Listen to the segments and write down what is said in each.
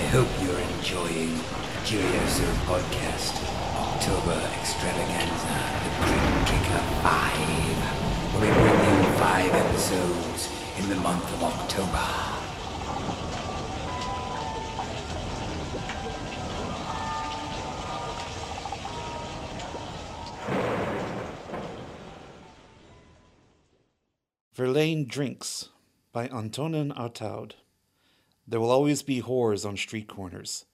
I hope you're enjoying Curioso Podcast October Extravaganza, The Crypt Kicker 5, where we bring you five episodes in the month of October. Verlaine Drinks by Antonin Artaud. There will always be whores on street corners,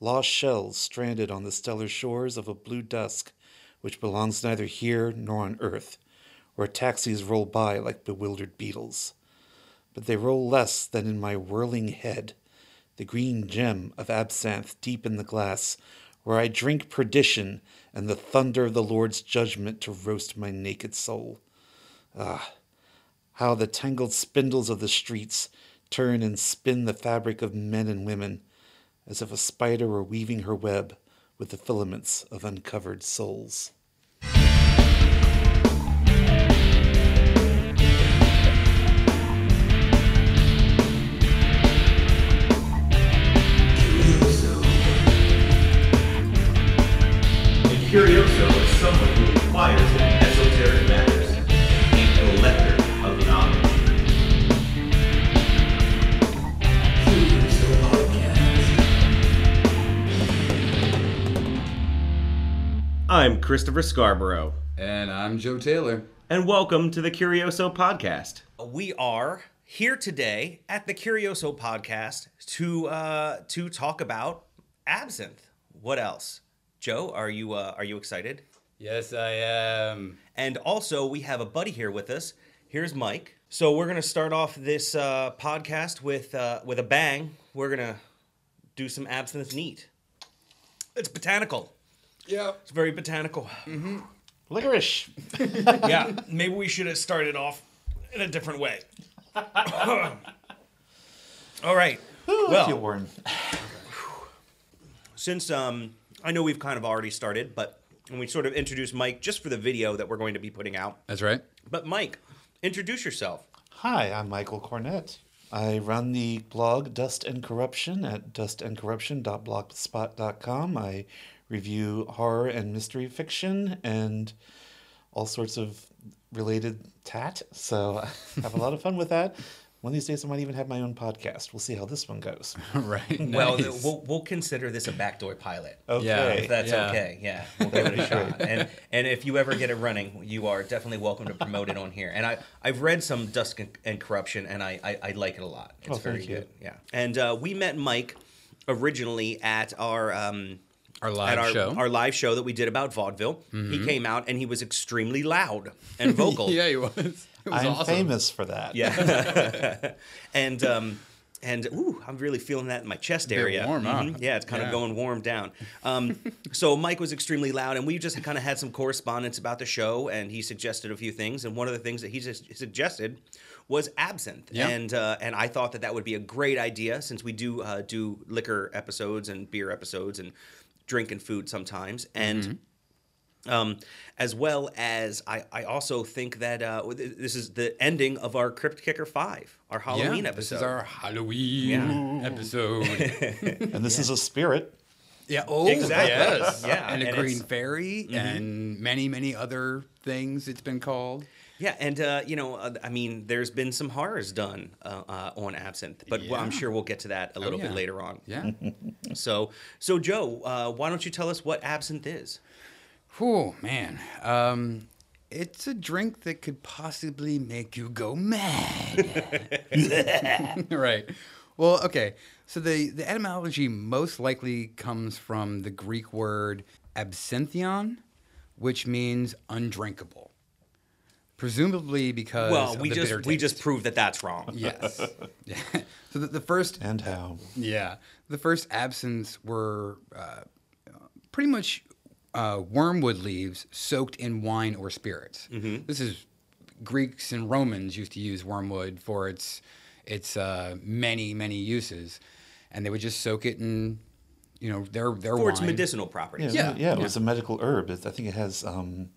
lost shells stranded on the stellar shores of a blue dusk which belongs neither here nor on earth, where taxis roll by like bewildered beetles. But they roll less than in my whirling head, the green gem of absinthe deep in the glass, where I drink perdition and the thunder of the Lord's judgment to roast my naked soul. Ah! how the tangled spindles of the streets turn and spin the fabric of men and women, as if a spider were weaving her web with the filaments of uncovered souls. Curioso is someone who inquires I'm Christopher Scarborough, And I'm Joe Taylor. and welcome to the Curioso Podcast. we are here today at the Curioso podcast to uh, to talk about absinthe. What else? Joe, are you uh, are you excited? Yes, I am. And also, we have a buddy here with us. Here's Mike. So we're gonna start off this uh, podcast with uh, with a bang. We're gonna do some absinthe neat. It's botanical. Yeah. It's very botanical. Licorice! yeah, maybe we should have started off in a different way. All right. I Well, feel warm. since um, I know we've kind of already started, but and we sort of introduced Mike just for the video that we're going to be putting out. That's right. But Mike, introduce yourself. Hi, I'm Michael Cornett. I run the blog Dust and Corruption at dustandcorruption.blogspot.com. I review horror and mystery fiction and all sorts of related tat. So I have a lot of fun with that. One of these days, I might even have my own podcast. We'll see how this one goes. right. Well, nice. we'll, we'll consider this a backdoor pilot. Okay. If that's Yeah. okay, yeah, we'll give it a shot. And and if you ever get it running, you are definitely welcome to promote it on here. And I I've read some Dust and, and Corruption, and I, I I like it a lot. It's Oh, very thank you. good. Yeah. And uh, we met Mike originally at our um Our live at our, show. our live show that we did about vaudeville. He came out and he was extremely loud and vocal. yeah, he was. Was I'm awesome. famous for that. Yeah. and um and ooh, I'm really feeling that in my chest Bit area. warm, huh? Mhm. Yeah, it's kind Yeah. of going warm down. Um, so Mike was extremely loud, and we just kind of had some correspondence about the show, and he suggested a few things, and one of the things that he just suggested was absinthe, Yeah. and uh, and I thought that that would be a great idea since we do uh, do liquor episodes and beer episodes and drink and food sometimes, and. Mm-hmm. Um, as well as I, I also think that uh, this is the ending of our Crypt Kicker Five, our Halloween yeah, episode. This is our Halloween Yeah. episode. And this is a spirit. yeah. Oh, Exactly. Yes. Yeah, And a and green it's- fairy and many, many other things it's been called. Yeah, and uh, you know, uh, I mean, there's been some horrors done uh, uh, on absinthe, but well, I'm sure we'll get to that a little yeah. bit later on. Yeah. So, so Joe, uh, why don't you tell us what absinthe is? Oh man. Um, it's a drink that could possibly make you go mad. right. Well, okay. So the, the etymology most likely comes from the Greek word absinthion, which means undrinkable. Presumably because well, of we the just bitter we just proved that that's wrong. yes. Yeah. So the, the first And how? yeah, the first absinthes were uh, pretty much uh, wormwood leaves soaked in wine or spirits. This is Greeks and Romans used to use wormwood for its its uh, many many uses, and they would just soak it in you know their their For wine. its medicinal properties. Yeah, Yeah, yeah, it yeah. was a medical herb. It, I think it has um,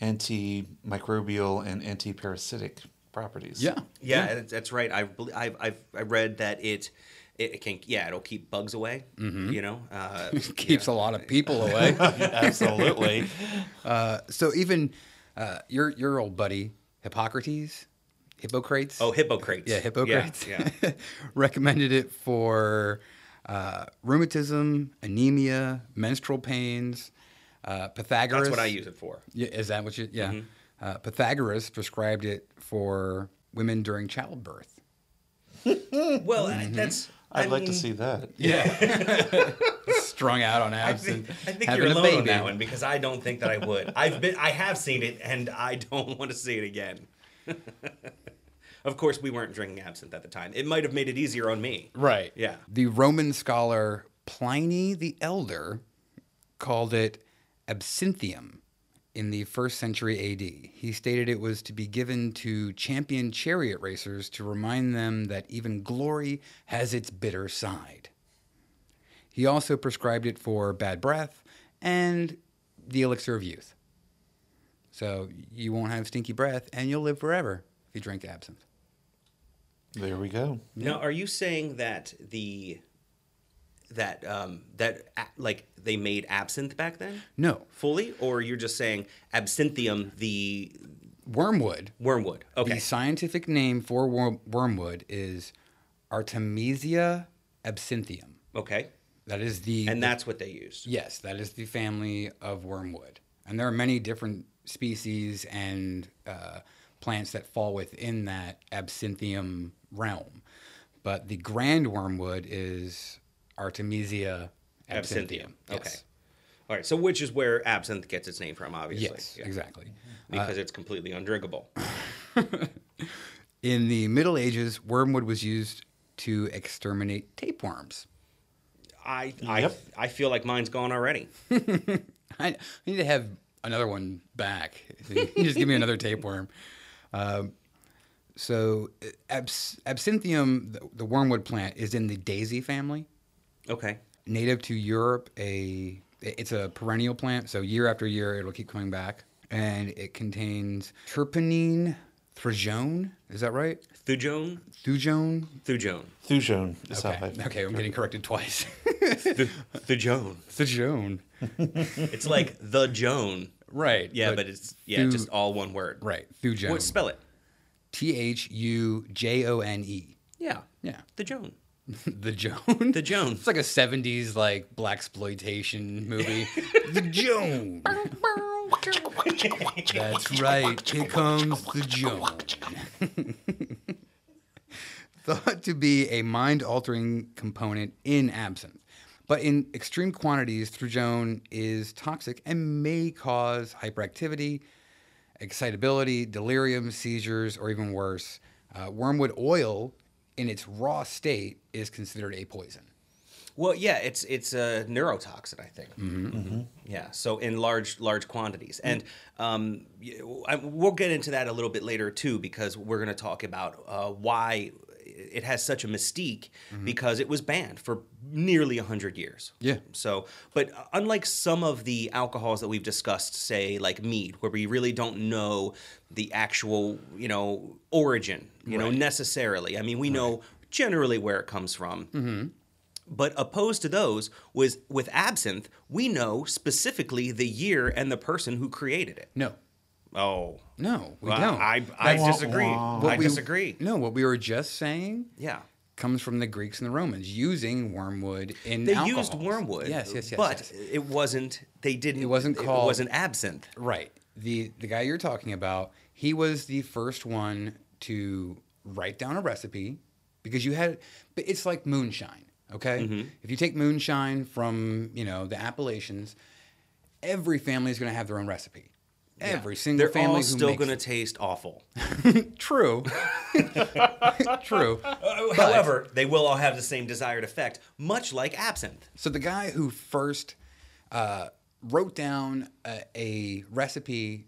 antimicrobial and anti-parasitic properties. Yeah, Yeah, that's- that's right. I bel- I've, I've I read that it it, it can yeah it'll keep bugs away. You know, uh, Keeps a lot of people away. Absolutely. so even uh, your your old buddy Hippocrates, Hippocrates. oh Hippocrates. Yeah, Hippocrates. Yeah, yeah. recommended it for uh, rheumatism, anemia, menstrual pains. Uh, Pythagoras. That's what I use it for. Yeah, is that what you? Yeah. Uh, Pythagoras prescribed it for women during childbirth. Well, I- that's. I'd I like to see that. Yeah. Strung out on I absinthe. think, I think you're a alone baby. on that one because I don't think that I would. I've been, I have seen it, and I don't want to see it again. of course, we weren't drinking absinthe at the time. It might have made it easier on me. Right. Yeah. The Roman scholar Pliny the Elder called it absinthium in the first century AD. He stated it was to be given to champion chariot racers to remind them that even glory has its bitter side. He also prescribed it for bad breath and the elixir of youth. So you won't have stinky breath and you'll live forever if you drink absinthe. There we go. Now, are you saying that the that um that like they made absinthe back then No, fully, or you're just saying absinthium, the wormwood wormwood? Okay. The scientific name for wor- wormwood is Artemisia absinthium. Okay. That is the And that's what they use. yes, that is the family of wormwood, and there are many different species and uh, plants that fall within that absinthium realm. But the grand wormwood is Artemisia absinthium. Absinthium. Okay. Yes. All right. So, which is where absinthe gets its name from, obviously. Yes, Yeah. exactly. Because it's completely undrinkable. In the Middle Ages, wormwood was used to exterminate tapeworms. I I Yep. I feel like mine's gone already. I, I need to have another one back. Just give me another tapeworm. Um, so, uh, abs- absinthium, the, the wormwood plant, is in the daisy family, Okay. native to Europe. A it's a perennial plant, so year after year it'll keep coming back, and it contains terpenine thujone. Is that right? Thujone. Thujone. Thujone. Thujone is how Okay. I okay, I'm getting corrected twice. Thu- Thujone. Thujone. It's like the Joan. Right. Yeah, but, it's yeah, Thu- just all one word. right. Thujone. What spell it? T H U J O N E. Yeah. Yeah. The Joan. The Joan. The Joan. It's like a '70s like black exploitation movie. the Joan. That's right. Here comes the Joan. Thought to be a mind-altering component in absinthe, but in extreme quantities, Thujone is toxic and may cause hyperactivity, excitability, delirium, seizures, or even worse. Uh, wormwood oil, in its raw state, is considered a poison. Well, yeah, it's it's a neurotoxin, I think. Mm-hmm. Yeah, so in large large quantities, and um, y- I- we'll get into that a little bit later too, because we're going to talk about uh, why it has such a mystique because it was banned for nearly hundred years. Mm-hmm. Yeah. So, but unlike some of the alcohols that we've discussed, say like mead, where we really don't know the actual, you know, origin, you know, necessarily. I mean, we know generally where it comes from. But opposed to those was with absinthe, we know specifically the year and the person who created it. No, Oh, no, we Well, don't. I I disagree. What I we- disagree. No, what we were just saying Yeah. comes from the Greeks and the Romans using wormwood in They alcohols. used wormwood. Yes, yes, yes. But yes. it wasn't. They didn't. It wasn't called. It wasn't absinthe. Right. The the guy you're talking about, he was the first one to write down a recipe because you had but it's like moonshine, okay? Mm-hmm. If you take moonshine from, you know, the Appalachians, every family is going to have their own recipe. Every single They're family all still going to taste awful. True. True. However, they will all have the same desired effect, much like absinthe. So the guy who first uh, wrote down a, a recipe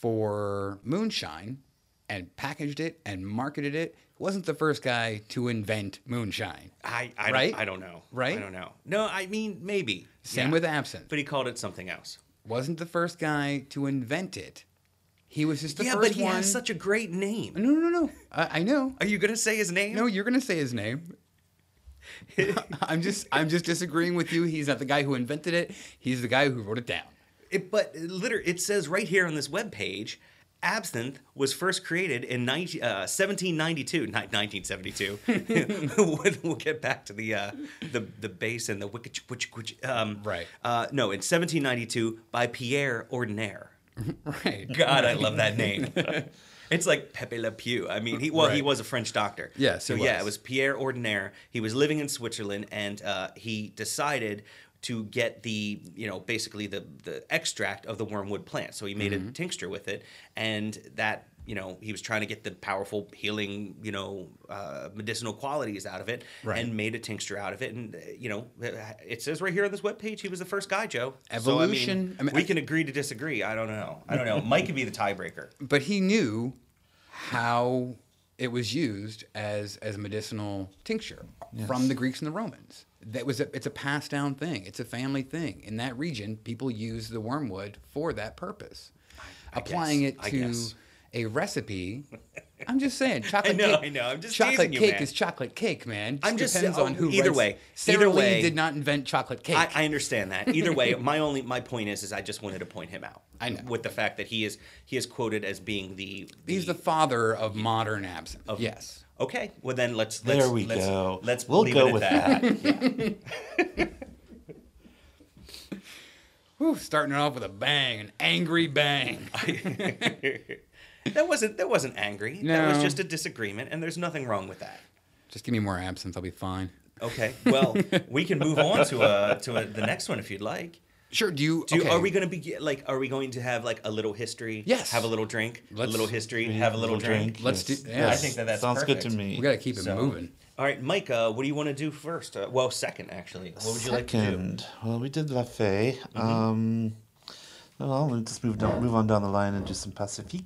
for moonshine and packaged it and marketed it wasn't the first guy to invent moonshine. I I, Right? don't, I don't know. Right? I don't know. No, I mean maybe. Same Yeah. with absinthe. But he called it something else. Wasn't the first guy to invent it. He was just the yeah, first but he one. has such a great name. no, no, no. I, I know. Are you gonna say his name? No, you're gonna say his name. I'm just I'm just disagreeing with you. He's not the guy who invented it. He's the guy who wrote it down. It, but literally, it says right here on this web page, absinthe was first created in 19, uh, 1792, not 1972. we'll, get back to the uh, the the base and the wicked, which, which, um, Right. Uh, no, in 1792 by Pierre Ordinaire. Right. God, I love that name. It's like Pepe Le Pew. I mean, he well, he was a French doctor. Yes, So yeah, it was Pierre Ordinaire. He was living in Switzerland, and uh, he decided to get the you know basically the the extract of the wormwood plant. So he made Mm-hmm. a tincture with it, and that you know he was trying to get the powerful healing you know uh, medicinal qualities out of it, Right. and made a tincture out of it. And uh, you know it says right here on this webpage he was the first guy, Joe. Evolution- I I mean, mean, we I- can agree to disagree. I don't know. I don't know. Mike could be the tiebreaker. But he knew how it was used as as a medicinal tincture from the Greeks and the Romans. That was a, it's a passed down thing. It's a family thing. In that region, people use the wormwood for that purpose. Applying guess, it to a recipe. I'm just saying, chocolate know, cake. I know, I'm just chocolate teasing you, cake man. is chocolate cake, man. I'm just- depends oh, on who. either way, Sara either Lee way- did not invent chocolate cake. I, I understand that. Either way, my only my point is is I just wanted to point him out. I know. with the fact that he is he is quoted as being the, He's the father of modern absinthe. Of- yes. Okay, well then let's let's There we let's, go. Let's We'll leave go it at with that. Whew, starting it off with a bang, an angry bang. that wasn't that wasn't angry. That was just a disagreement, and there's nothing wrong with that. Just give me more absinthe, I'll be fine. Okay, well we can move on to a to a, the next one if you'd like. Sure. Do you? Do you, okay. Are we going to be like? Are we going to have like a little history? Yes. Have a little drink. Let's- a little history. Have a little, drink. Let's Yes. do- yeah. I think that that sounds good to me. We got to keep it So- moving. All right, Mike. Uh, what do you want to do first? Uh, well, second actually. What would you like to do? Mm-hmm. Second, well, we did La Fée. Um, well, we'll just move down, move on down the line and do some Pacifique.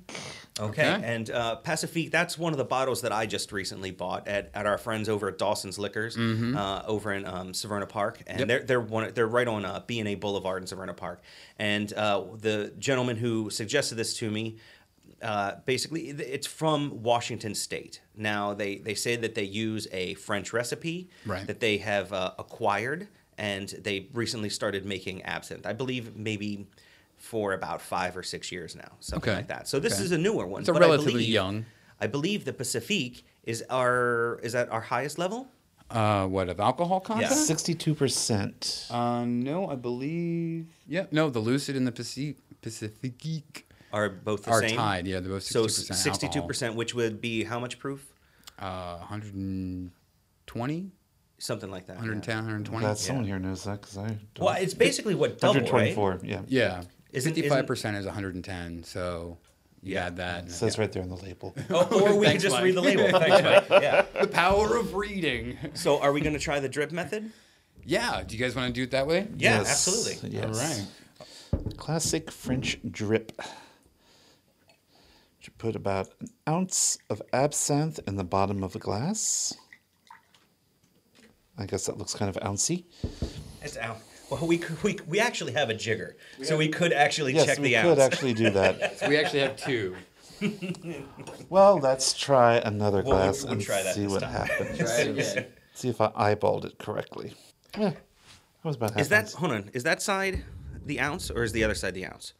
Okay. Okay. And uh, Pacifique, that's one of the bottles that I just recently bought at, at our friends over at Dawson's Liquors uh, over in um, Severna Park, and Mm-hmm. Yep. they're they're one they're right on uh, B and A Boulevard in Severna Park. And uh, the gentleman who suggested this to me. Uh, basically, it's from Washington State. Now they, they say that they use a French recipe Right. that they have uh, acquired, and they recently started making absinthe. I believe maybe for about five or six years now, something Okay. like that. So this Okay. is a newer one. It's a but I relatively believe- young. I believe the Pacifique is our is at our highest level. Uh, what of alcohol content? Sixty-two percent. Uh, no, I believe. Yeah, no, the Lucid and the Pacific Pacifique Are both the are same? tied. Yeah, they're both So sixty percent. sixty-two percent, which would be how much proof? Uh, 120, Something like that. 110, 120. Glad someone here knows that because I don't. Well, it's basically what double, right? 124. Yeah. Yeah, Isn't- fifty-five percent is 110. So you Yeah. add that. It says right there on the label. Oh, or we can just Mike. read the label. Thanks, Mike. Yeah. the power of reading. So, are we going to try the drip method? Yeah. Do you guys want to do it that way? Yeah, Yes, absolutely. Yes. All right. Classic French drip. You put about an ounce of absinthe in the bottom of a glass. I guess that looks kind of ouncy. It's out. Well, we could, we we actually have a jigger, so we could actually Yes, check the ounce. Yes, we could actually do that. So we actually have two. well, let's try another Well, we- glass we'll and try that see what time. happens. Try it again. See if I eyeballed it correctly. Yeah, that was about half Is that ounce. hold on? Is that side the ounce, or is the other side the ounce?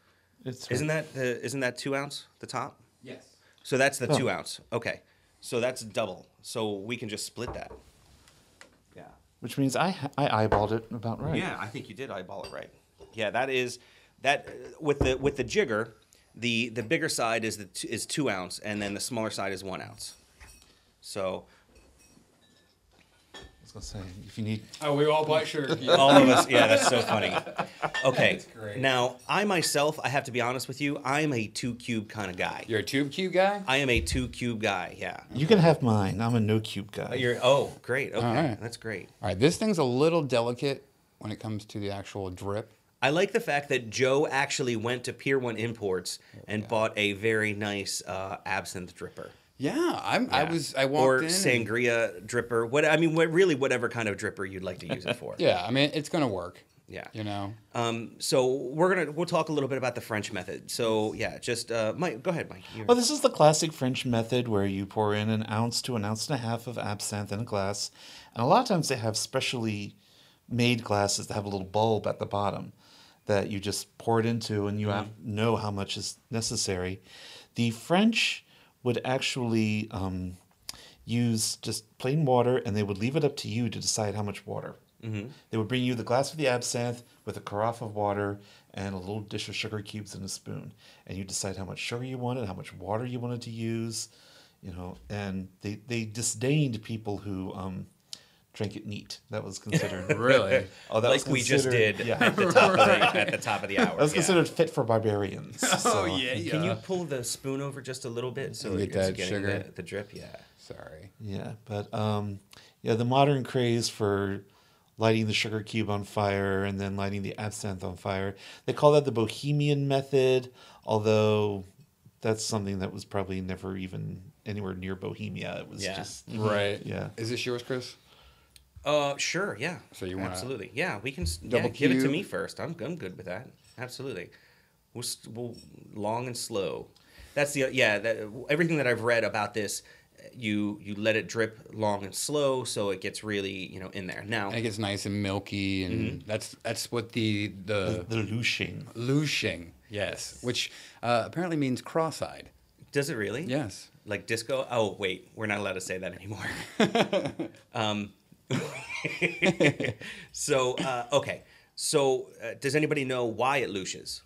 It's Isn't that the isn't that two ounce the top? Yes. So that's the Oh. two ounce. Okay, so that's double. So we can just split that. Which means I I eyeballed it about right. Yeah, I think you did eyeball it right. Yeah, that is that uh, with the with the jigger, the the bigger side is the is two ounce, and then the smaller side is one ounce. So was gonna say if you need Oh, we all bought sure. all of us, yeah, that's so funny. Okay, That's great. now I myself, I have to be honest with you, I'm a two cube kind of guy. You're a tube cube guy. I am a two cube guy. Yeah. you can have mine. I'm a no cube guy. You're oh great okay right. that's great. All right, this thing's a little delicate when it comes to the actual drip. I like the fact that Joe actually went to Pier One Imports and bought a very nice uh, absinthe dripper. Yeah, I'm. I was. I walked or in. and- sangria dripper. What I mean, what really whatever kind of dripper you'd like to use it for. yeah, I mean it's gonna work. Yeah. You know. Um, so we're gonna we'll talk a little bit about the French method. So yeah, just uh, Mike, go ahead, Mike. You're- Well, this is the classic French method where you pour in an ounce to an ounce and a half of absinthe in a glass. And a lot of times they have specially made glasses that have a little bulb at the bottom that you just pour it into and you have, know how much is necessary. The French would actually um, use just plain water and they would leave it up to you to decide how much water. Mm-hmm. They would bring you the glass of the absinthe with a carafe of water and a little dish of sugar cubes and a spoon. And you decide how much sugar you wanted, how much water you wanted to use, you know. And they, they disdained people who um, drank it neat. That was considered. Really? oh, that was like we just did Yeah. at the top of the, at the top of the hour. That was yeah. considered fit for barbarians. Oh so- yeah, yeah. Can you pull the spoon over just a little bit so you Get that sugar? The, the drip? Yeah. Sorry. Yeah, but um, yeah, the modern craze for lighting the sugar cube on fire and then lighting the absinthe on fire. They call that the Bohemian method, although that's something that was probably never even anywhere near Bohemia. It was Yeah. just Right. Yeah. Is this yours, Chris? Uh, sure. Yeah. So you wanna- absolutely? Yeah, we can. s- Yeah, give it to me first. I'm I'm good with that. Absolutely. We'll, s- we'll long and slow. That's the yeah. That, everything that I've read about this, you you let it drip long and slow, so it gets really you know in there. Now And it gets nice and milky, and that's that's what the the The Louching. louching, yes, which uh, apparently means cross-eyed. does it really? Yes. Like disco? Oh wait, we're not allowed to say that anymore. um, so uh, okay. So uh, does anybody know why it louches?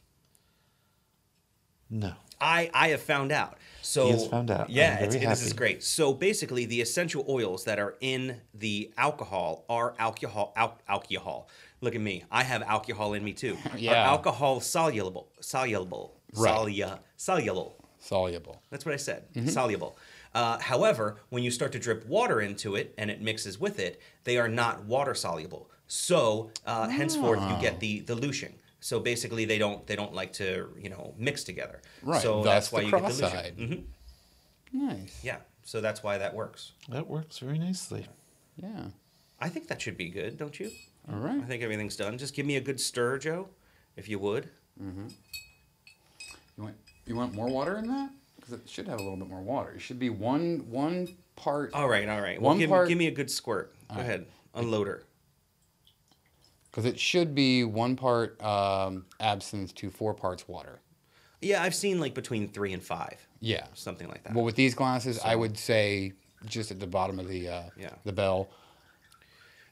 No. I I have found out. So He has found out. Yeah, very this is great. So basically, the essential oils that are in the alcohol are alcohol al- alcohol. Look at me. I have alcohol in me too. Yeah. Are alcohol soluble soluble Right. Solua, soluble. Soluble. That's what I said. Mm-hmm. Soluble. Uh, however, when you start to drip water into it and it mixes with it, they are not water soluble. So uh, henceforth, you get the the louching. So basically, they don't they don't like to you know mix together. Right. So Thus that's why you get the cross-eyed. louching. hmm Nice. Yeah. So that's why that works. That works very nicely. Yeah. I think that should be good, don't you? All right. I think everything's done. Just give me a good stir, Joe, if you would. Mm-hmm. You want you want more water in that? Because it should have a little bit more water. It should be one one part. All right, all right. Well, One give, part- give me a good squirt. Go ahead. Unload her. Because it should be one part um, absinthe to four parts water. Yeah, I've seen like between three and five, Yeah. something like that. Well, with these glasses, I would say just at the bottom of the uh, Yeah. the bell.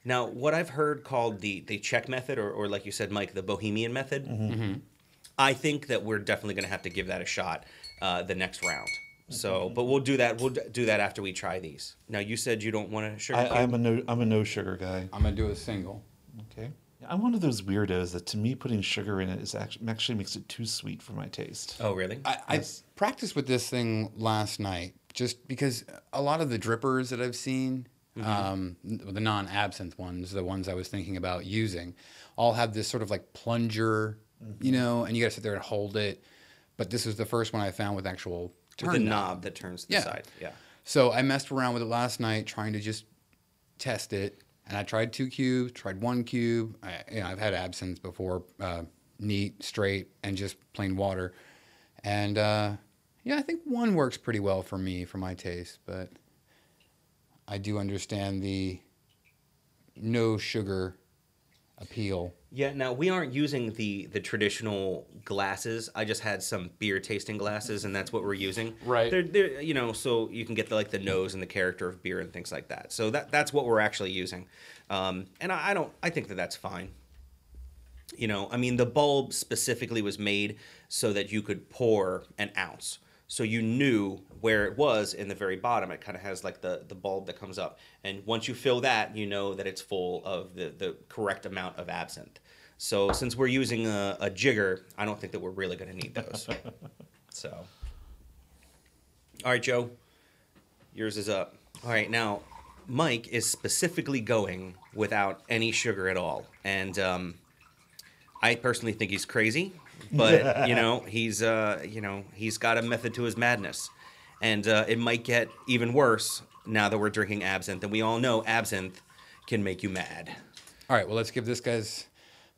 Now, what I've heard called the the Czech method, or, or like you said, Mike, the Bohemian method, Mm-hmm. I think that we're definitely going to have to give that a shot uh, the next round. So, but we'll do that. We'll do that after we try these. Now, you said you don't want to sugar. I, I'm a no. I'm a no sugar guy. I'm gonna do a single. Okay. I'm one of those weirdos that to me putting sugar in it is actually actually makes it too sweet for my taste. oh, really? I, I practiced with this thing last night just because a lot of the drippers that I've seen, um, the non absinthe ones, the ones I was thinking about using, all have this sort of like plunger, you know, and you got to sit there and hold it. But this was the first one I found with actual With turn the knob. knob that turns to the Yeah. side. Yeah. So I messed around with it last night trying to just test it. And I tried two cubes, tried one cube. I, you know, I've had absinthe before, uh, neat, straight, and just plain water. And uh, yeah, I think one works pretty well for me, for my taste. But I do understand the no sugar appeal. Yeah. Now we aren't using the the traditional glasses. I just had some beer tasting glasses, and that's what we're using. Right. They're, they're you know so you can get the like the nose and the character of beer and things like that. So that that's what we're actually using, um, and I, I don't I think that that's fine. You know, I mean, the bulb specifically was made so that you could pour an ounce. So you knew where it was in the very bottom. It kind of has like the, the bulb that comes up. And once you fill that, you know that it's full of the, the correct amount of absinthe. So since we're using a, a jigger, I don't think that we're really going to need those. so, all right, Joe, yours is up. All right, now Mike is specifically going without any sugar at all. And, um, I personally think he's crazy, but you know he's uh, you know he's got a method to his madness, and uh, it might get even worse now that we're drinking absinthe. And we all know absinthe can make you mad. All right, well, let's give this guy's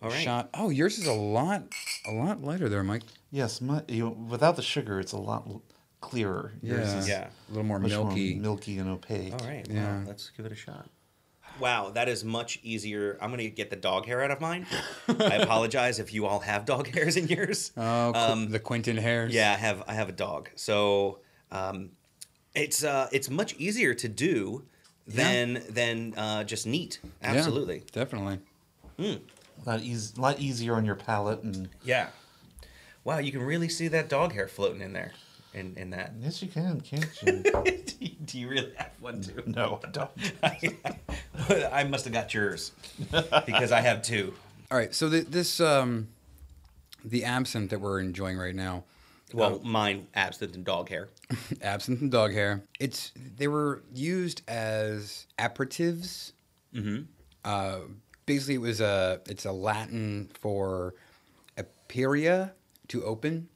All right. shot. Oh, yours is a lot, a lot lighter there, Mike. Yes, my, you know, without the sugar, it's a lot l- clearer. Yours Yeah, is Yeah. a little more milky. more milky and opaque. All right. Yeah. Well, let's give it a shot. Wow, that is much easier. I'm gonna get the dog hair out of mine. I apologize if you all have dog hairs in yours. Oh, Um, the Quentin hairs. Yeah, I have I have a dog, so um, it's uh, it's much easier to do than than uh, just neat. Yeah, Absolutely. definitely. A lot, eas- a lot easier on your palate, and Yeah. Wow, you can really see that dog hair floating in there, in in that. yes, you can, can't you? Do you really have one too? no, I don't. I must have got yours because I have two. All right, so the, this um, the absinthe that we're enjoying right now, Well, mine absinthe and dog hair. absinthe and dog hair. It's they were used as aperitifs. Mm-hmm. Uh, basically, it was a it's a Latin for aperia to open,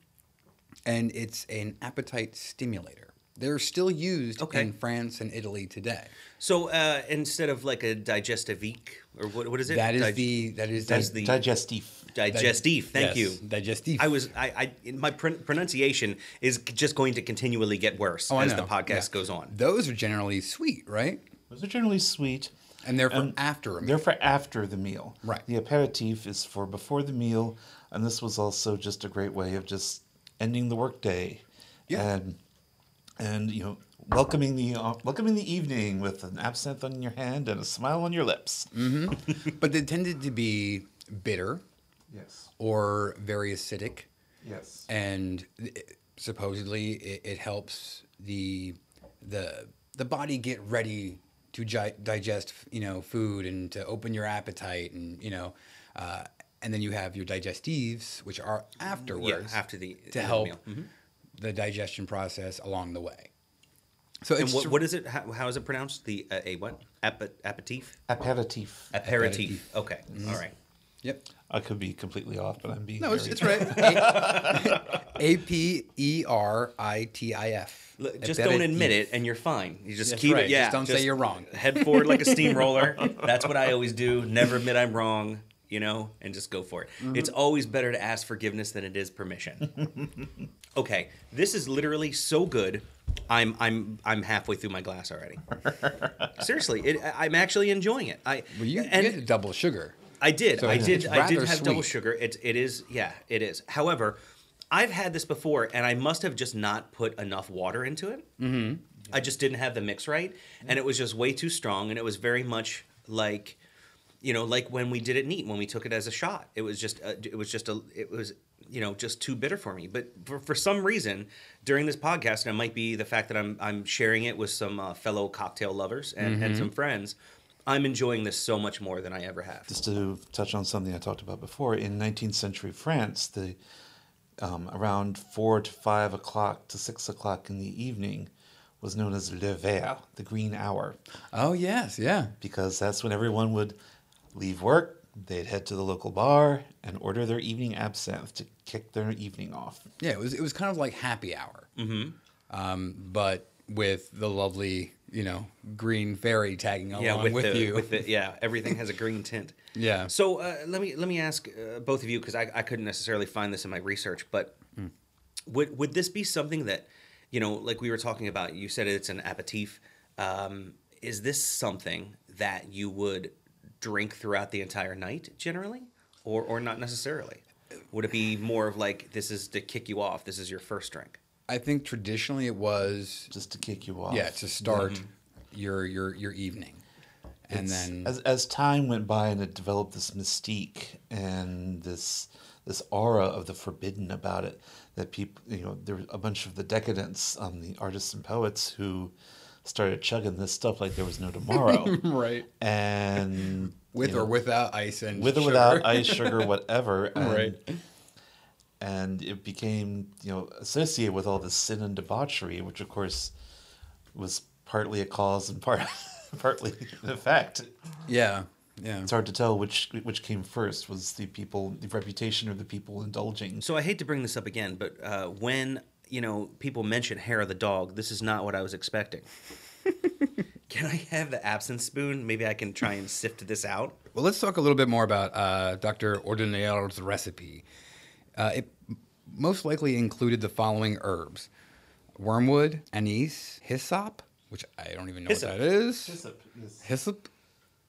and it's an appetite stimulator. They're still used Okay. in France and Italy today. So uh, instead of like a digestivique or what what is it? That is Dig- the that is that's the, the Digestif. digestif. Thank yes, you. digestif. I was I, I my pron- pronunciation is just going to continually get worse Oh, as the podcast yeah. goes on. Those are generally sweet, right? Those are generally sweet. And they're for And after a meal. They're for after the meal. Right. The aperitif is for before the meal, and this was also just a great way of just ending the workday. Yeah. And and you know welcoming the uh, welcoming the evening with an absinthe on your hand and a smile on your lips. but they tended to be bitter Yes. or very acidic, Yes. and it- supposedly it, it helps the the the body get ready to gi- digest you know food and to open your appetite and you know uh, and then you have your digestives which are afterwards after the- to end of the help meal. Mhm. the digestion process along the way so And what, what is it? How, how is it pronounced? The uh, a what? Ape, aperitif. Aperitif. Aperitif. Okay. All right. yep I could be completely off, but I'm being no it's, it's right A P E R I T I F. Just don't admit it, and you're fine. You just That's keep right. it. Yeah. Just don't say you're wrong. Head forward like a steamroller. That's what I always do. Never admit I'm wrong. You know, and just go for it. Mm-hmm. It's always better to ask forgiveness than it is permission. okay, this is literally so good. I'm I'm I'm halfway through my glass already. Seriously, it, I'm actually enjoying it. I well you and get double sugar I did. So I did. I did have double sugar. It it is. Yeah, it is. However, I've had this before, and I must have just not put enough water into it. Mm-hmm. I just didn't have the mix right, and it was just way too strong, and it was very much like, you know, like when we did it neat when we took it as a shot. It was just. A, it was just a. It was. You know, just too bitter for me. But for, for some reason, during this podcast, and it might be the fact that I'm I'm sharing it with some uh, fellow cocktail lovers and, and some friends, I'm enjoying this so much more than I ever have. Just to touch on something I talked about before, in 19th century France, the um, around four to five o'clock to six o'clock in the evening was known as le vert, the green hour, oh yes yeah because that's when everyone would leave work, they'd head to the local bar and order their evening absinthe to kick their evening off. Yeah, it was it was kind of like happy hour, mm-hmm. um, but with the lovely you know green fairy tagging along yeah, with, with, the, you. with the yeah, everything has a green tint. Yeah. So uh, let me let me ask uh, both of you because I, I couldn't necessarily find this in my research, but would would this be something that you know, like we were talking about? You said it's an aperitif. Um, is this something that you would drink throughout the entire night generally, or or not necessarily? Would it be more of like this is to kick you off? This is your first drink. I think traditionally it was Just to kick you off. yeah to start your your your evening, and It's- then as as time went by and it developed this mystique and this this aura of the forbidden about it that people you know there were a bunch of the decadents um the artists and poets who started chugging this stuff like there was no tomorrow. Right. And with you or know, without ice and with or without ice sugar whatever. And, Right. and it became you know associated with all this sin and debauchery which of course was partly a cause and part partly an effect. Yeah, yeah. it's hard to tell which which came first was the people the reputation or the people indulging. So I hate to bring this up again, but uh, when you know people mention hair of the dog, this is not what I was expecting. Can I have the absinthe spoon? Maybe I can try and sift this out. Well, let's talk a little bit more about uh, Dr. Ordinaire's recipe. Uh, it most likely included the following herbs wormwood, anise, hyssop, which I don't even know Hyssop. what that is. Hyssop is- Hyssop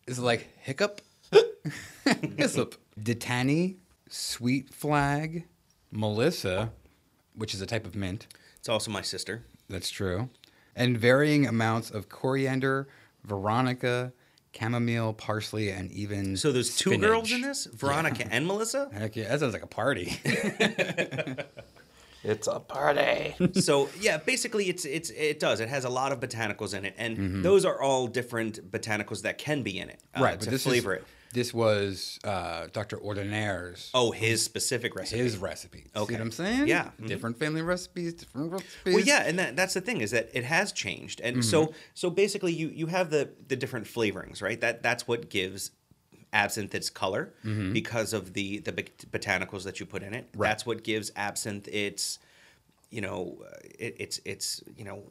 is it like hiccup. hyssop. dittany, sweet flag, melissa, which is a type of mint. It's also my sister. That's true. And varying amounts of coriander, veronica, chamomile, parsley, and even So there's two spinach. girls in this, Veronica and Melissa. Heck yeah, that sounds like a party. It's a party. so yeah, basically it's it's it does. It has a lot of botanicals in it, and Mm-hmm. those are all different botanicals that can be in it, uh, right, To but this flavor is, it. This was uh, Dr. Ordinaire's Oh, his specific recipe. his recipe. See Okay. what I'm saying? Yeah. Mhm. Different family recipes, different recipes. Well, yeah, and that, that's the thing is that it has changed, and so Mm-hmm. so basically you you have the the different flavorings, right? That that's what gives absinthe its color because of the the botanicals that you put in it. Mm-hmm. Right. That's what gives absinthe its you know uh, it, it's it's you know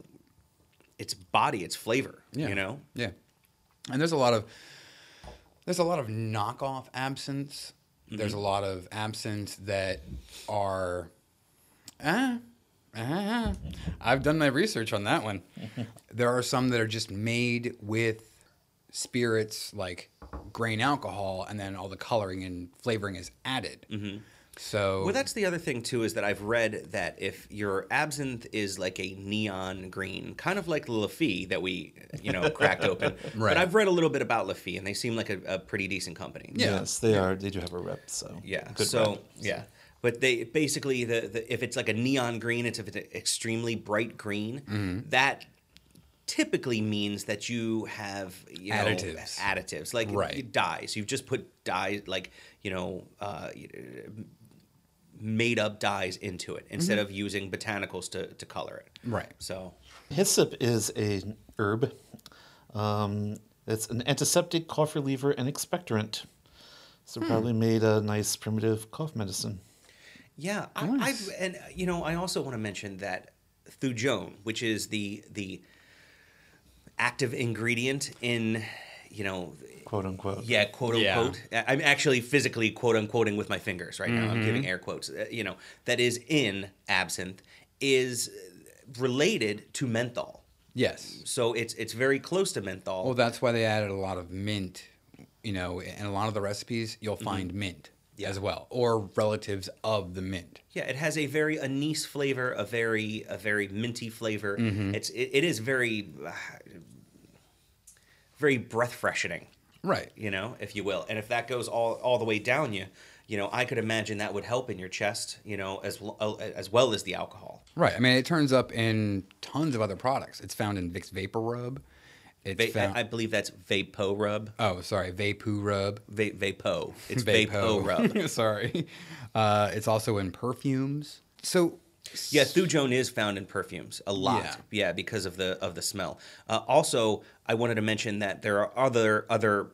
its body, its flavor. Yeah. You know. Yeah. And there's a lot of there's a lot of knockoff absinthes. There's a lot of absinthes that are ah, ah, I've done my research on that one. there are some that are just made with spirits like grain alcohol and then all the coloring and flavoring is added. So Well, that's the other thing too is that I've read that if your absinthe is like a neon green, kind of like La Fée that we, you know, cracked open. Right. But I've read a little bit about La Fée, and they seem like a, a pretty decent company. Yeah. Yes, they are. They do have a rep. So Yeah. good so rep. yeah. But they basically the, the if it's like a neon green, it's if it's an extremely bright green, Mm-hmm. that typically means that you have you know, Additives. additives like Right. dyes. You've just put dye like you know uh, made up dyes into it instead of using botanicals to, to color it. Mm-hmm. Right. So Hyssop is a herb. Um, it's an antiseptic, cough reliever, and expectorant. So probably made a nice primitive cough medicine. Yeah, I, I've, and you know, I also want to mention that thujone, which is the the active ingredient in, you know, Quote unquote. yeah, quote unquote. I- I'm actually physically quote unquoting with my fingers right now. I'm giving air quotes. uh, You know, that is in absinthe is related to menthol. yes. So it's it's very close to menthol. Well, that's why they added a lot of mint. You know, in a lot of the recipes, you'll Mm-hmm. find mint as well, or relatives of the mint. Yeah, it has a very anise flavor, a very a very minty flavor. Mm-hmm. It's it, it is very uh, very breath freshening, Right. you know, if you will. And if that goes all all the way down you, you know, I could imagine that would help in your chest, you know, as well, uh, as well as the alcohol. Right. I mean, it turns up in tons of other products. It's found in Vicks Vapor Rub. It's Va- found. I, I believe that's Vapo rub. oh, sorry, Vapu Rub. Va- Vapo. It's Vapo, rub. sorry. Uh, it's also in perfumes. So. Yeah, thujone is found in perfumes a lot. Yeah. Yeah, because of the of the smell. Uh, also, I wanted to mention that there are other other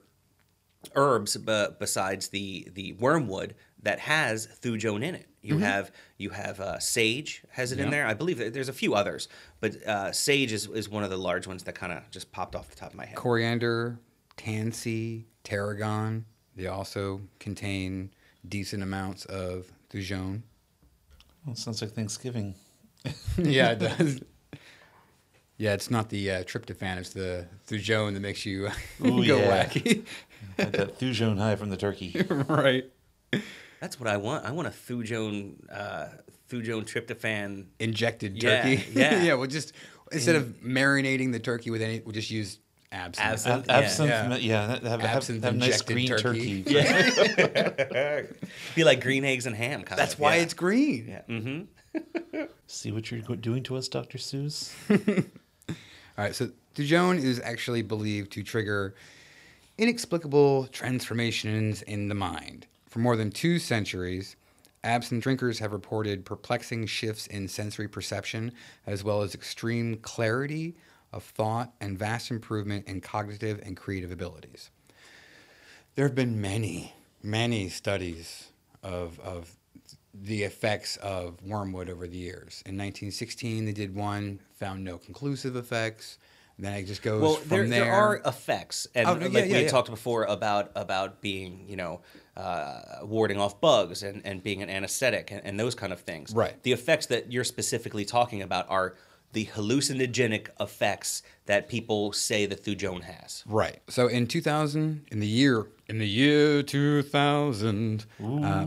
herbs b- besides the the wormwood that has thujone in it. You have you have uh, sage has it in Mm-hmm. There. I believe there's a few others, but uh, sage is, is one of the large ones that kind of just popped off the top of my head. Coriander, tansy, tarragon. They also contain decent amounts of thujone. Well, sounds like Thanksgiving. yeah, it does. Yeah, it's not the uh, tryptophan; it's the thujone that makes you Ooh, go yeah. wacky. Like that Thujone high from the turkey. right. That's what I want. I want a thujone uh, thujone tryptophan. Injected turkey. yeah. yeah. We'll just instead of marinating the turkey with any, we'll just use absinthe. Absinthe. Absinthe, Yeah. yeah, yeah have, have, have, Absinthe have nice green turkey. turkey. Be like green eggs and ham. Kind That's of. why yeah. it's green. Yeah. Mm-hmm. See what you're doing to us, Dr. Seuss? All right, so thujone is actually believed to trigger inexplicable transformations in the mind. For more than two centuries, absinthe drinkers have reported perplexing shifts in sensory perception, as well as extreme clarity of thought and vast improvement in cognitive and creative abilities. There have been many, many studies of, of the effects of wormwood over the years. In 1916, they did one, found no conclusive effects. then it just goes Well, from there, there. there are effects, and Oh, like yeah, we yeah, yeah. talked before about about being, you know, uh, warding off bugs and, and being an anesthetic and, and those kind of things. Right. The effects that you're specifically talking about are the hallucinogenic effects that people say the thujone has. Right. So in 2000, in the year in the year 2000, uh,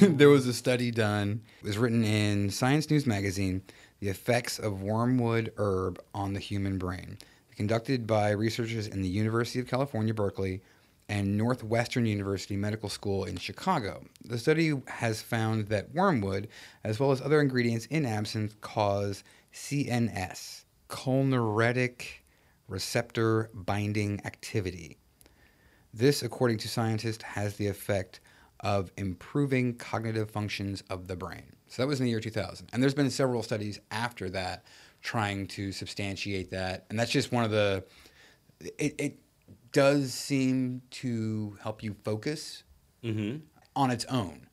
there was a study done. It was written in Science News magazine, "The Effects of Wormwood Herb on the Human Brain," conducted by researchers in the University of California, Berkeley, and Northwestern University Medical School in Chicago. The study has found that wormwood, as well as other ingredients in absinthe, cause CNS, cholinergic receptor binding activity. This, according to scientists, has the effect of improving cognitive functions of the brain. So that was in the year 2000. And there's been several studies after that trying to substantiate that. And that's just one of the. It, it does seem to help you focus mm-hmm. on its own.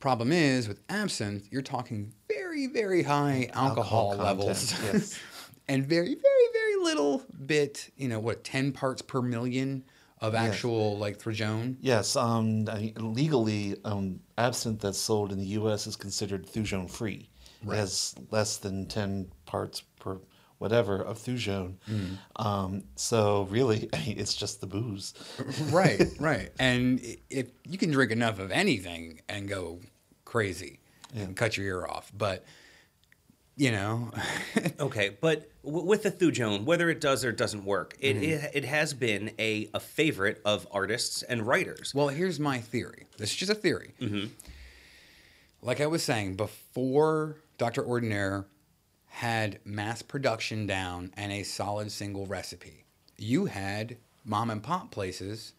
Problem is, with absinthe, you're talking very, very high alcohol, Alcohol levels. yes. and very, very, very little bit, you know, what, 10 parts per million of actual, like, thujone? Yes, um, I- legally, um, absinthe that's sold in the U.S. is considered thujone free. It has less than ten parts per whatever of thujone. Mm. Um, so really, it's just the booze. right, right. And if you can drink enough of anything and go crazy and cut your ear off, but, you know, Okay, but w- with the thujone, whether it does or doesn't work, it, mm-hmm. it, it has been a, a favorite of artists and writers. Well, here's my theory. This is just a theory. Mm-hmm. Like I was saying, before Dr. Ordinaire had mass production down and a solid single recipe, you had mom and pop places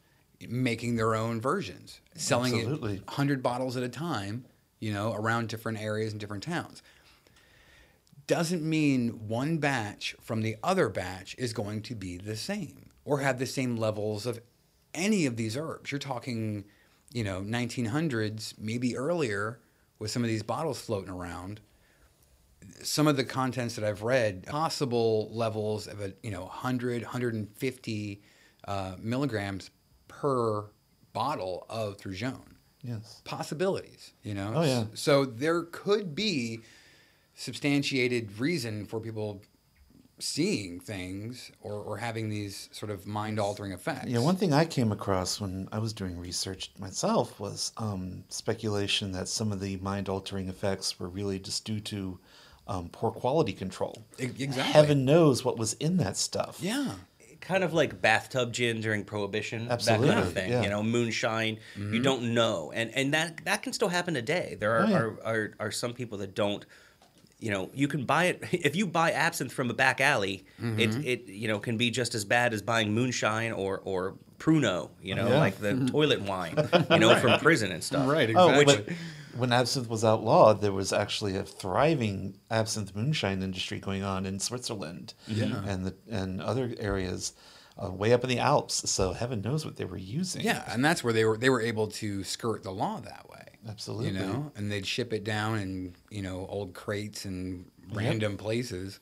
making their own versions, selling Absolutely. it 100 bottles at a time, you know, around different areas and different towns. Doesn't mean one batch from the other batch is going to be the same or have the same levels of any of these herbs. You're talking, you know, 1900s, maybe earlier, with some of these bottles floating around. Some of the contents that I've read, possible levels of a, you know, 100, 150 uh, milligrams per bottle of Thujone. Yes. Possibilities, you know? Oh, yeah. So there could be substantiated reason for people seeing things or, or having these sort of mind altering effects. Yeah, one thing I came across when I was doing research myself was um, speculation that some of the mind altering effects were really just due to um, poor quality control. Exactly. Heaven knows what was in that stuff. Yeah. kind of like bathtub gin during prohibition that kind Absolutely, of thing yeah. you know moonshine you don't know and and that that can still happen today there are, Oh, yeah. are, are are some people that don't you know you can buy it if you buy absinthe from a back alley it it you know can be just as bad as buying moonshine or or pruno you know Yeah. like the toilet wine you know from prison and stuff Right, Oh, exactly. When absinthe was outlawed, there was actually a thriving absinthe moonshine industry going on in Switzerland and the, and other areas uh, way up in the Alps. So heaven knows what they were using. Yeah, and that's where they were they were able to skirt the law that way. Absolutely. You know, and they'd ship it down in, you know, old crates and random places.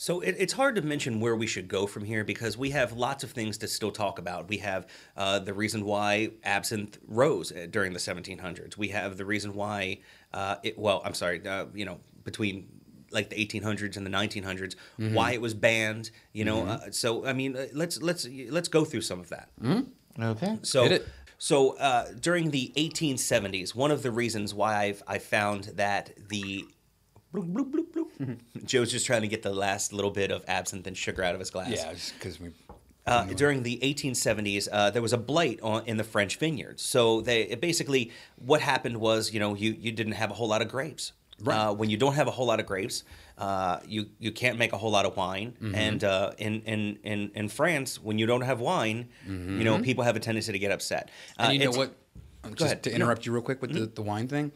So it, it's hard to mention where we should go from here because we have lots of things to still talk about. We have uh, the reason why absinthe rose uh, during the 1700s. We have the reason why, uh, it, well, I'm sorry, uh, you know, between like the 1800s and the 1900s, why it was banned. You know, uh, so I mean, uh, let's let's let's go through some of that. Okay. So, so uh, during the 1870s, one of the reasons why I've I found that the bloop, bloop, bloop, bloop. Joe's just trying to get the last little bit of absinthe and sugar out of his glass. Yeah, just because we. Uh, during the 1870s, uh, there was a blight on, in the French vineyards. So they it basically what happened was, you know, you, you didn't have a whole lot of grapes. Uh, when you don't have a whole lot of grapes, uh, you you can't make a whole lot of wine. Mm-hmm. And uh, in, in in in France, when you don't have wine, you know, people have a tendency to get upset. Uh, Mm-hmm. And you know what? Just ahead. to No. interrupt you real quick with Mm-hmm. the, the wine thing.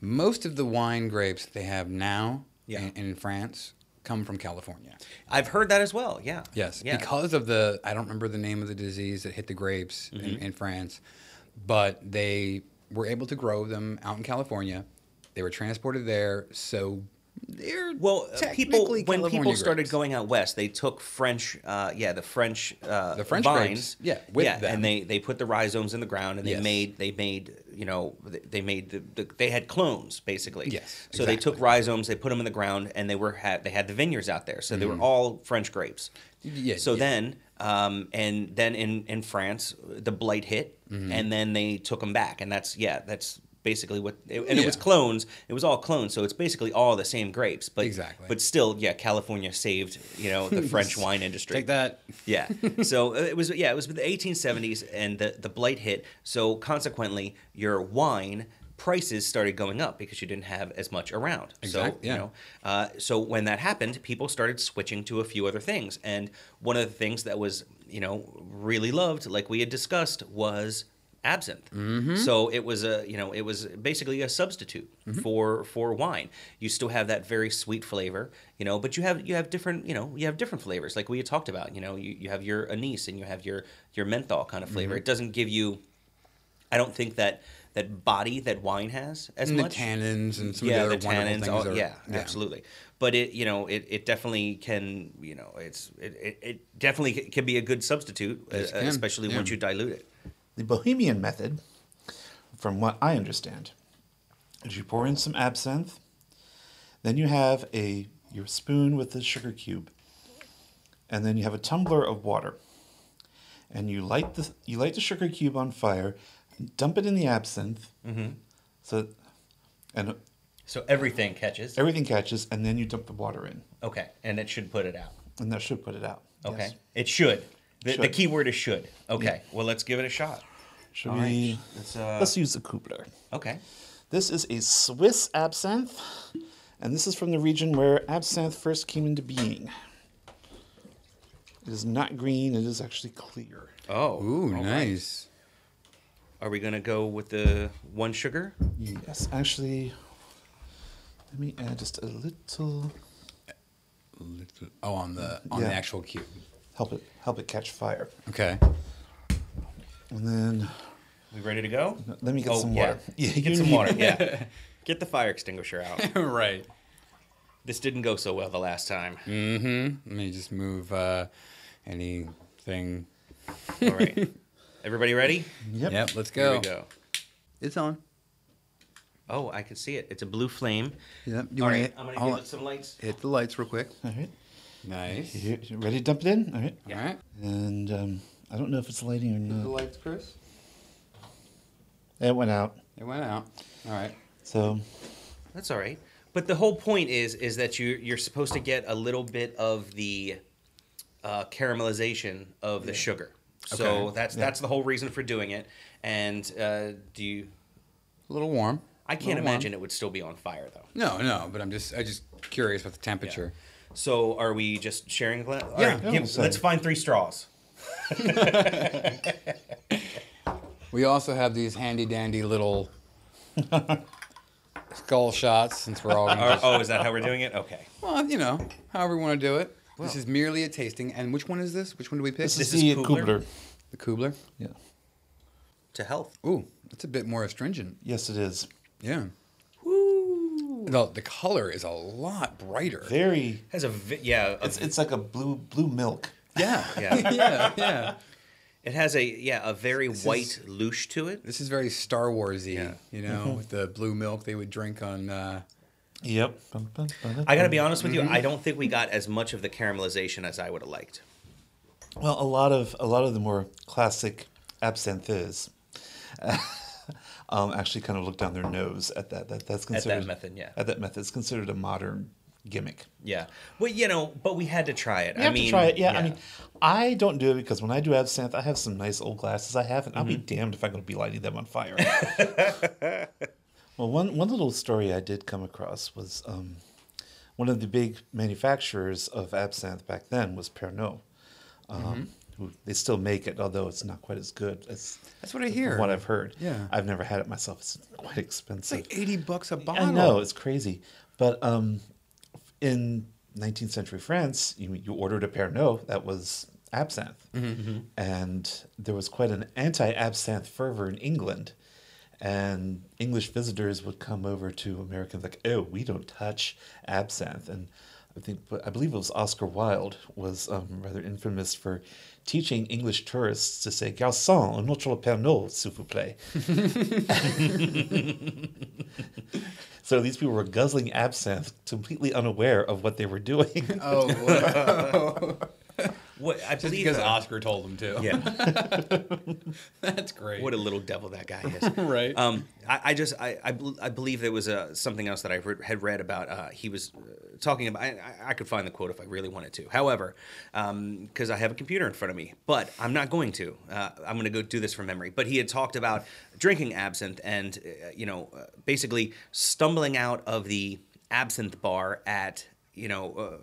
Most of the wine grapes they have now Yeah. in, in France come from California. I've heard that as well. Yeah. Yes, Yeah. because of the I don't remember the name of the disease that hit the grapes in, mm-hmm. in France, but they were able to grow them out in California. They were transported there, so They're Well, uh, people technically when people California started grapes. going out west, they took French, uh, yeah, the French, uh, The French vines, grapes, yeah, with yeah, them. and they they put the rhizomes in the ground, and they Yes. made they made you know they- they made the, the they had clones basically. Yes, So they took rhizomes, they put them in the ground, and they were had they had the vineyards out there, so they were all French grapes. Mm-hmm. Yeah, So yeah. then, um, and then in in France, the blight hit, Mm-hmm. and then they took them back, and that's yeah, that's basically what. And it was clones. It was all clones, so it's basically all the same grapes, but Exactly. But still, yeah, California saved you know the French wine industry. Take that. Yeah. So uh, it was yeah, it was the 1870s and the the blight hit. So consequently, your wine prices started going up because you didn't have as much around. Exact- so yeah. you know, uh, so when that happened, people started switching to a few other things, and one of the things that was you know really loved, like we had discussed, was absinthe. Mm-hmm. So it was a you know it was basically a substitute Mm-hmm. for for wine. You still have that very sweet flavor, you know, but you have you have different you know you have different flavors like we had talked about. You know, you, you have your anise and you have your your menthol kind of flavor. Mm-hmm. It doesn't give you. I don't think that that body that wine has as And the much tannins and some yeah, of the the other tannins. all- are- yeah, yeah. absolutely. But it, you know, it, it definitely can, you know, it's it, it, it definitely can be a good substitute, uh, Yes, can. especially Yeah. once you dilute it. The Bohemian method, from what I understand, is you pour in some absinthe, then you have a your spoon with the sugar cube, and then you have a tumbler of water, and you light the you light the sugar cube on fire, dump it in the absinthe, Mm-hmm. so and So everything catches. everything catches, and then you dump the water in, Okay, and it should put it out. and that should put it out. Okay, Yes. it should. The, the key word is should. Okay, well let's give it a shot. Should All we? right. Let's, uh, Let's use the Kubler. Okay. This is a Swiss absinthe, and this is from the region where absinthe first came into being. It is not green, it is actually clear. Oh. Ooh, all right. nice. Are we gonna go with the one sugar? Yes, actually, let me add just a little, Little- Oh, on the on Yeah. the actual cube. help it help it catch fire. Okay. And then We ready to go? let me get oh, some water. Yeah, Get some water. Yeah. Get the fire extinguisher out. right. this didn't go so well the last time. Mm-hmm. Let me just move uh, anything. All right. Everybody ready? Yep. Yep. Let's go. Here we go. It's on. Oh, I can see it. It's a blue flame. Yep. You All want right, to I'm gonna hold give on. it some lights. hit the lights real quick? All right. Nice. You, you ready to dump it in? All right. All right. And um, I don't know if it's lighting or Hit the lights, Chris. It went out. It went out. All right. So That's all right. But the whole point is is that you you're supposed to get a little bit of the uh, caramelization of the sugar. So Okay. that's Yeah. that's the whole reason for doing it. And uh, do you? A little warm. I can't Little warm. imagine it would still be on fire though. No, no, but I'm just I just curious about the temperature. So are we just sharing a glass? Yeah. right, Yeah, give- let's find three straws. We also have these handy dandy little skull shots since we're all gonna Or- just, oh, is that how we're doing it? Okay. well, you know, however we want to do it. this is merely a tasting. And which one is this? Which one do we pick? this, This is is the Kubler? Kubler. the Kubler. Yeah. To health. Ooh, it's a bit more astringent. Yes, it is. Yeah. The, the color is a lot brighter. Very. Has a vi- yeah. A, It's it's like a blue blue milk. Yeah. Yeah. yeah. Yeah. it has a yeah a very This white is- louche to it. This is very Star Warsy. Yeah. You know, with the blue milk they would drink on. Uh, Yep. I got to be honest with Mm-hmm. you. I don't think we got as much of the caramelization as I would have liked. Well, a lot of a lot of the more classic absinthes um, actually kind of look down their nose at that. That that's that considered method, yeah. At that method, it's considered a modern gimmick. Yeah. Well, you know, but we had to try it. You I have mean, to try it. Yeah, I mean, I don't do it because when I do absinthe, I have some nice old glasses I have, and I'll be Mm-hmm. damned if I'm going to be lighting them on fire. well, one one little story I did come across was um, one of the big manufacturers of absinthe back then was Pernod. Um, Mm-hmm. They still make it, although it's not quite as good as That's what I hear. what I've heard. Yeah. I've never had it myself. It's quite it's expensive. like eighty bucks a bottle. I know it's crazy, but um, in 19th century France, you you ordered a Pernod that was absinthe, and there was quite an anti-absinthe fervor in England, and English visitors would come over to Americans like, "Oh, we don't touch absinthe." And I think, I believe it was Oscar Wilde was um, rather infamous for teaching English tourists to say "Garçon, un autre pernod, s'il vous plaît." so these people were guzzling absinthe, completely unaware of what they were doing. Oh, wow. What I just believe because uh, Oscar told him to. Yeah, That's great. what a little devil that guy is. right. Um, I, I just I I, I believe there was uh, something else that I re- had read about. Uh, he was uh, talking about. I, I- could find the quote if I really wanted to. However, because I have a computer in front of me, but I'm not going to. Uh, I'm going to go do this from memory. But he had talked about drinking absinthe and uh, you know uh, basically stumbling out of the absinthe bar at you know uh,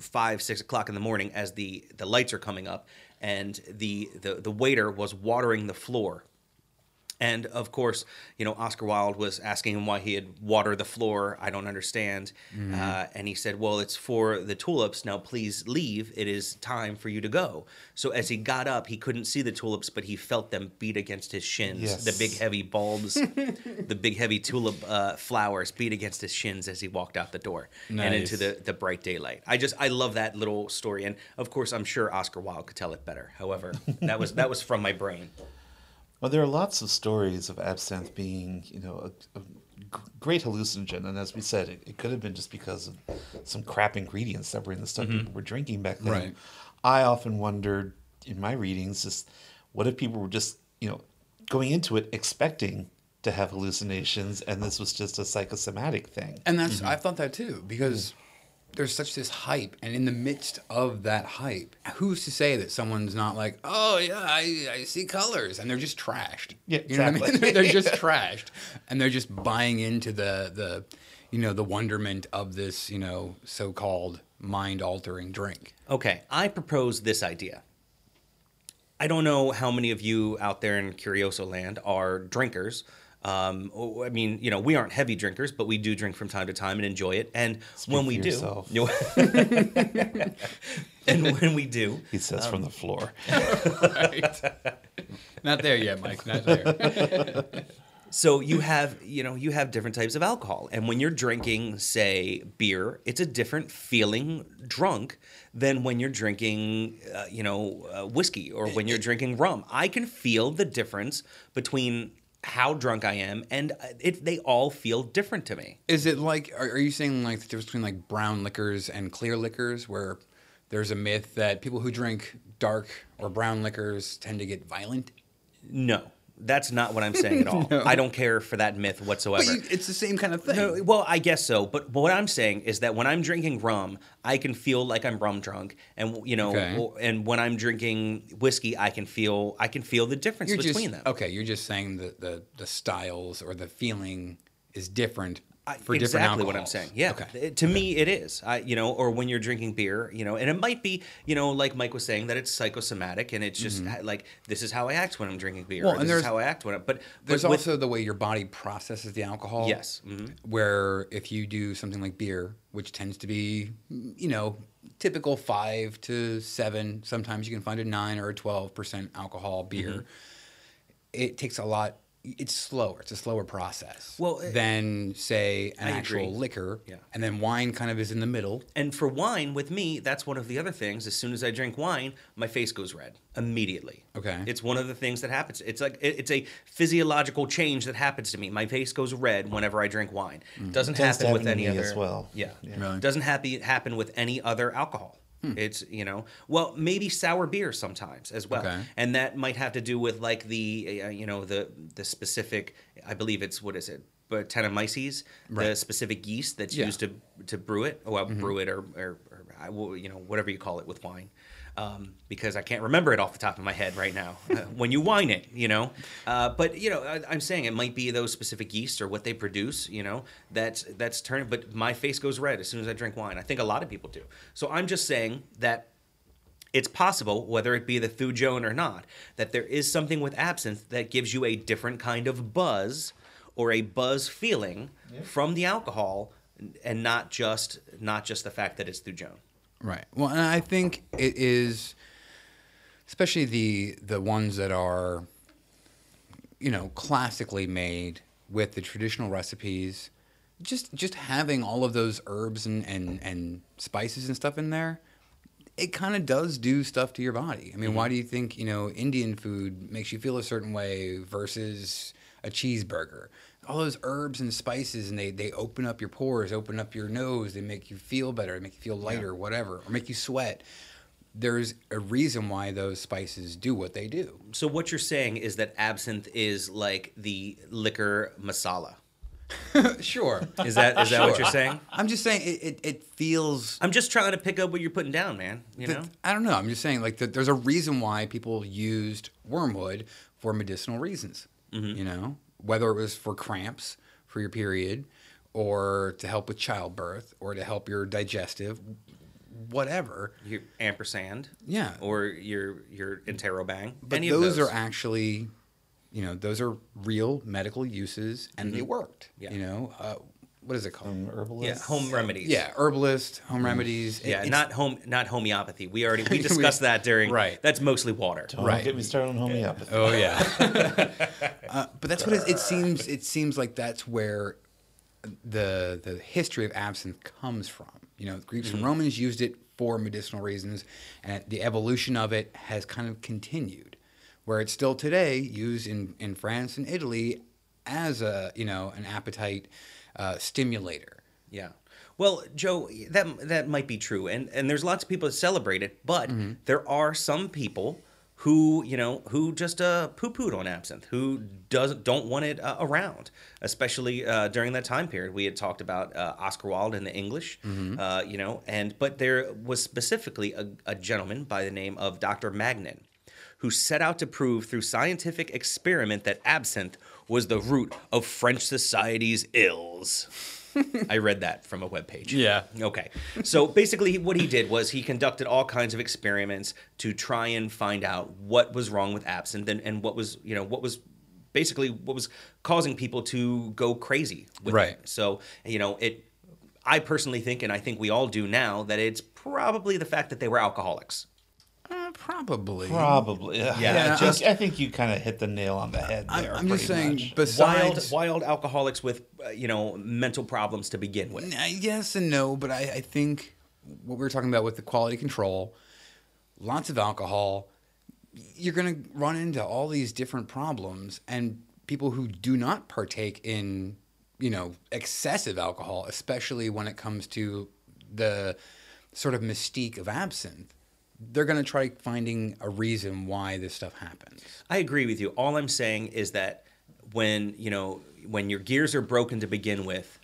five six o'clock in the morning as the the lights are coming up and the the, the waiter was watering the floor and of course, you know, Oscar Wilde was asking him why he had watered the floor. I don't understand. Uh, and he said, Well, it's for the tulips. Now, please leave. It is time for you to go. So as he got up, he couldn't see the tulips, but he felt them beat against his shins. Yes. The big, heavy bulbs, the big, heavy tulip uh, flowers beat against his shins as he walked out the door and into the, the bright daylight. I just, I love that little story. And of course, I'm sure Oscar Wilde could tell it better. However, that was that was from my brain. Well, there are lots of stories of absinthe being, you know, a great hallucinogen, and as we said, it, it could have been just because of some crap ingredients that were in the stuff people mm-hmm. were drinking back then. Right. I often wondered in my readings, just what if people were just, you know, going into it expecting to have hallucinations, and this was just a psychosomatic thing. And that's mm-hmm. I thought that too because there's such this hype, and in the midst of that hype, who's to say that someone's not like, oh yeah, I, I see colors, and they're just trashed. Yeah, you know what I exactly. mean? they're just trashed, and they're just buying into the the, you know, the wonderment of this, you know, so-called mind-altering drink. Okay, I propose this idea. I don't know how many of you out there in Curioso Land are drinkers. Um, I mean, you know, we aren't heavy drinkers, but we do drink from time to time and enjoy it. And when we do, yourself. And when we do, He says from the floor. Right. not there yet, Mike. Not there. So you have, you know, you have different types of alcohol, and when you're drinking, say, beer, it's a different feeling drunk than when you're drinking, uh, you know, uh, whiskey or when you're drinking rum. I can feel the difference between how drunk I am, and uh, it, they all feel different to me. Is it like, are, are you saying like the difference between like brown liquors and clear liquors, where there's a myth that people who drink dark or brown liquors tend to get violent? No, that's not what I'm saying at all. I don't care for that myth whatsoever. You, it's the same kind of thing. No, well, I guess so. But, but what I'm saying is that when I'm drinking rum, I can feel like I'm rum drunk, and you know, Okay. and when I'm drinking whiskey, I can feel I can feel the difference you're between just them. okay. You're just saying that the the styles or the feeling is different I- for different exactly what I'm saying. Yeah, Okay. To me it is. I, you know, or when you're drinking beer, you know, and it might be, you know, like Mike was saying that it's psychosomatic, and it's just ha- like this is how I act when I'm drinking beer. Mm-hmm. Well, or and this is how I act when. I, but There's with- also the way your body processes the alcohol. Yes, mhm. Where if you do something like beer, which tends to be, you know, typical five to seven, sometimes you can find a nine or a 12% alcohol beer, Mm-hmm. it takes a lot. It's slower. It's a slower process Well, it- than say an I actual agree. liquor. Yeah. And then wine kind of is in the middle. And for wine, with me, that's one of the other things. As soon as I drink wine, my face goes red immediately. Okay. It's one of the things that happens. It's like it- it's a physiological change that happens to me. My face goes red whenever I drink wine. Mm-hmm. Doesn't Tends to happen with any other as well. Yeah. Yeah. Really? Doesn't happy happen with any other alcohol. It's you know well maybe sour beer sometimes as well, Okay. and that might have to do with like the uh, you know the the specific I believe it's what is it but Brettanomyces, the specific yeast that's Yeah. used to to brew it, or well, brew it, or, or, or I will, you know whatever you call it with wine, um, because I can't remember it off the top of my head right now. Uh, when you wine it, you know, uh, but you know I, I'm saying it might be those specific yeasts or what they produce, you know, that's that's turning. But my face goes red as soon as I drink wine. I think a lot of people do. So I'm just saying that it's possible, whether it be the thujone or not, that there is something with absinthe that gives you a different kind of buzz or a buzz feeling from the alcohol, and not just not just the fact that it's thujone. Right. Well, and I think it is, especially the the ones that are you know, classically made with the traditional recipes, just just having all of those herbs and and, and spices and stuff in there, it kind of does do stuff to your body. I mean, why mm-hmm. do you think you know Indian food makes you feel a certain way versus a cheeseburger? All those herbs and spices, and they they open up your pores, open up your nose. They make you feel better, they make you feel lighter, whatever, or make you sweat. There's a reason why those spices do what they do. So what you're saying is that absinthe is like the liquor masala. Sure. Is that is that what you're saying? I'm just saying it, it, it feels. I'm just trying to pick up what you're putting down, man. You know? I don't know. I'm just saying like that there's a reason why people used wormwood for medicinal reasons. Mm-hmm. You know, whether it was for cramps for your period, or to help with childbirth, or to help your digestive, whatever. Your ampersand. Yeah. Or your your interrobang. But Any those, those are actually, you know, those are real medical uses, and they worked. Mm-hmm. Yeah. You know, uh, what is it called? Um, herbalist. yeah home remedies. yeah, herbalist, home remedies. It- Yeah, it's- not home, not homeopathy. We already we discussed that during. Right. That's mostly water. Don't Right. get me started on homeopathy. Oh yeah. uh, but that's what it, it seems. It seems like that's where the the history of absinthe comes from. You know, Greeks and Romans used it for medicinal reasons, and the evolution of it has kind of continued, where it's still today used in in France and Italy as a you know an appetite uh, stimulator. Yeah. Well, Joe, that that might be true, and and there's lots of people that celebrate it, but Mm-hmm. there are some people who you know who just uh, poo-pooed on absinthe, who doesn't don't want it uh, around, especially uh, during that time period. We had talked about uh, Oscar Wilde and the English, Mm-hmm. uh, you know, and but there was specifically a, a gentleman by the name of Dr. Magnan who set out to prove through scientific experiment that absinthe was the root of French society's ills. I read that from a webpage. Yeah. Okay. So basically, what he did was he conducted all kinds of experiments to try and find out what was wrong with absinthe and, and what was, you know, what was basically what was causing people to go crazy with Right. it. So, you know, it, I personally think, and I think we all do now, that it's probably the fact that they were alcoholics. Probably. Probably. Yeah. Yeah, I, think, I think you kind of hit the nail on the head I'm, there. I'm just saying. much. Besides, wild, wild alcoholics with, uh, you know, mental problems to begin with. Yes and no, but I, I think what we were talking about with the quality control, lots of alcohol, you're going to run into all these different problems, and people who do not partake in, you know, excessive alcohol, especially when it comes to the sort of mystique of absinthe, they're going to try finding a reason why this stuff happens. I agree with you. All I'm saying is that when you know when your gears are broken to begin with,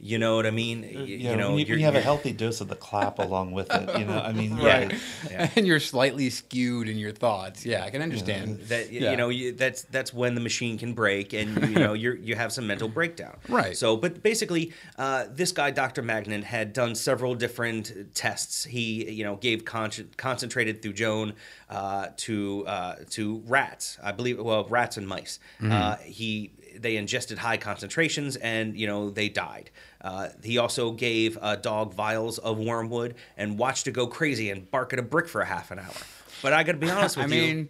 you know what I mean. Y- Yeah, you know, when you, you're- when you have a you're- healthy dose of the clap along with it, you know, I mean, Yeah. yeah, and you're slightly skewed in your thoughts. Yeah, I can understand. that Yeah. you know you, that's that's when the machine can break and you know you're you have some mental breakdown Right. so but basically uh, this guy dr magnan had done several different tests he you know gave con- concentrated thujone uh, to uh, to rats i believe well rats and mice uh, he they ingested high concentrations and you know they died uh, he also gave a dog vials of wormwood and watched it go crazy and bark at a brick for a half an hour but i gotta be honest with you I you mean,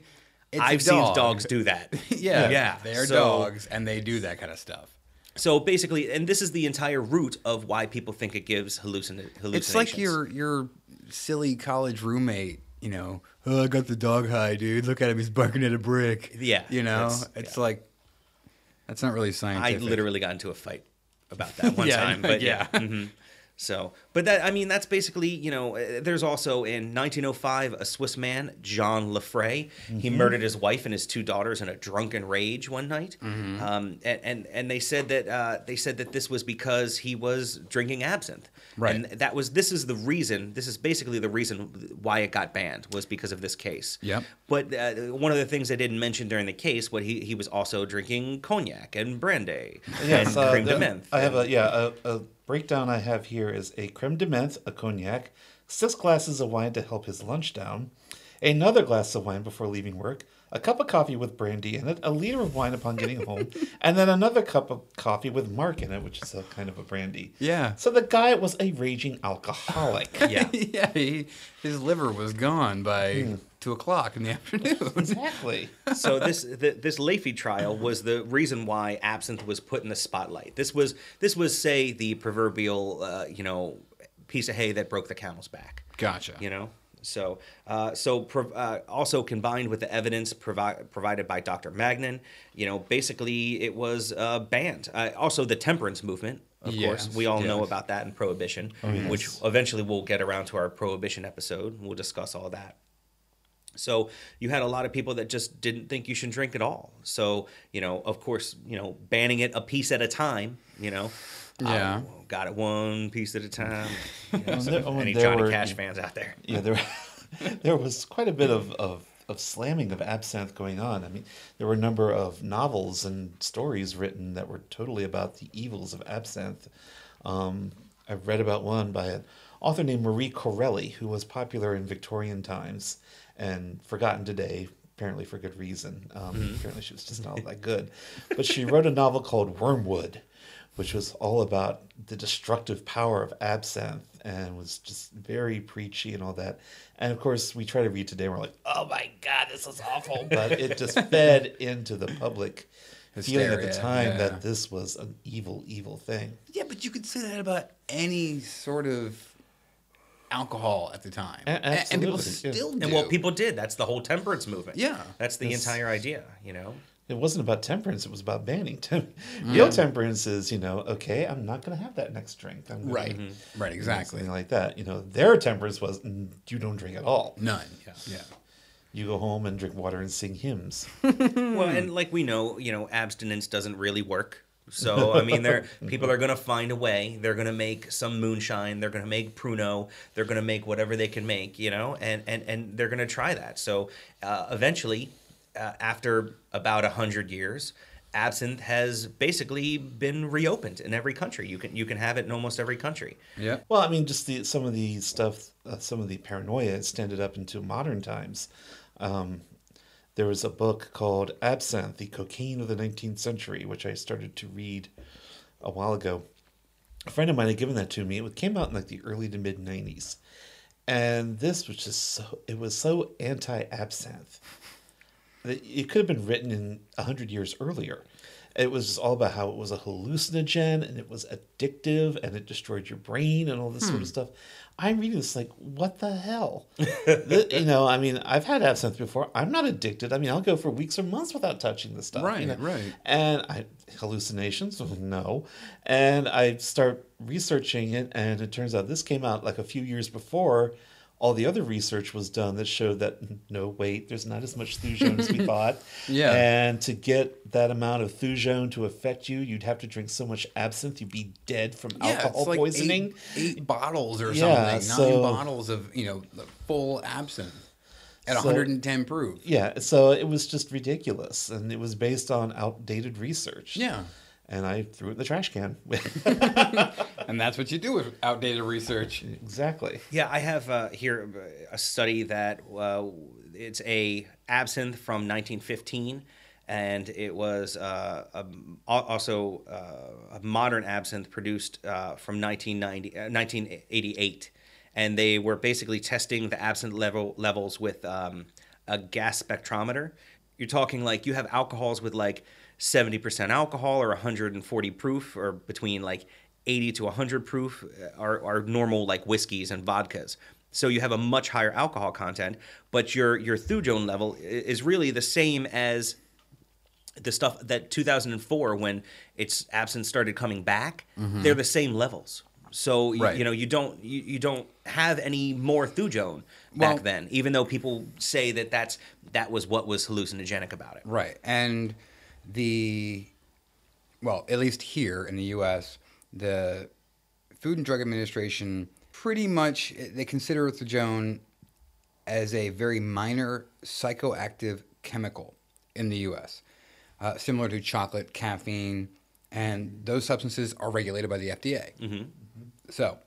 it's I've seen dog. dogs do that. yeah, yeah. they're So- dogs and they do that kind of stuff. So basically, and this is the entire root of why people think it gives hallucin- hallucinations. It's like your your silly college roommate. You know, oh, I got the dog high, dude. Look at him; he's barking at a brick. Yeah, you know, that's- it's yeah. like that's not really scientific. I literally got into a fight about that one Yeah, time. But yeah. yeah. mhm. So, but that I mean, that's basically you know. uh, There's also in 1905 a Swiss man, Jean Lanfray. He Mm-hmm. murdered his wife and his two daughters in a drunken rage one night. Mm-hmm. Um, and, and and they said that uh, they said that this was because he was drinking absinthe. Right. And that was this is the reason. This is basically the reason why it got banned was because of this case. Yep. But uh, one of the things I didn't mention during the case, what he he was also drinking cognac and brandy Yes, and uh, creme de menthe. I have a yeah a, a breakdown. I have here is a creme de menthe, a cognac, six glasses of wine to help his lunch down, another glass of wine before leaving work, a cup of coffee with brandy in it, a liter of wine upon getting home, and then another cup of coffee with mark in it, which is a kind of a brandy. Yeah. So the guy was a raging alcoholic. Yeah. yeah, he, his liver was gone by hmm. Two o'clock in the afternoon. Exactly. so this th- this Leafy trial was the reason why absinthe was put in the spotlight. This was this was say the proverbial uh, you know piece of hay that broke the camel's back. Gotcha. You know. So, uh, so prov- uh, also combined with the evidence provi- provided by Dr. Magnan, you know, basically it was uh, banned. Uh, also, the temperance movement, of course, we all know about that in prohibition, yes. which eventually we'll get around to our prohibition episode. We'll discuss all that. So you had a lot of people that just didn't think you should drink at all. So you know, of course, you know, banning it a piece at a time. You know, Yeah. Oh, got it one piece at a time. You know, Well, so there- oh, any Johnny were- Cash fans out there? yeah, there there was quite a bit of, of of slamming of absinthe going on. I mean, there were a number of novels and stories written that were totally about the evils of absinthe. Um, I've read about one by an author named Marie Corelli, who was popular in Victorian times and forgotten today, apparently for good reason. Um, Apparently, she was just not that good. But she wrote a novel called Wormwood, which was all about the destructive power of absinthe and was just very preachy and all that. And of course, we try to read today, and we're like, oh my God, this is awful. But it just fed into the public feeling at the time yeah. that this was an evil, evil thing. Yeah, but you could say that about any sort of alcohol at the time, A- A- and people absolutely, yeah. still do. And well, people did. That's the whole temperance movement. Yeah. that's the It's- entire idea. You know. It wasn't about temperance; it was about banning. Tem- Real temperance is, you know, okay, I'm not going to have that next drink. I'm gonna, right, Mm-hmm. right, you know, exactly. something like that. You know, their temperance was mm, you don't drink at all. None. Yeah, yeah. You go home and drink water and sing hymns. Well, and like we know, you know, abstinence doesn't really work. So I mean, there people are gonna find a way. They're gonna make some moonshine. They're gonna make pruno. They're gonna make whatever they can make, you know, and and and they're gonna try that. So uh, eventually, uh, after about a hundred years, absinthe has basically been reopened in every country. You can you can have it in almost every country. Yeah. Well, I mean, just the some of the stuff, uh, some of the paranoia extended up into modern times. Um, there was a book called Absinthe: The Cocaine of the Nineteenth Century, which I started to read a while ago. A friend of mine had given that to me. It came out in like the early to mid '90s, and this was just so. It was so anti-absinthe. that It could have been written in a hundred years earlier. It was just all about how it was a hallucinogen and it was addictive and it destroyed your brain and all this sort of hmm. stuff. I'm reading this like, what the hell? Th- you know, I mean, I've had absinthe before. I'm not addicted. I mean, I'll go for weeks or months without touching this stuff. you Right, know? right. And I hallucinations, oh, no. And I start researching it, and it turns out this came out like a few years before all the other research was done that showed that no, wait, there's not as much thujone as we thought. Yeah. And to get that amount of thujone to affect you, you'd have to drink so much absinthe, you'd be dead from Yeah, alcohol it's like poisoning. Eight, eight bottles or Yeah, something. Nine so- bottles of you know the full absinthe at So- 110 proof. Yeah, so it was just ridiculous, and it was based on outdated research. Yeah. And I threw it in the trash can. And that's what you do with outdated research. exactly. Yeah, I have uh, here a study that uh, it's a absinthe from 1915, and it was uh, a, also uh, a modern absinthe produced uh, from 1990, uh, 1988, and they were basically testing the absinthe level levels with um, a gas spectrometer. You're talking like you have alcohols with like 70% alcohol or 140 proof, or between like 80 to 100 proof uh, are, are normal like whiskeys and vodkas. So you have a much higher alcohol content, but your your thujone level is really the same as the stuff that 2004 when its absence started coming back. They're the same levels. So y- Right. you know you don't you, you don't have any more thujone Well- back then, even though people say that that's that was what was hallucinogenic about it. Right. And the, well, at least here in the U.S., the Food and Drug Administration pretty much, they consider thujone as a very minor psychoactive chemical in the U.S., uh, similar to chocolate, caffeine, and those substances are regulated by the FDA. Mm-hmm. So,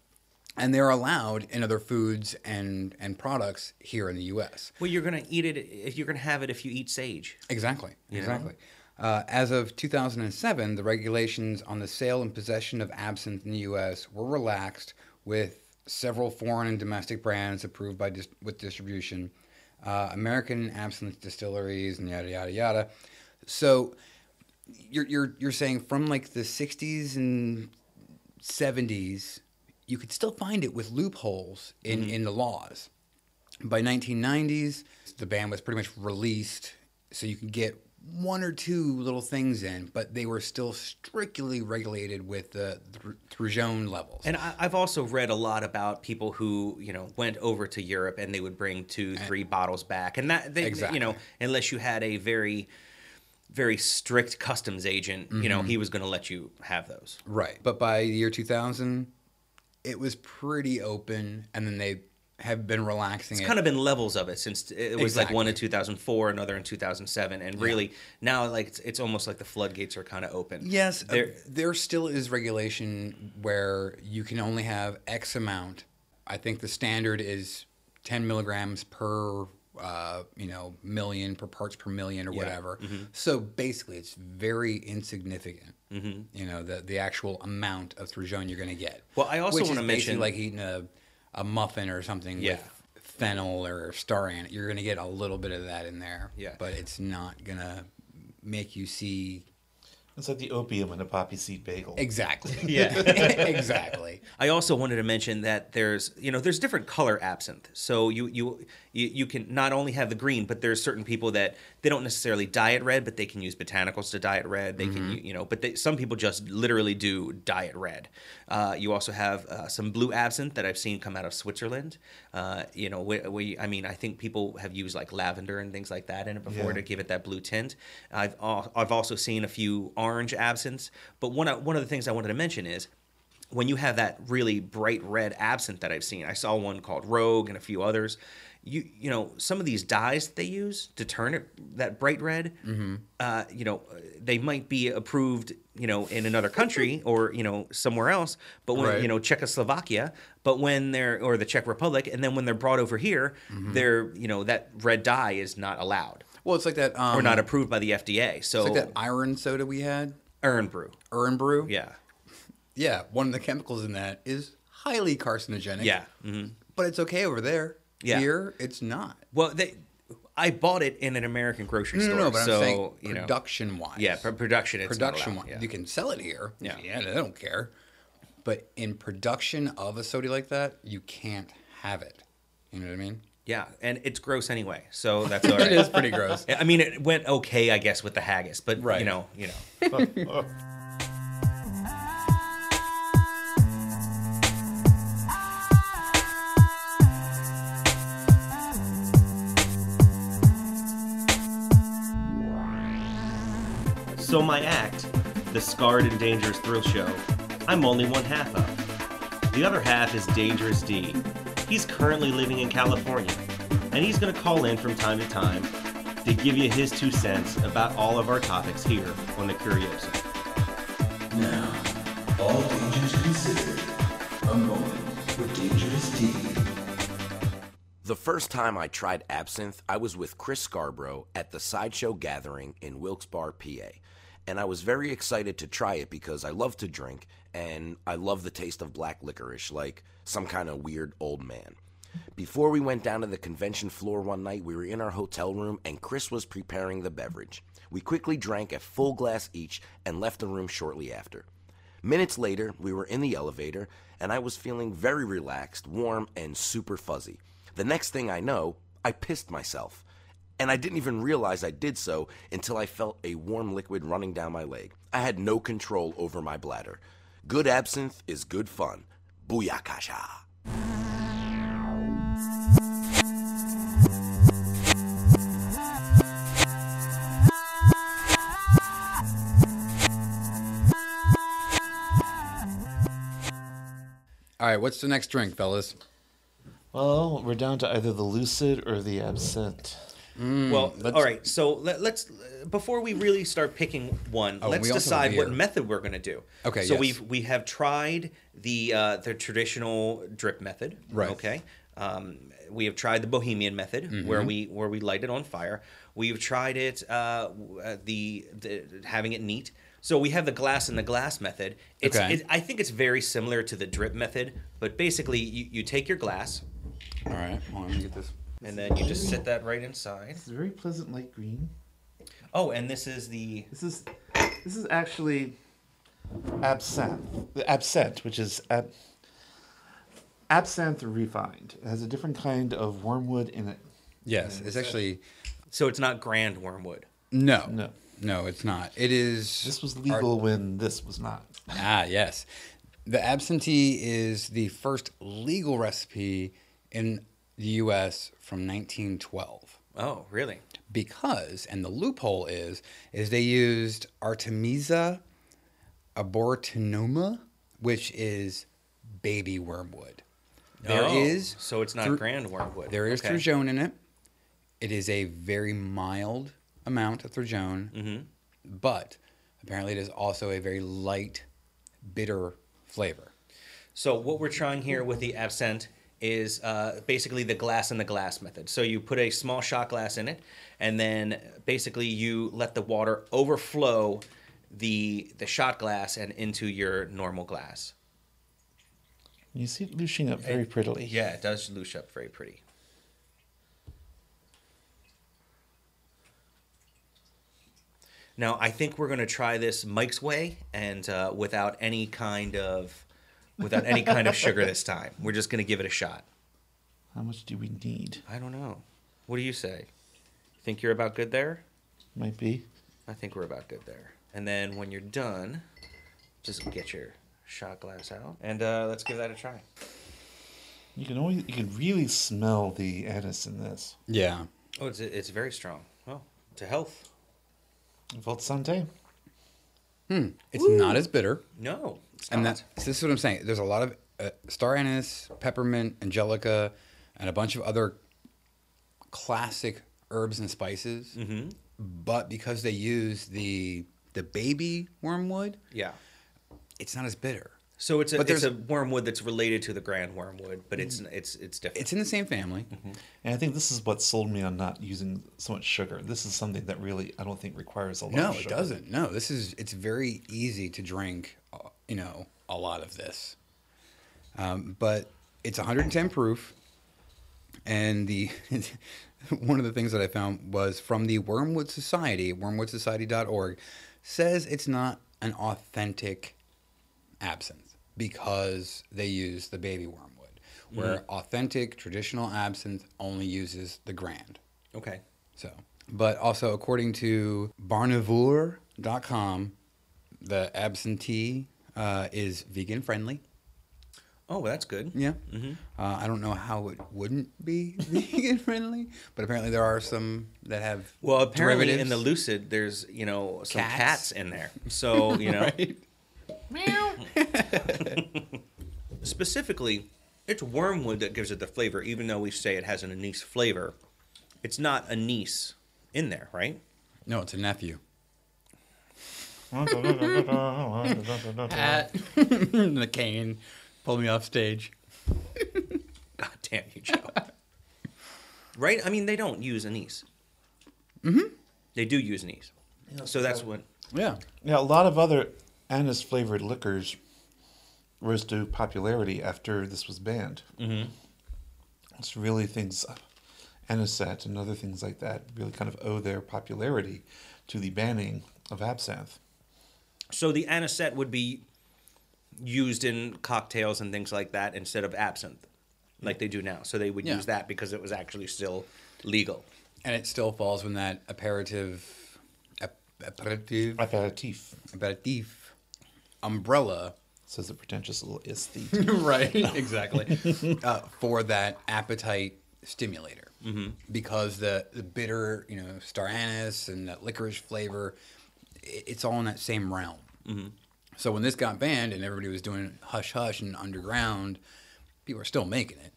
and they're allowed in other foods and, and products here in the U.S. Well, you're gonna eat it. if You're gonna have it if you eat sage. Exactly. You know? Uh, as of 2007, the regulations on the sale and possession of absinthe in the U.S. were relaxed, with several foreign and domestic brands approved by dis- with distribution. uh, American Absinthe Distilleries, and yada yada yada. So you're you're you're saying from like the '60s and '70s, you could still find it with loopholes in Mm-hmm. in the laws. By 1990s, the ban was pretty much released, so you could get one or two little things in, but they were still strictly regulated with the th- thujone levels. And I, I've also read a lot about people who you know went over to Europe and they would bring two, three bottles back, and that they, Exactly. you know, unless you had a very, very strict customs agent, you Mm-hmm. know, he was going to let you have those. Right. But by the year 2000, it was pretty open, and then they have been relaxing It's it. kind of been levels of it since it was like one in 2004, another in 2007, and really now like it's, it's almost like the floodgates are kind of open. yes, uh, There- there still is regulation where you can only have X amount. I think the standard is 10 milligrams per, uh, you know, million per parts per million or Yeah. whatever. Mm-hmm. So basically, it's very insignificant. Mm-hmm. You know, the the actual amount of thujone you're going to get. Well, I also wanna mention- like eating a, a muffin or something Yeah. with fennel or star anise. You're going to get a little bit of that in there. Yeah. But it's not going to make you see It's like the opium in a poppy seed bagel. exactly. Yeah. exactly. I also wanted to mention that there's you know there's different color absinthe. So you you you, you can not only have the green, but there's certain people that they don't necessarily dye it red, but they can use botanicals to dye it red. They can you know, but they, some people just literally do dye it red. Uh, you also have uh, some blue absinthe that I've seen come out of Switzerland. Uh, you know, we, we I mean I think people have used like lavender and things like that in it before Yeah. to give it that blue tint. I've al- I've also seen a few orange absinthes, but one of, one of the things I wanted to mention is when you have that really bright red absinthe that I've seen, I saw one called Rogue and a few others. You you know some of these dyes that they use to turn it that bright red, mm-hmm. uh, you know they might be approved you know in another country or you know somewhere else, but when Right. you know Czechoslovakia, but when they're or the Czech Republic, and then when they're brought over here, mm-hmm. they're you know that red dye is not allowed Well, it's like that. Um, or not approved by the FDA. So It's like that iron soda we had, Irn-Bru, Urn Brew. yeah, Yeah. One of the chemicals in that is highly carcinogenic. yeah. hmm But it's okay over there. Yeah. Here, it's not. Well, they, I bought it in an American grocery No, store. no, no. But so, I'm saying you know, production wise. yeah, pr- production. It's production wise. yeah. You can sell it here. Yeah. Yeah, they don't care. But in production of a soda like that, you can't have it. You know what I mean? Yeah, and it's gross anyway, so that's all right. It is pretty gross. I mean, it went okay, I guess, with the haggis, but Right. you know, you know. So my act, the Scarred and Dangerous Thrill Show, I'm only one half of. The other half is Dangerous D. He's currently living in California, and he's going to call in from time to time to give you his two cents about all of our topics here on the Curioso. Now, all dangers considered, a moment with Dangerous D. The first time I tried absinthe, I was with Chris Scarborough at the Sideshow Gathering in Wilkes-Barre, PA. And I was very excited to try it because I love to drink and I love the taste of black licorice like some kind of weird old man. Before we went down to the convention floor one night, we were in our hotel room and Chris was preparing the beverage. We quickly drank a full glass each and left the room shortly after. Minutes later, we were in the elevator, and I was feeling very relaxed, warm, and super fuzzy. The next thing I know, I pissed myself. And I didn't even realize I did so until I felt a warm liquid running down my leg. I had no control over my bladder. Good absinthe is good fun. Booyakasha. All right, what's the next drink, fellas? Well, we're down to either the lucid or the absinthe. Hmm, well, all right. So let, let's before we really start picking one, Oh, let's we also have decide what method we're going to do. Okay, So yes. we've we have tried the uh, the traditional drip method. Right. Okay. Um, we have tried the Bohemian method, where Mm-hmm. we where we light it on fire. We've tried it uh, uh, the, the having it neat. So we have the glass and the glass method. It's, Okay. it, I think it's very similar to the drip method, but basically you, you take your glass, All right, hold on, let me get this. And then you just sit that right inside. It's a very pleasant light green. Oh, and this is the This is this is actually absinthe. The absinthe, which is ab, absinthe refined. It has a different kind of wormwood in it. Yes, it's actually so it's not grand wormwood. no, No. no, it's not. It is. This was legal when this was not. Ah, yes. The Absente is the first legal recipe in the U.S. from 1912. Oh, really? Because, and the loophole is, is they used Artemisia abrotanum, which is baby wormwood. There Oh, is so it's not grand wormwood. There is Okay. in it. It is a very mild amount of thujone, Mm-hmm. but apparently it is also a very light, bitter flavor. So what we're trying here with the absinthe is uh, basically the glass in the glass method. So you put a small shot glass in it, and then basically you let the water overflow the the shot glass and into your normal glass. You see it louching up very prettily. Yeah, it does louche up very pretty. Now I think we're gonna try this Mike's way and uh, without any kind of without any kind of sugar this time. We're just gonna give it a shot. How much do we need? I don't know. What do you say? Think you're about good there? Might be. I think we're about good there. And then when you're done, just get your shot glass out and uh, let's give that a try. You can always you can really smell the anise in this. Yeah. Oh, it's it's very strong. Well, to health. Vault Santé. Hmm. It's not as bitter. No, it's And not. that, so this is what I'm saying. There's a lot of uh, star anise, peppermint, angelica, and a bunch of other classic herbs and spices. Mm-hmm. But because they use the the baby wormwood, yeah. it's not as bitter. So it's a But it's there's- a wormwood that's related to the grand wormwood, but it's it's it's different. It's in the same family. And I think this is what sold me on not using so much sugar. This is something that really I don't think requires a lot of sugar. No, it doesn't. No, this is it's very easy to drink. You know, a lot of this, um, but it's 110 proof. And the one of the things that I found was from the Wormwood Society, wormwoodsociety.org, says it's not an authentic absinthe because they use the baby wormwood, where authentic traditional absinthe only uses the grand. okay. So, but also according to barnivore.com, the Absente uh, is vegan friendly. Oh, well, that's good. Yeah. Uh, I don't know how it wouldn't be vegan friendly, but apparently there are some that have Well, apparently in the lucid, there's you know some Cats. cats, in there. So you know, Right? specifically, it's wormwood that gives it the flavor. Even though we say it has an anise flavor, it's not anise in there, right? No, it's a nephew. Hat. the cane pulled me off stage. God damn you, Joe. right? I mean, they don't use anise. Mm-hmm. They do use anise. So that's what. Yeah. Yeah, a lot of other anise flavored liquors rose to popularity after this was banned. Mm-hmm. It's really things, anisette and other things like that, really kind of owe their popularity to the banning of absinthe. So the anisette would be used in cocktails and things like that instead of absinthe, like they do now. So they would Yeah. use that because it was actually still legal. And it still falls in that aperitif, ap- aperitif, Aperitif, aperitif umbrella says the pretentious little aesthete. right exactly uh, for that appetite stimulator mm-hmm. because the, the bitter you know star anise and that licorice flavor i- it's all in that same realm mm-hmm. so when this got banned and everybody was doing hush hush and underground people are still making it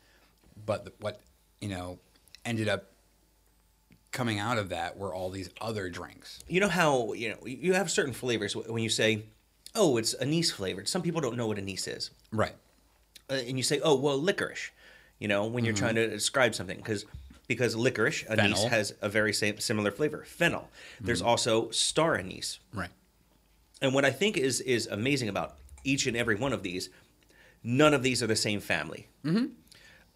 but the, what you know ended up coming out of that were all these other drinks You know how you know you have certain flavors when you say, "Oh, it's anise flavored." Some people don't know what anise is, right uh, and you say, "Oh, well, licorice." You know, when you're trying to describe something, because because licorice anise Fennel. has a very same similar flavor. Fennel. There's also star anise, right and what I think is is amazing about each and every one of these, none of these are the same family. Mm-hmm.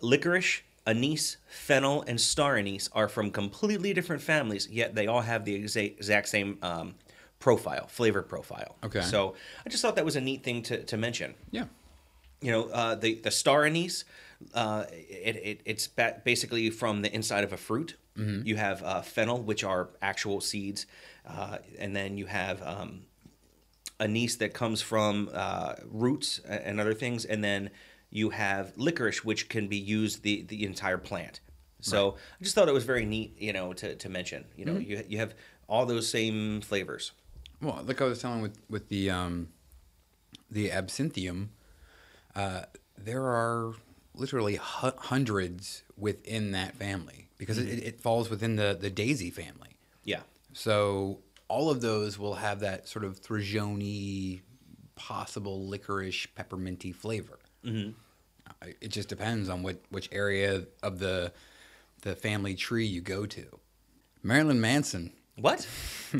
Licorice anise, fennel, and star anise are from completely different families, yet they all have the exa- exact same um, profile, flavor profile. Okay. So I just thought that was a neat thing to, to mention. Yeah. You know, uh, the the star anise, uh, it, it it's ba- basically from the inside of a fruit. You have uh, fennel, which are actual seeds, uh, and then you have um, anise that comes from uh, roots and other things, and then you have licorice, which can be used the the entire plant. So I just thought it was very neat, you know, to, to mention. You know, you you have all those same flavors. Well, like I was telling with with the um, the absinthium, uh, there are literally hu- hundreds within that family because it, it falls within the the daisy family. Yeah. So all of those will have that sort of thujone, possible licorice, pepperminty flavor. Mm-hmm. It just depends on what which area of the the family tree you go to. Marilyn Manson. What?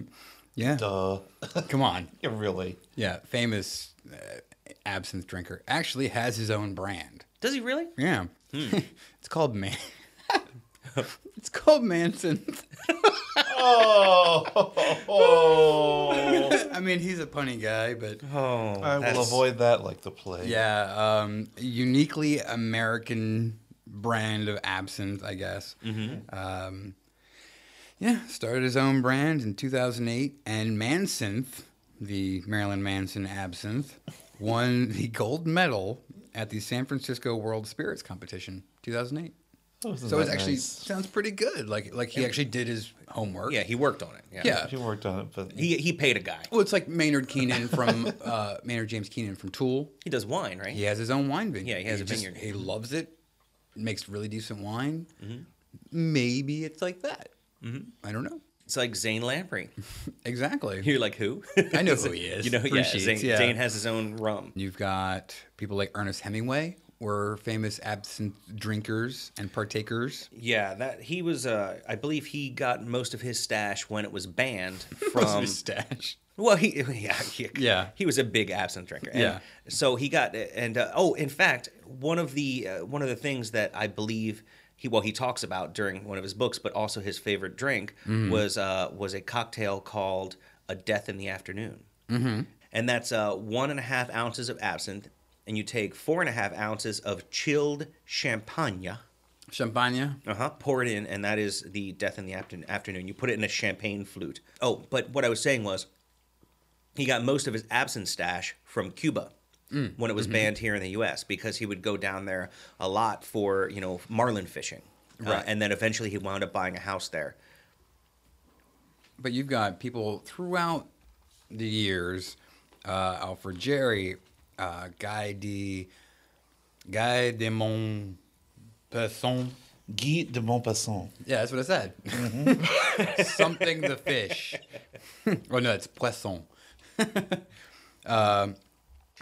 Yeah. Duh. Come on. Yeah, really. Yeah, famous uh, absinthe drinker. Actually has his own brand. Does he really? Yeah. it's called Man. it's called Manson. Oh, I mean, he's a punny guy, but Oh, I will that's- avoid that like the plague. yeah, um, uniquely American brand of absinthe, I guess. Um, yeah, started his own brand in 2008, and Mansinthe, the Marilyn Manson absinthe, won the gold medal at the San Francisco World Spirits Competition 2008. Oh, So it actually nice? sounds pretty good. Like like he actually did his homework. Yeah, he worked on it. Yeah. Yeah. He worked on it, but He he paid a guy. Well, it's like Maynard Keenan from uh, Maynard James Keenan from Tool. He does wine, right? He has his own wine vineyard. Yeah, he has a just- vineyard. He loves it. Makes really decent wine. Mm-hmm. Maybe it's like that. I don't know. It's like Zane Lamprey. Exactly. You're like who? I know who he is. You know, Free yeah. Zane, yeah. Zane has his own rum. You've got people like Ernest Hemingway, were famous absinthe drinkers and partakers. Yeah, that he was. Uh, I believe he got most of his stash when it was banned from. stash. Well, he yeah he, Yeah. he was a big absinthe drinker. And Yeah. So he got and uh, oh, in fact, one of the uh, one of the things that I believe he well he talks about during one of his books, but also his favorite drink Mm-hmm. was uh, was a cocktail called a Death in the Afternoon, mm-hmm. and that's uh, one and a half ounces of absinthe, and you take four and a half ounces of chilled champagne. Champagne. Uh huh. Pour it in, and that is the death in the after- afternoon. You put it in a champagne flute. Oh, but what I was saying was, he got most of his absinthe stash from Cuba when it was banned here in the U.S. because he would go down there a lot for you know marlin fishing, Uh, and then eventually he wound up buying a house there. But you've got people throughout the years, uh, Alfred Jarry, uh, Guy de Guy de Montpesson. Guy de Maupassant. Yeah, that's what I said. Something the fish. oh no, it's poisson. um,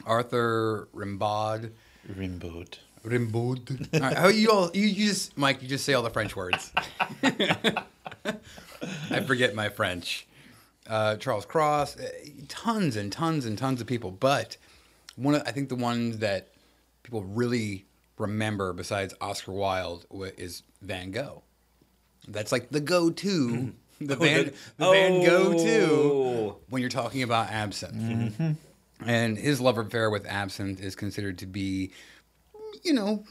Arthur Rimbaud. Rimbaud. Rimbaud. All right, how you all you, you just Mike, you just say all the French words. I forget my French. Uh, Charles Cros, uh, tons and tons and tons of people, but one of, I think the ones that people really remember besides Oscar Wilde is Van Gogh. That's like the go-to, the Van the- the Van go-to Oh. when you're talking about absinthe. And his love affair with absinthe is considered to be, you know,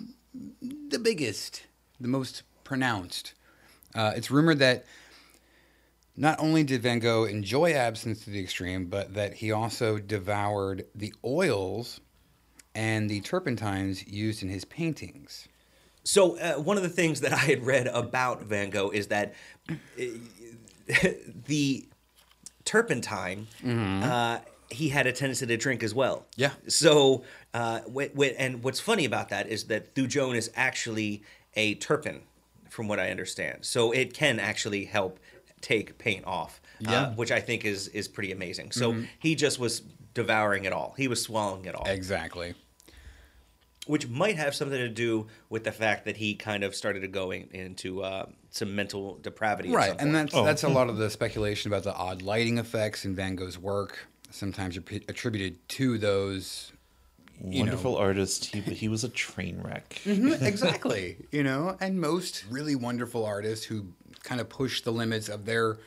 the biggest, the most pronounced. Uh, it's rumored that not only did Van Gogh enjoy absinthe to the extreme, but that he also devoured the oils and the turpentines used in his paintings. So uh, one of the things that I had read about Van Gogh is that uh, the turpentine, uh, he had a tendency to drink as well. Yeah. So, uh, wh- wh- and what's funny about that is that Thujone is actually a terpen, from what I understand. So it can actually help take paint off, uh, Yeah. which I think is is pretty amazing. So he just was devouring it all. He was swallowing it all Exactly. which might have something to do with the fact that he kind of started to going into uh, some mental depravity. Right, and point. that's that's a lot of the speculation about the odd lighting effects in Van Gogh's work. Sometimes are p- attributed to those, you Wonderful know, artist, he, he was a train wreck. Mhm, exactly. You know, and most really wonderful artists who kind of push the limits of their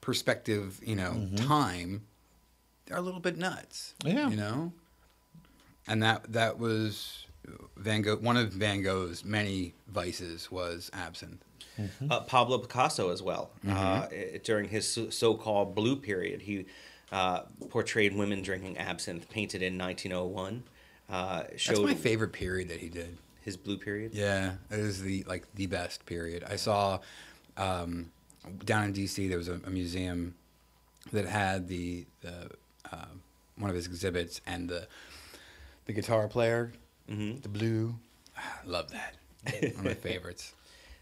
perspective, you know, time, they're a little bit nuts. Yeah. You know? And that that was Van Gogh one of Van Gogh's many vices was absinthe. uh, Pablo Picasso as well. Mm-hmm. Uh, during his so- so-called blue period, he uh, portrayed women drinking absinthe, painted in 1901. Uh, showed That's my favorite period that he did. his blue period. Yeah, it is the like the best period. I saw um, down in DC there was a, a museum that had the the uh, one of his exhibits and the the guitar player, the blue. Ah, Love that. One of my favorites.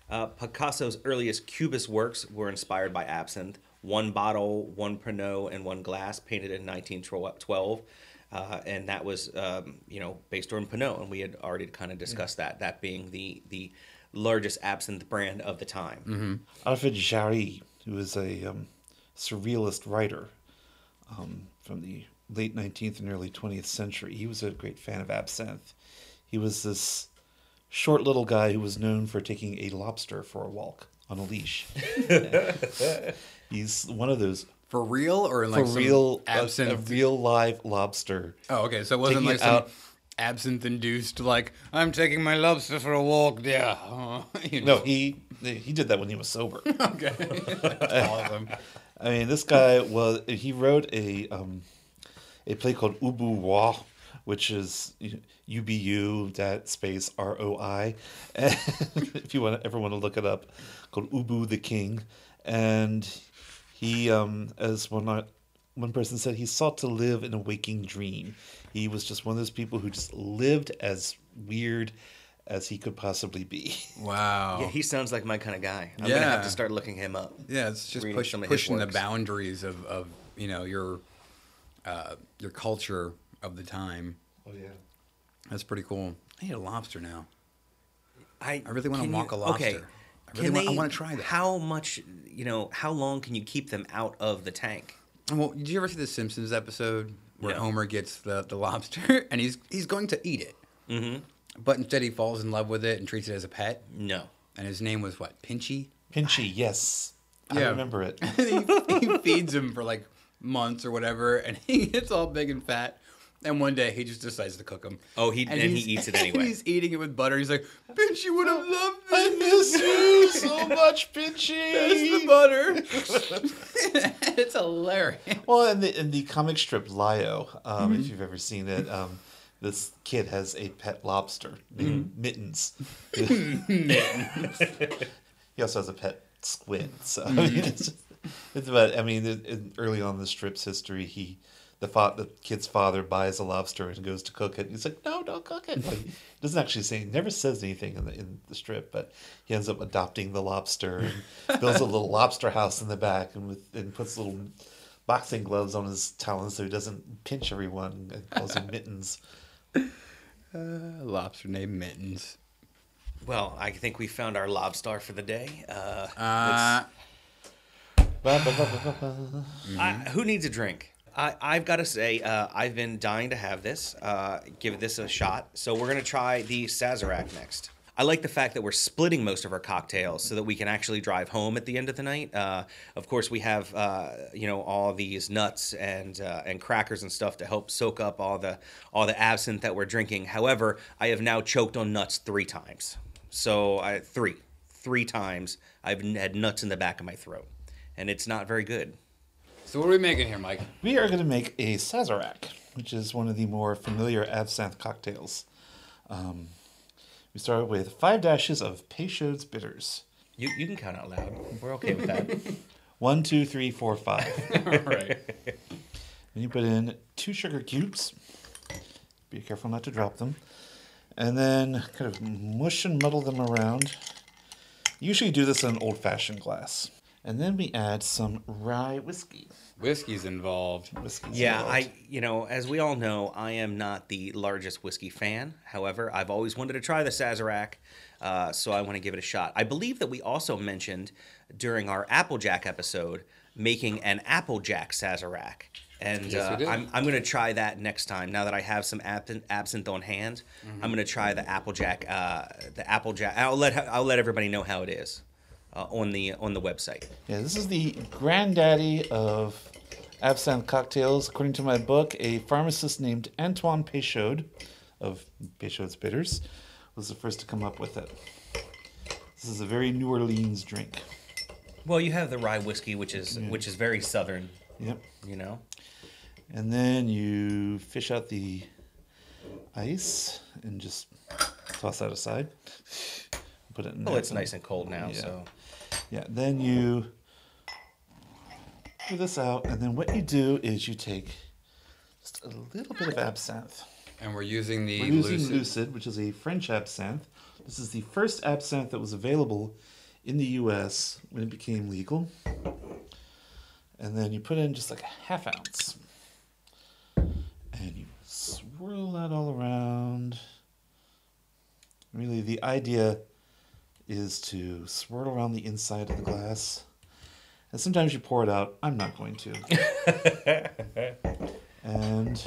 Uh, Picasso's earliest Cubist works were inspired by absinthe. One bottle, one Pernod, and one glass, painted in 1912. Uh, and that was, um, you know, based on Pernod, and we had already kind of discussed that. That being the the largest absinthe brand of the time. Alfred Jarry, who was a um, surrealist writer um, from the late 19th and early 20th century, he was a great fan of absinthe. He was this short little guy who was known for taking a lobster for a walk on a leash. He's one of those For real or like for some real absinthe? a, real live lobster. oh, okay. So it wasn't taking like it some out- absinthe induced like I'm taking my lobster for a walk. Yeah. You No, he he did that when he was sober. Okay. Awesome. I mean, this guy was he wrote a um, a play called Ubu Roi, which is U B U that space R O I. If you want ever want to look it up, called Ubu the King, and he um, as one one person said he sought to live in a waking dream. He was just one of those people who just lived as weird as he could possibly be. Wow. Yeah, he sounds like my kind of guy. I'm gonna have to start looking him up. Yeah, it's just reading push, some of his pushing the boundaries of, of you know your uh, your culture of the time. Oh yeah. That's pretty cool. I need a lobster now. I, I really wanna can walk you- a lobster. Okay. I really Can want- I wanna try that. How much, you know, how long can you keep them out of the tank? Well, did you ever see the Simpsons episode where No. Homer gets the, the lobster and he's he's going to eat it, Mm-hmm. but instead he falls in love with it and treats it as a pet. No. And his name was what? Pinchy. Pinchy, yes. I Yeah. remember it. he, he feeds him for like months or whatever, and he gets all big and fat. And one day he just decides to cook him. Oh, he- and he eats it and anyway. he's eating it with butter. He's like, Pinchy would have loved this. I miss you so much, Pinchy. That's the butter. it's hilarious. Well, in the in the comic strip Lio, um, Mm-hmm. if you've ever seen it, um, this kid has a pet lobster named Mm-hmm. Mittens. he also has a pet squid. So I Mm-hmm. it's, just, it's about. I mean, it, it, early on in the strip's history, he. The, fa- the kid's father buys a lobster and goes to cook it. He's like, "No, don't cook it." Like, he doesn't actually say. He never says anything in the in the strip, but he ends up adopting the lobster and builds a little lobster house in the back and with and puts little boxing gloves on his talons so he doesn't pinch everyone and calls him mittens. A lobster named Mittens. Well, I think we found our lobster for the day. Uh, Uh, Ba, ba, ba, ba, ba, ba. I, who needs a drink? I, I've got to say, uh, I've been dying to have this. Uh, give this a shot. So we're gonna try the Sazerac next. I like the fact that we're splitting most of our cocktails so that we can actually drive home at the end of the night. Uh, of course, we have uh, you know all these nuts and uh, and crackers and stuff to help soak up all the all the absinthe that we're drinking. However, I have now choked on nuts three times. So I three three times I've had nuts in the back of my throat, and it's not very good. So what are we making here, Mike? We are going to make a Sazerac, which is one of the more familiar absinthe cocktails. Um, we start with five dashes of Peychaud's bitters. You, you can count out loud. We're okay with that. One, two, three, four, five. right. Then you put in two sugar cubes. Be careful not to drop them. And then kind of mush and muddle them around. Usually do this in an old fashioned glass. And then we add some rye whiskey. Whiskey's involved. Whiskey's yeah, involved. I you know, as we all know, I am not the largest whiskey fan. However, I've always wanted to try the Sazerac, uh, so I want to give it a shot. I believe that we also mentioned during our Applejack episode making an Applejack Sazerac. And Yes, uh. I'm, I'm going to try that next time. Now that I have some absinthe, absinthe on hand, Mm-hmm. I'm going to try the Applejack. Uh, the Applejack. I'll let I'll let everybody know how it is uh, on the on the website. Yeah, this is the granddaddy of absinthe cocktails. According to my book, a pharmacist named Antoine Peychaud of Peychaud's Bitters was the first to come up with it. This is a very New Orleans drink. Well, you have the rye whiskey, which is which is very southern. Yep. You know. And then you fish out the ice and just toss that aside. Put it in Well, it's nice and cold now, Yeah. so Yeah, then you pour this out, and then what you do is you take just a little bit of absinthe. And we're using the We're using lucid. Lucid, which is a French absinthe. This is the first absinthe that was available in the U.S. when it became legal. And then you put in just like a half ounce, and you swirl that all around. Really, the idea is to swirl around the inside of the glass. And sometimes you pour it out. I'm not going to. and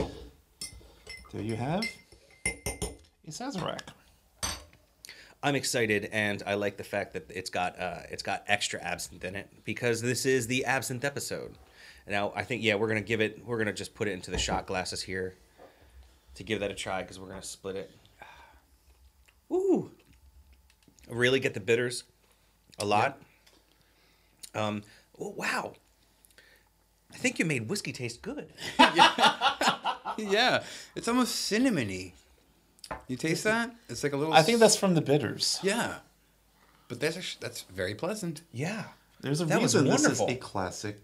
there you have a Sazerac. I'm excited, and I like the fact that it's got uh, it's got extra absinthe in it because this is the absinthe episode. Now, I think yeah, we're gonna give it. We're gonna just put it into the shot glasses here to give that a try because we're gonna split it. Ooh, really get the bitters a lot. Um, oh, wow. I think you made whiskey taste good. yeah, it's almost cinnamony. You taste that? It's like a little. I think that's from the bitters. yeah, but that's actually, that's very pleasant. Yeah, There's a That was reason this is wonderful. a classic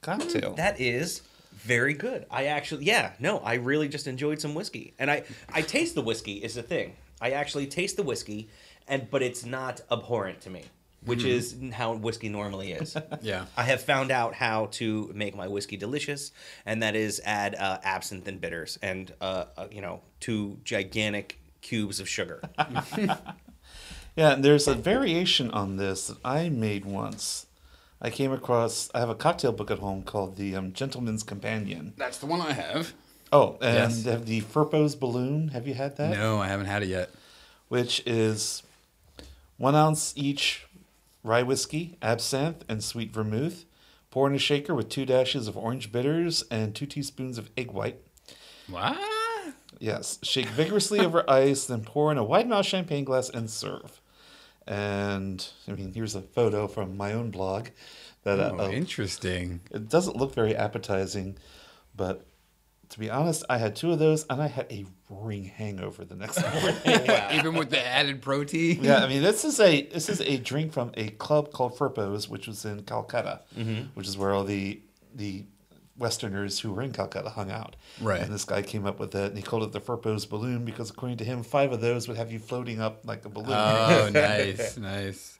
cocktail. That is very good. I actually, yeah, no, I really just enjoyed some whiskey, and I, I taste the whiskey is the thing. I actually taste the whiskey, and but it's not abhorrent to me, which is how whiskey normally is. Yeah. I have found out how to make my whiskey delicious, and that is add uh, absinthe and bitters, and uh, uh, you know, two gigantic cubes of sugar. Yeah, and there's a variation on this that I made once. I came across. I have a cocktail book at home called the um, Gentleman's Companion. That's the one I have. Oh, and Yes. have the Firpo's balloon. Have you had that? No, I haven't had it yet. Which is one ounce each rye whiskey, absinthe, and sweet vermouth. Pour in a shaker with two dashes of orange bitters and two teaspoons of egg white. What? Yes. Shake vigorously over ice, then pour in a wide mouth champagne glass and serve. And I mean, here's a photo from my own blog. That Oh, uh, interesting. it doesn't look very appetizing, but to be honest, I had two of those and I had a ring hangover the next morning. Even with the added protein. yeah, I mean, this is a this is a drink from a club called Firpo's, which was in Calcutta, mm-hmm. which is where all the the Westerners who were in Calcutta hung out. Right. And this guy came up with it, and he called it the Firpo's balloon because, according to him, five of those would have you floating up like a balloon. Oh, nice, nice.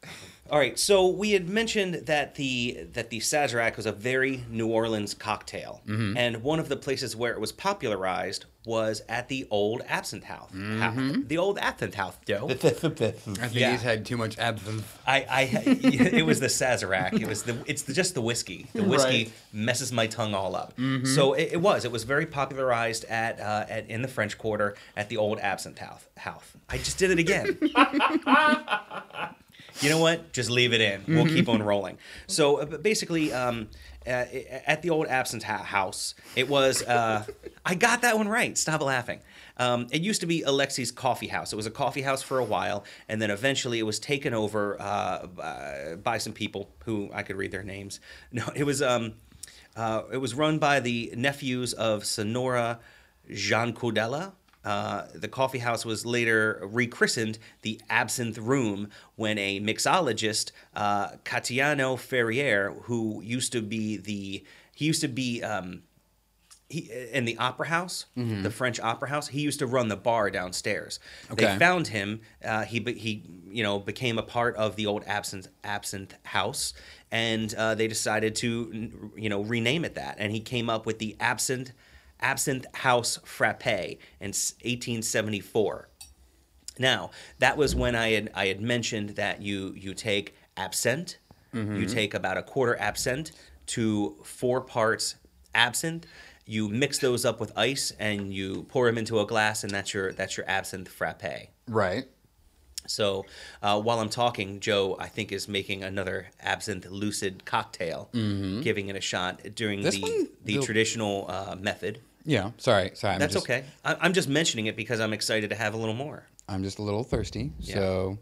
All right, so we had mentioned that the that the Sazerac was a very New Orleans cocktail, mm-hmm. and one of the places where it was popularized was at the old Absinthe House. The old Absinthe House, Joe. I think Yeah. he's had too much absinthe. I, I, it was the Sazerac. It was the, it's the, just the whiskey. The whiskey Right. messes my tongue all up. So it, it was. It was very popularized at, uh, at in the French Quarter at the old Absinthe House. House. I just did it again. you know what? Just leave it in. We'll keep on rolling. So uh, basically, um, at the old Absinthe House, it was. Uh, I got that one right. Stop laughing. Um, it used to be Alexi's Coffee House. It was a coffee house for a while, and then eventually it was taken over uh, by, by some people who I could read their names. No, it was. Um, uh, it was run by the nephews of Sonora Jean Codella. Uh, the coffee house was later rechristened the Absinthe Room when a mixologist, uh, Cayetano Ferrer, who used to be the he used to be um, he in the opera house, the French opera house. He used to run the bar downstairs. They found him. Uh, he he you know became a part of the old absinthe absinthe house, and uh, they decided to you know rename it that. And he came up with the absinthe absinthe house frappe in 1874. Now, that was when I had I had mentioned that you you take absinthe, you take about a quarter absinthe to four parts absinthe. You mix those up with ice and you pour them into a glass, and that's your that's your absinthe frappe. Right. So uh, while I'm talking, Joe, I think, is making another absinthe lucid cocktail, giving it a shot during Mm-hmm. This the one, the the- traditional uh, method. Yeah. Sorry. Sorry. I'm That's just, okay. I, I'm just mentioning it because I'm excited to have a little more. I'm just a little thirsty. Yeah. So,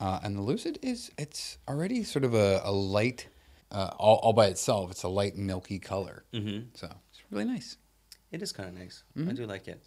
uh, and the lucid is it's already sort of a, a light, uh, all, all by itself. It's a light milky color. Mm-hmm. So it's really nice. It is kind of nice. Mm-hmm. I do like it.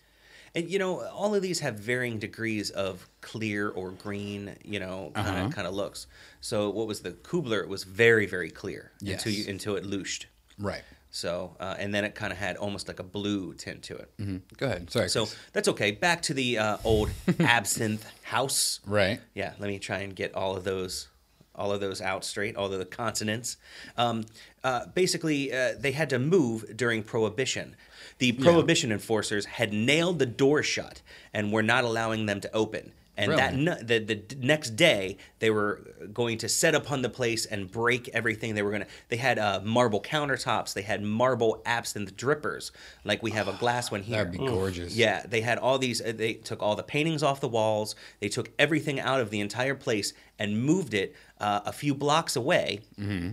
And you know, all of these have varying degrees of clear or green, you know, kind of Uh-huh. kind of looks. So what was the Kubler? It was very very clear until you until it louched. Right. So uh, and then it kind of had almost like a blue tint to it. Mm-hmm. Go ahead. Sorry. So Chris. that's okay. Back to the uh, old absinthe house. right. Yeah, let me try and get all of those all of those out straight, all of the consonants. Um, uh, basically, uh, they had to move during Prohibition. The Prohibition enforcers had nailed the door shut and were not allowing them to open. And that the, the next day, they were going to set upon the place and break everything. They were gonna. They had uh, marble countertops. They had marble absinthe drippers, like we have a glass one here. That'd be gorgeous. Yeah, they had all these. uh, They took all the paintings off the walls. They took everything out of the entire place and moved it uh, a few blocks away. Mm-hmm.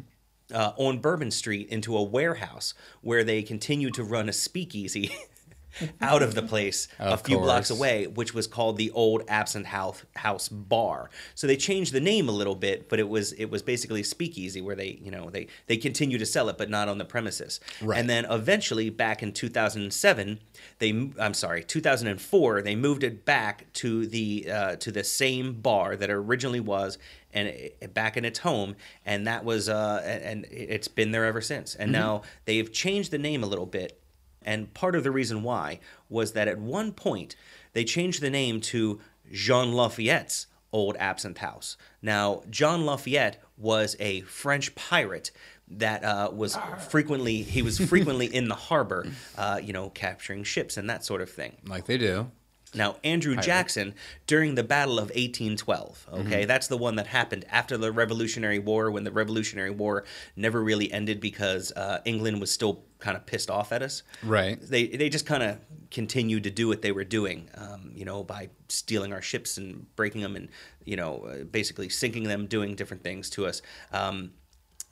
Uh, on Bourbon Street into a warehouse where they continued to run a speakeasy out of the place a Of few blocks away, which was called the Old Absent House House Bar. So they changed the name a little bit, but it was it was basically speakeasy where they you know they they continue to sell it, but not on the premises. Right. And then eventually, back in 2007, they I'm sorry, 2004, they moved it back to the uh, to the same bar that it originally was, and it, back in its home, and that was uh, and and it's been there ever since. And now they've changed the name a little bit, and part of the reason why was that at one point they changed the name to Jean Lafayette's Old Absinthe House. Now, John Lafayette was a French pirate that uh, was frequently he was frequently in the harbor, uh, you know, capturing ships and that sort of thing. Like they do. Now, Andrew Jackson, during the Battle of 1812, okay, that's the one that happened after the Revolutionary War, when the Revolutionary War never really ended because uh, England was still kind of pissed off at us. Right. They they just kind of continued to do what they were doing, um, you know, by stealing our ships and breaking them and you know uh, basically sinking them, doing different things to us. Um,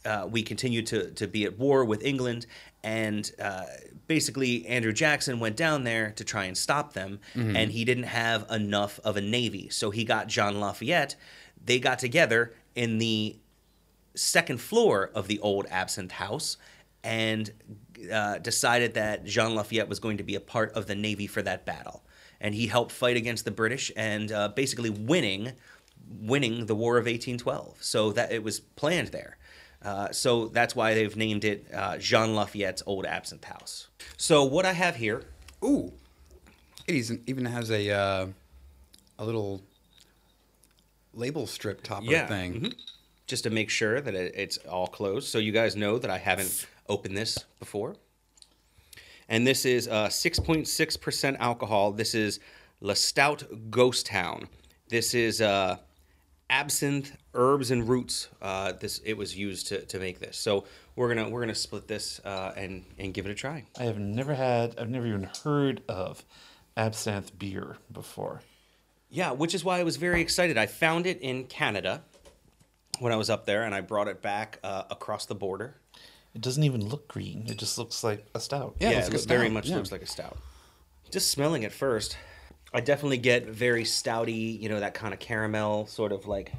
uh, we continued to, to be at war with England, and uh, basically Andrew Jackson went down there to try and stop them, and he didn't have enough of a navy, so he got John Lafayette. They got together in the second floor of the old Absinthe House and uh, decided that Jean Lafayette was going to be a part of the navy for that battle, and he helped fight against the British and uh, basically winning winning the War of 1812. So that it was planned there. Uh, so that's why they've named it uh, Jean Lafayette's Old Absinthe House. So what I have here, Ooh. It even even has a uh, a little label strip topper Yeah, thing. mhm. just to make sure that it, it's all closed, so you guys know that I haven't opened this before. And this is uh, 6.6% alcohol. This is La Stout Ghost Town. This is uh, absinthe, herbs, and roots. Uh, this it was used to, to make this. So we're gonna we're gonna split this uh, and and give it a try. I have never had, I've never even heard of absinthe beer before. Yeah, which is why I was very excited. I found it in Canada when I was up there, and I brought it back uh, across the border. It doesn't even look green. It just looks like a stout. Yeah, it Yeah, looks it like very much yeah. looks like a stout. Just smelling it first, I definitely get very stouty, you know, that kind of caramel sort of like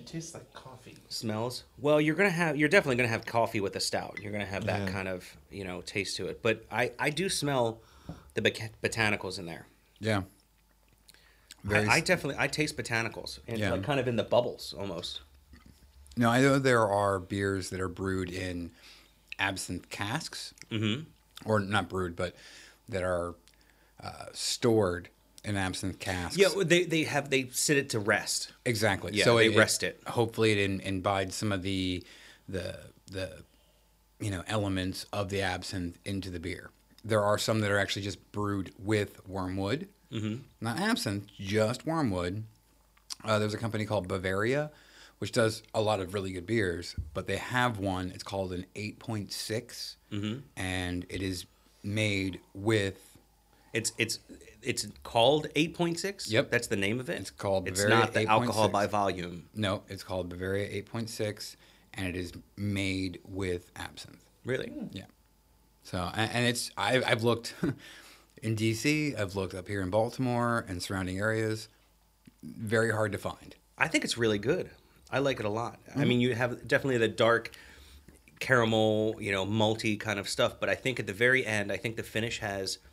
It tastes like coffee. smells. Well, you're gonna have, you're definitely gonna have coffee with a stout. You're gonna have that Yeah. kind of, you know, taste to it. But I, I do smell the boca- botanicals in there. Yeah. Very I, I s- definitely, I taste botanicals, and Yeah. like kind of in the bubbles almost. Now I know there are beers that are brewed in absinthe casks, mm-hmm. or not brewed, but that are uh, stored in absinthe casks. Yeah, they they have they sit it to rest. exactly. Yeah, so they it, rest it. Hopefully, it in, imbibes some of the the the you know elements of the absinthe into the beer. There are some that are actually just brewed with wormwood, mm-hmm. not absinthe, just wormwood. Uh, there's a company called Bavaria, which does a lot of really good beers, but they have one. It's called an 8.6, and it is made with It's it's it's called 8.6. Yep. that's the name of it. It's called It's not the alcohol by volume. no, it's called Bavaria 8.6, and it is made with absinthe. Really? Yeah. So and, and it's I, I've looked in DC, I've looked up here in Baltimore and surrounding areas. Very hard to find. I think it's really good. I like it a lot. Mm-hmm. I mean, you have definitely the dark caramel, you know, malty kind of stuff, but I think at the very end, I think the finish has kind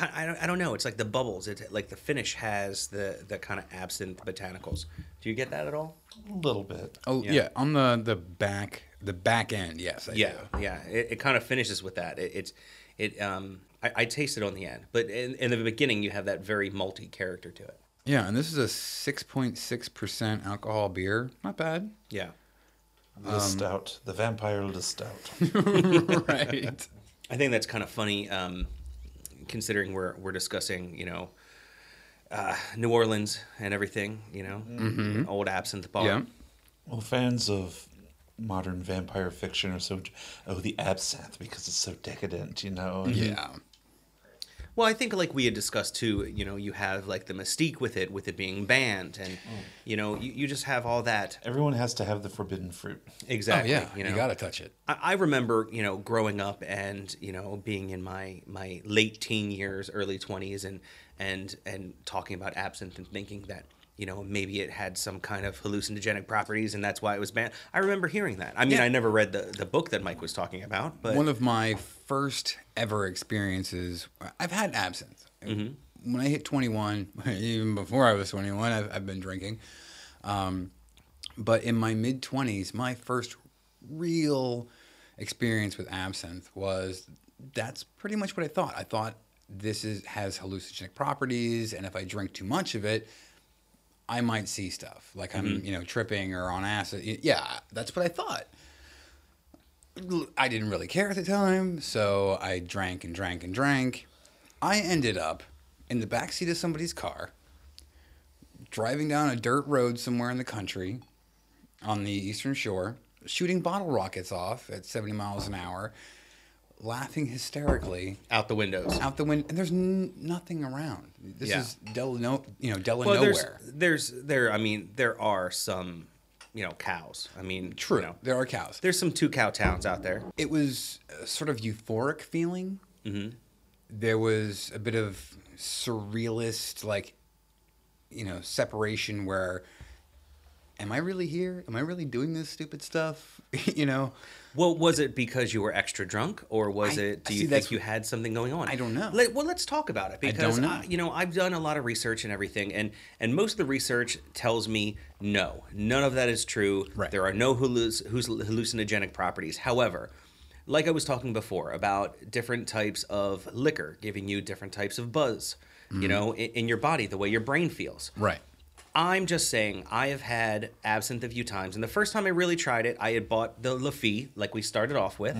I don't, I don't know, it's like the bubbles. It's like the finish has the the kind of absinthe botanicals. Do you get that at all? A little bit. Oh Yeah. yeah, on the the back the back end, yes. I Yeah, do. yeah. It, it kind of finishes with that. It, it's it um I, I taste it on the end, but in, in the beginning you have that very multi character to it. Yeah, and this is a six point six percent alcohol beer. Not bad. Yeah. The stout, the vampire the stout. right. I think that's kind of funny, um, considering we're we're discussing, you know, uh, New Orleans and everything. You know, old absinthe bar. Yeah. Well, fans of modern vampire fiction are so oh the absinthe because it's so decadent, you know. and- Yeah. Well, I think like we had discussed too. You know, you have like the mystique with it, with it being banned, and mm. you know, you, you just have all that Everyone has to have the forbidden fruit. exactly. oh yeah, you you, gotta touch it. I, I remember, you know, growing up and you know being in my my late teen years, early twenties, and and and talking about absinthe and thinking that you know maybe it had some kind of hallucinogenic properties and that's why it was banned. I remember hearing that. I mean, Yeah. I never read the the book that Mike was talking about, but One of my first ever experiences. I've had absinthe. When I hit 21, even before I was 21, I've, I've been drinking. Um, but in my mid 20s, my first real experience with absinthe was that's pretty much what I thought. I thought this is has hallucinogenic properties, and if I drink too much of it, I might see stuff like I'm, mm-hmm. you know, tripping or on acid. Yeah, that's what I thought. I didn't really care at the time, so I drank and drank and drank. I ended up in the backseat of somebody's car, driving down a dirt road somewhere in the country on the eastern shore, shooting bottle rockets off at 70 miles an hour, laughing hysterically out the windows. out the window. And there's n- nothing around. This Yeah. is Del, no, you know, Del well, there's nowhere. there's there. I mean, there are some, you know, cows. I mean, True, You know, there are cows. there's some two cow towns out there. it was a sort of euphoric feeling. Mm-hmm. There was a bit of surrealist, like, you know, separation where, am I really here? Am I really doing this stupid stuff? you know, Well, was it because you were extra drunk, or was I- it? Do you think you had something going on? I don't know. Let, well, let's talk about it I because don't know. I- you know I've done a lot of research and everything, and and most of the research tells me no, none of that is true. Right. There are no halluc- hallucinogenic properties. However, like I was talking before about different types of liquor giving you different types of buzz, Mm-hmm. you know, in, in your body, the way your brain feels. right. I'm just saying, I have had absinthe a few times, and the first time I really tried it, I had bought the Lafitte, like we started off with.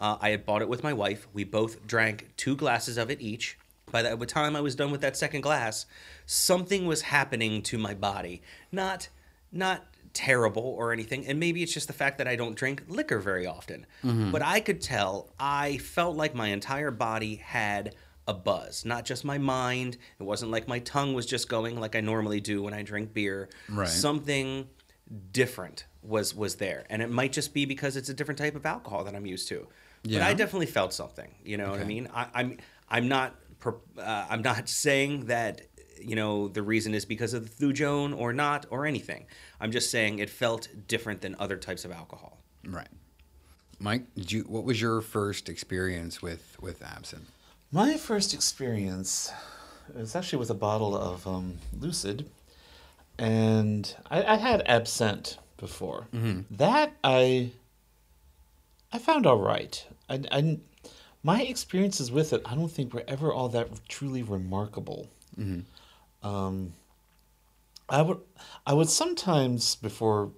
Uh, I had bought it with my wife. We both drank two glasses of it each. By the time I was done with that second glass, something was happening to my body. Not, not terrible or anything, and maybe it's just the fact that I don't drink liquor very often. But I could tell I felt like my entire body had a buzz, not just my mind. It wasn't like my tongue was just going like I normally do when I drink beer. Right. Something different was was there, and it might just be because it's a different type of alcohol that I'm used to. Yeah. But I definitely felt something. You know what I mean? I, I'm I'm not uh, I'm not saying that you know the reason is because of the thujone or not or anything. I'm just saying it felt different than other types of alcohol. Right. Mike, did you? What was your first experience with with absinthe? My first experience was actually with a bottle of um, Lucid, and I, I had absinthe before. That I I found all right. I, I my experiences with it, I don't think were ever all that truly remarkable. Um, I would I would sometimes before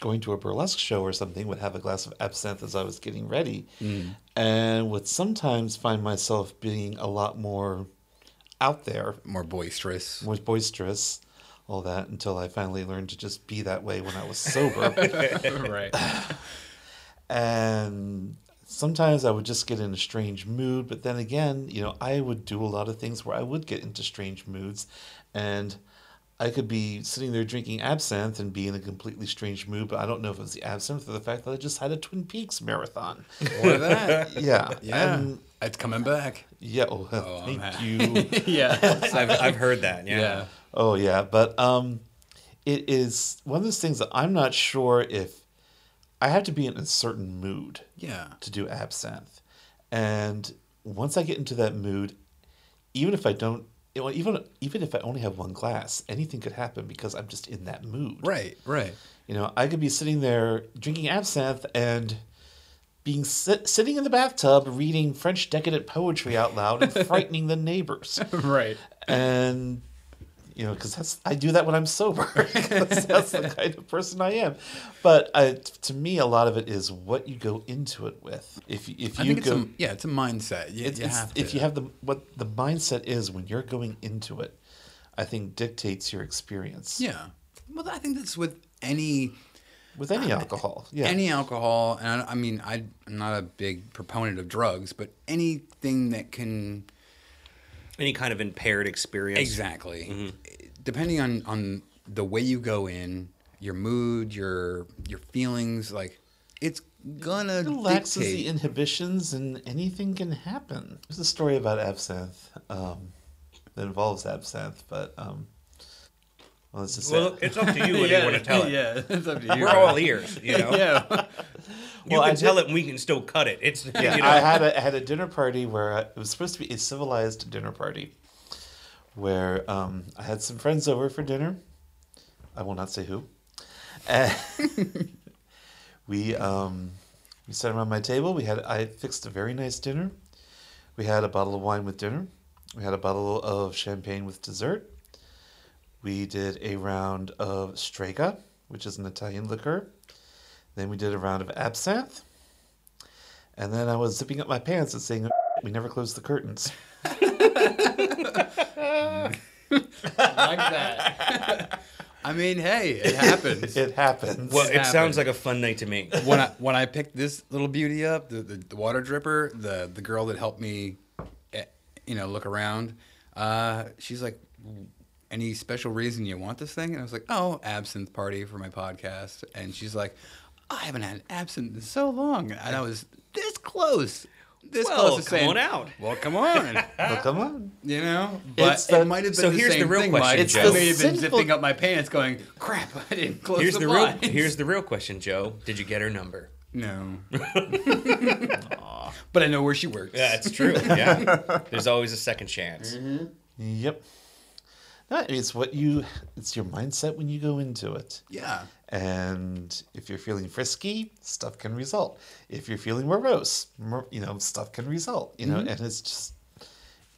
going to a burlesque show or something would have a glass of absinthe as I was getting ready, mm. and would sometimes find myself being a lot more out there, More boisterous. more boisterous, all that until I finally learned to just be that way when I was sober. right. and sometimes I would just get in a strange mood, but then again, you know, I would do a lot of things where I would get into strange moods, and I could be sitting there drinking absinthe and be in a completely strange mood, but I don't know if it was the absinthe or the fact that I just had a Twin Peaks marathon. Or that. Yeah, Yeah. and it's coming back. yeah. Oh, Oh, I'm thank you. Yeah. I've, I've heard that. Yeah. yeah. Oh yeah, but um, it is one of those things that I'm not sure if I have to be in a certain mood Yeah. to do absinthe, and once I get into that mood, even if I don't, you know, even even if I only have one glass, anything could happen because I'm just in that mood. Right. Right. You know, I could be sitting there drinking absinthe and being sit, sitting in the bathtub reading French decadent poetry out loud and frightening the neighbors Right. and you know because that's i do that when i'm sober. that's the kind of person i am but I, to me a lot of it is what you go into it with if, you- if I you think go it's a, yeah, it's a mindset. You, it's, you it's- have to. if you have the what the mindset is when you're going into it i think dictates your experience Yeah. Well, I think that's with any with any uh, alcohol yeah any alcohol, and I, I mean, I, I'm not a big proponent of drugs, but anything that can Any kind of impaired experience. exactly, depending on on the way you go in, your mood, your your feelings, like it's gonna it relaxes dictate. the inhibitions and anything can happen there's a story about absinthe um, that involves absinthe but um, well, let's just say Well, it's up to you whether you want to tell it. Yeah, it's up to you. We're all ears, you know. yeah. You Well, I can tell did- it, and we can still cut it. It's Yeah, you know. I had a I had a dinner party where I, it was supposed to be a civilized dinner party, where um, I had some friends over for dinner. I will not say who. And we um, we sat around my table. We had I fixed a very nice dinner. We had a bottle of wine with dinner. We had a bottle of champagne with dessert. We did a round of Strega, which is an Italian liquor. Then we did a round of absinthe. And then I was zipping up my pants and saying, "We never closed the curtains." like that. I mean, hey, it happens. It happens. well, it happened. sounds like a fun night to me. when I when I picked this little beauty up, the, the, the water dripper, the the girl that helped me, eh, you know, look around, uh, she's like, "Any special reason you want this thing?" And I was like, "Oh, absinthe party for my podcast." And she's like, "I haven't had absinthe in so long," and I was this close. This Well, close to come saying, on out. Well, come on. Well, come on. You know, but It's the- it might have been so the here's the same real thing, question, Mike. It's Joe. I may have been sinful- zipping up my pants, going, "Crap, I didn't close Here's the, the real. blinds." Here's the real question, Joe. Did you get her number? No. but I know where she works. Yeah, it's true. Yeah, there's always a second chance. Mm-hmm. Mm-hmm. Yep. No, it's what you. It's your mindset when you go into it. Yeah. And if you're feeling frisky, stuff can result. If you're feeling morose, mor- you know, stuff can result. You know, mm-hmm. and it's just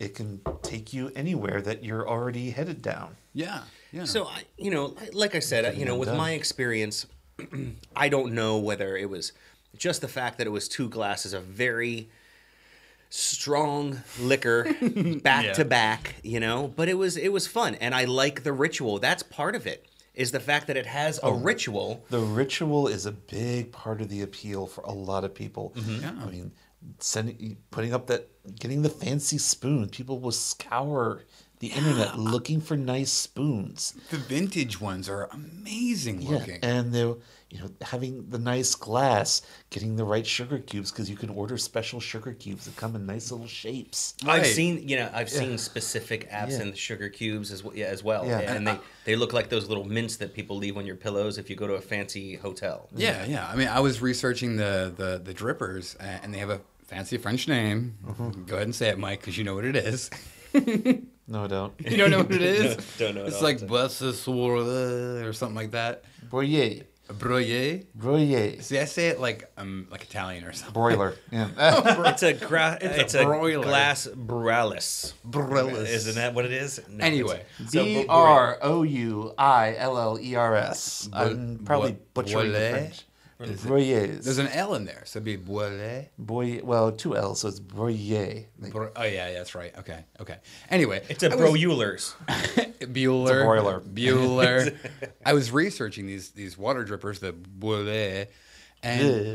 it can take you anywhere that you're already headed down. Yeah. Yeah. So, I, you know, like I said, you know, with done. my experience, I don't know whether it was just the fact that it was two glasses of very strong liquor back Yeah. to back, you know, but it was it was fun and I like the ritual. That's part of it. Is the fact that it has a oh, ritual. The ritual is a big part of the appeal for a lot of people. Mm-hmm. Yeah. I mean, sending, putting up that, getting the fancy spoon. People will scour the internet looking for nice spoons. the vintage ones are amazing Yeah, looking. and they're you know having the nice glass, getting the right sugar cubes because you can order special sugar cubes that come in nice little shapes. I've seen, you know, I've seen specific absinthe sugar cubes as well, yeah, as well, Yeah. and they they look like those little mints that people leave on your pillows if you go to a fancy hotel. yeah, yeah. I mean, I was researching the the the drippers, and they have a fancy French name. Mm-hmm. Go ahead and say it, Mike, because you know what it is. No, I don't. You don't know what it is? Don't know at It's all. like Blesse or something like that. Broyer, Broyer. broyer, See, I say it like um like Italian or something. broiler. Yeah. It's a gra- it's, a a, broiler. glass Brallis. Brallis. Isn't that what it is? No, Anyway, it's- so B bro- R O U I L L E R S. I'm probably Bo- butchering the Boilet? French. Broyers. There's an L in there, so it'd be Boilet. Boy, well, two L's, so it's Broyer. Like, Bro- Oh yeah, yeah, that's right. Okay, okay. Anyway, It's a I Bro was- Euler's. Bueller. broiler. Bueller. I was researching these these water drippers, the Boilet, and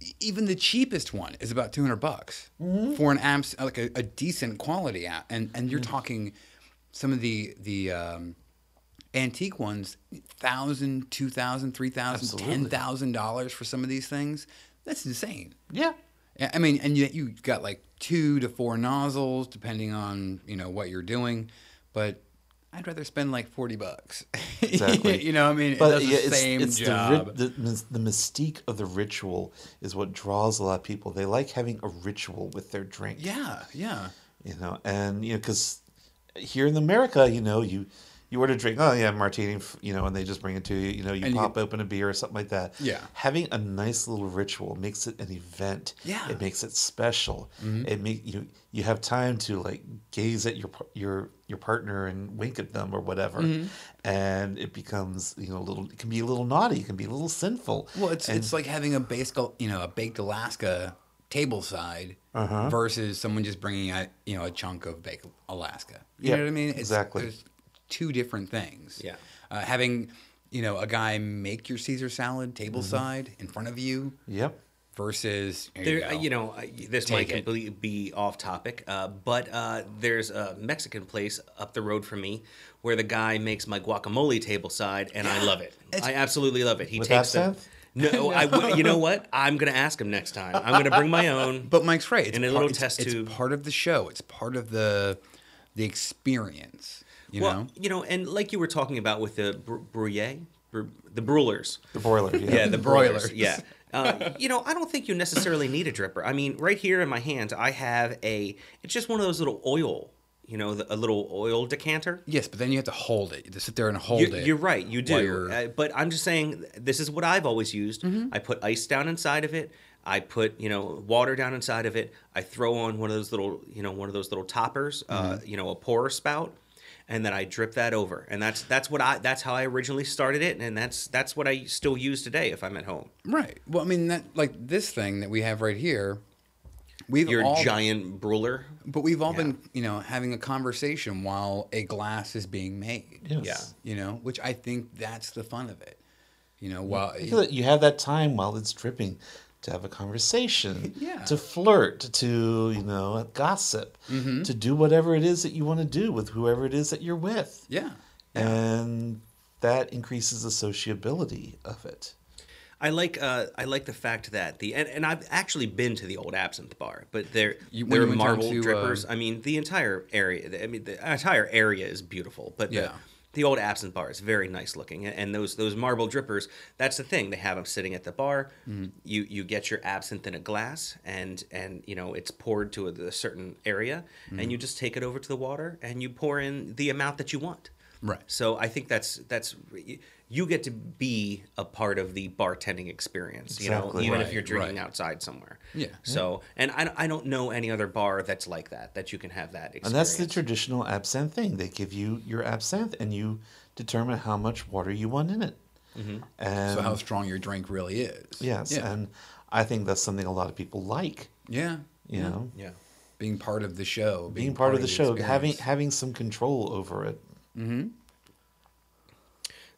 Yeah. even the cheapest one is about 200 bucks for an amps like a, a decent quality app and and you're talking some of the the um, antique ones thousand two thousand three thousand ten thousand dollars for some of these things that's insane Yeah. I mean, and you you got like two to four nozzles depending on you know what you're doing, but I'd rather spend like forty bucks. Exactly. you know, I mean, But it yeah, the it's, same it's job. The, the the mystique of the ritual is what draws a lot of people. They like having a ritual with their drink. yeah, yeah. you know, and you know, because here in America, you know, you you order a drink, oh yeah, martini, you know, and they just bring it to you. You know, you And you pop get- open a beer or something like that. Yeah. having a nice little ritual makes it an event. Yeah. Mm-hmm. it makes it special. It make you you have time to like gaze at your your your partner and wink at them or whatever, Mm-hmm. and it becomes you know a little. It can be a little naughty. It can be a little sinful. Well, it's And- it's like having a baked you know a baked Alaska table side Uh-huh. versus someone just bringing a you know a chunk of baked Alaska. You Yep, know what I mean? It's, exactly. There's two different things. Yeah. Uh, having you know a guy make your Caesar salad table Mm-hmm. side in front of you Yep. versus There, you, uh, you know, uh, this Take might completely be off topic, uh, but uh, there's a Mexican place up the road from me where the guy makes my guacamole table side, and I love it. It's- I absolutely love it. He With takes the- absinthe? No, I w- you know what? I'm gonna ask him next time. I'm gonna bring my own. But Mike's right. It's in a part, little it's, test it's tube. part of the show. It's part of the the experience. You well, know. you know, and like you were talking about with the br- brouillet, br- the brewlers. The broiler. Yeah. Yeah, the Broilers. broilers. Yeah. Uh, you know, I don't think you necessarily need a dripper. I mean, right here in my hands, I have a. It's just one of those little oil. You know, the, a little oil decanter. Yes, but then you have to hold it. You have to sit there and hold You're, it. you're right, you do. Uh, but I'm just saying, this is what I've always used. Mm-hmm. I put ice down inside of it. I put you know water down inside of it. I throw on one of those little you know one of those little toppers, uh, Mm-hmm. you know a pourer spout, and then I drip that over. And that's that's what I that's how I originally started it, and that's that's what I still use today if I'm at home. Right. Well, I mean, that like this thing that we have right here. We've Your all, giant brewer. but we've all been, you know, having a conversation while a glass is being made. Yes. Yeah. You know, which I think that's the fun of it. You know, while I feel that you have that time while it's dripping to have a conversation, Yeah. to flirt, to you know gossip, Mm-hmm. to do whatever it is that you want to do with whoever it is that you're with, yeah, and that increases the sociability of it. I like uh, I like the fact that the and, and I've actually been to the old absinthe bar, but they're You- when they're you went down marble to, uh, drippers. I mean, the entire area. I mean, the entire area is beautiful, but Yeah. the old absinthe bar is very nice looking, and those those marble drippers. That's the thing. They have them sitting at the bar. Mm-hmm. You you get your absinthe in a glass, and and you know it's poured to a, a certain area, Mm-hmm. and you just take it over to the water, and you pour in the amount that you want. Right. So I think that's that's you get to be a part of the bartending experience. You know, Exactly. even if you're drinking right. outside somewhere. Yeah. So and I, I don't know any other bar that's like that that you can have that experience. And that's the traditional absinthe thing. They give you your absinthe, and you determine how much water you want in it. Mm-hmm. And so how strong your drink really is. yes, Yeah. and I think that's something a lot of people like. yeah. You know, Yeah. Being part of the show. being part of the show, having having some control over it.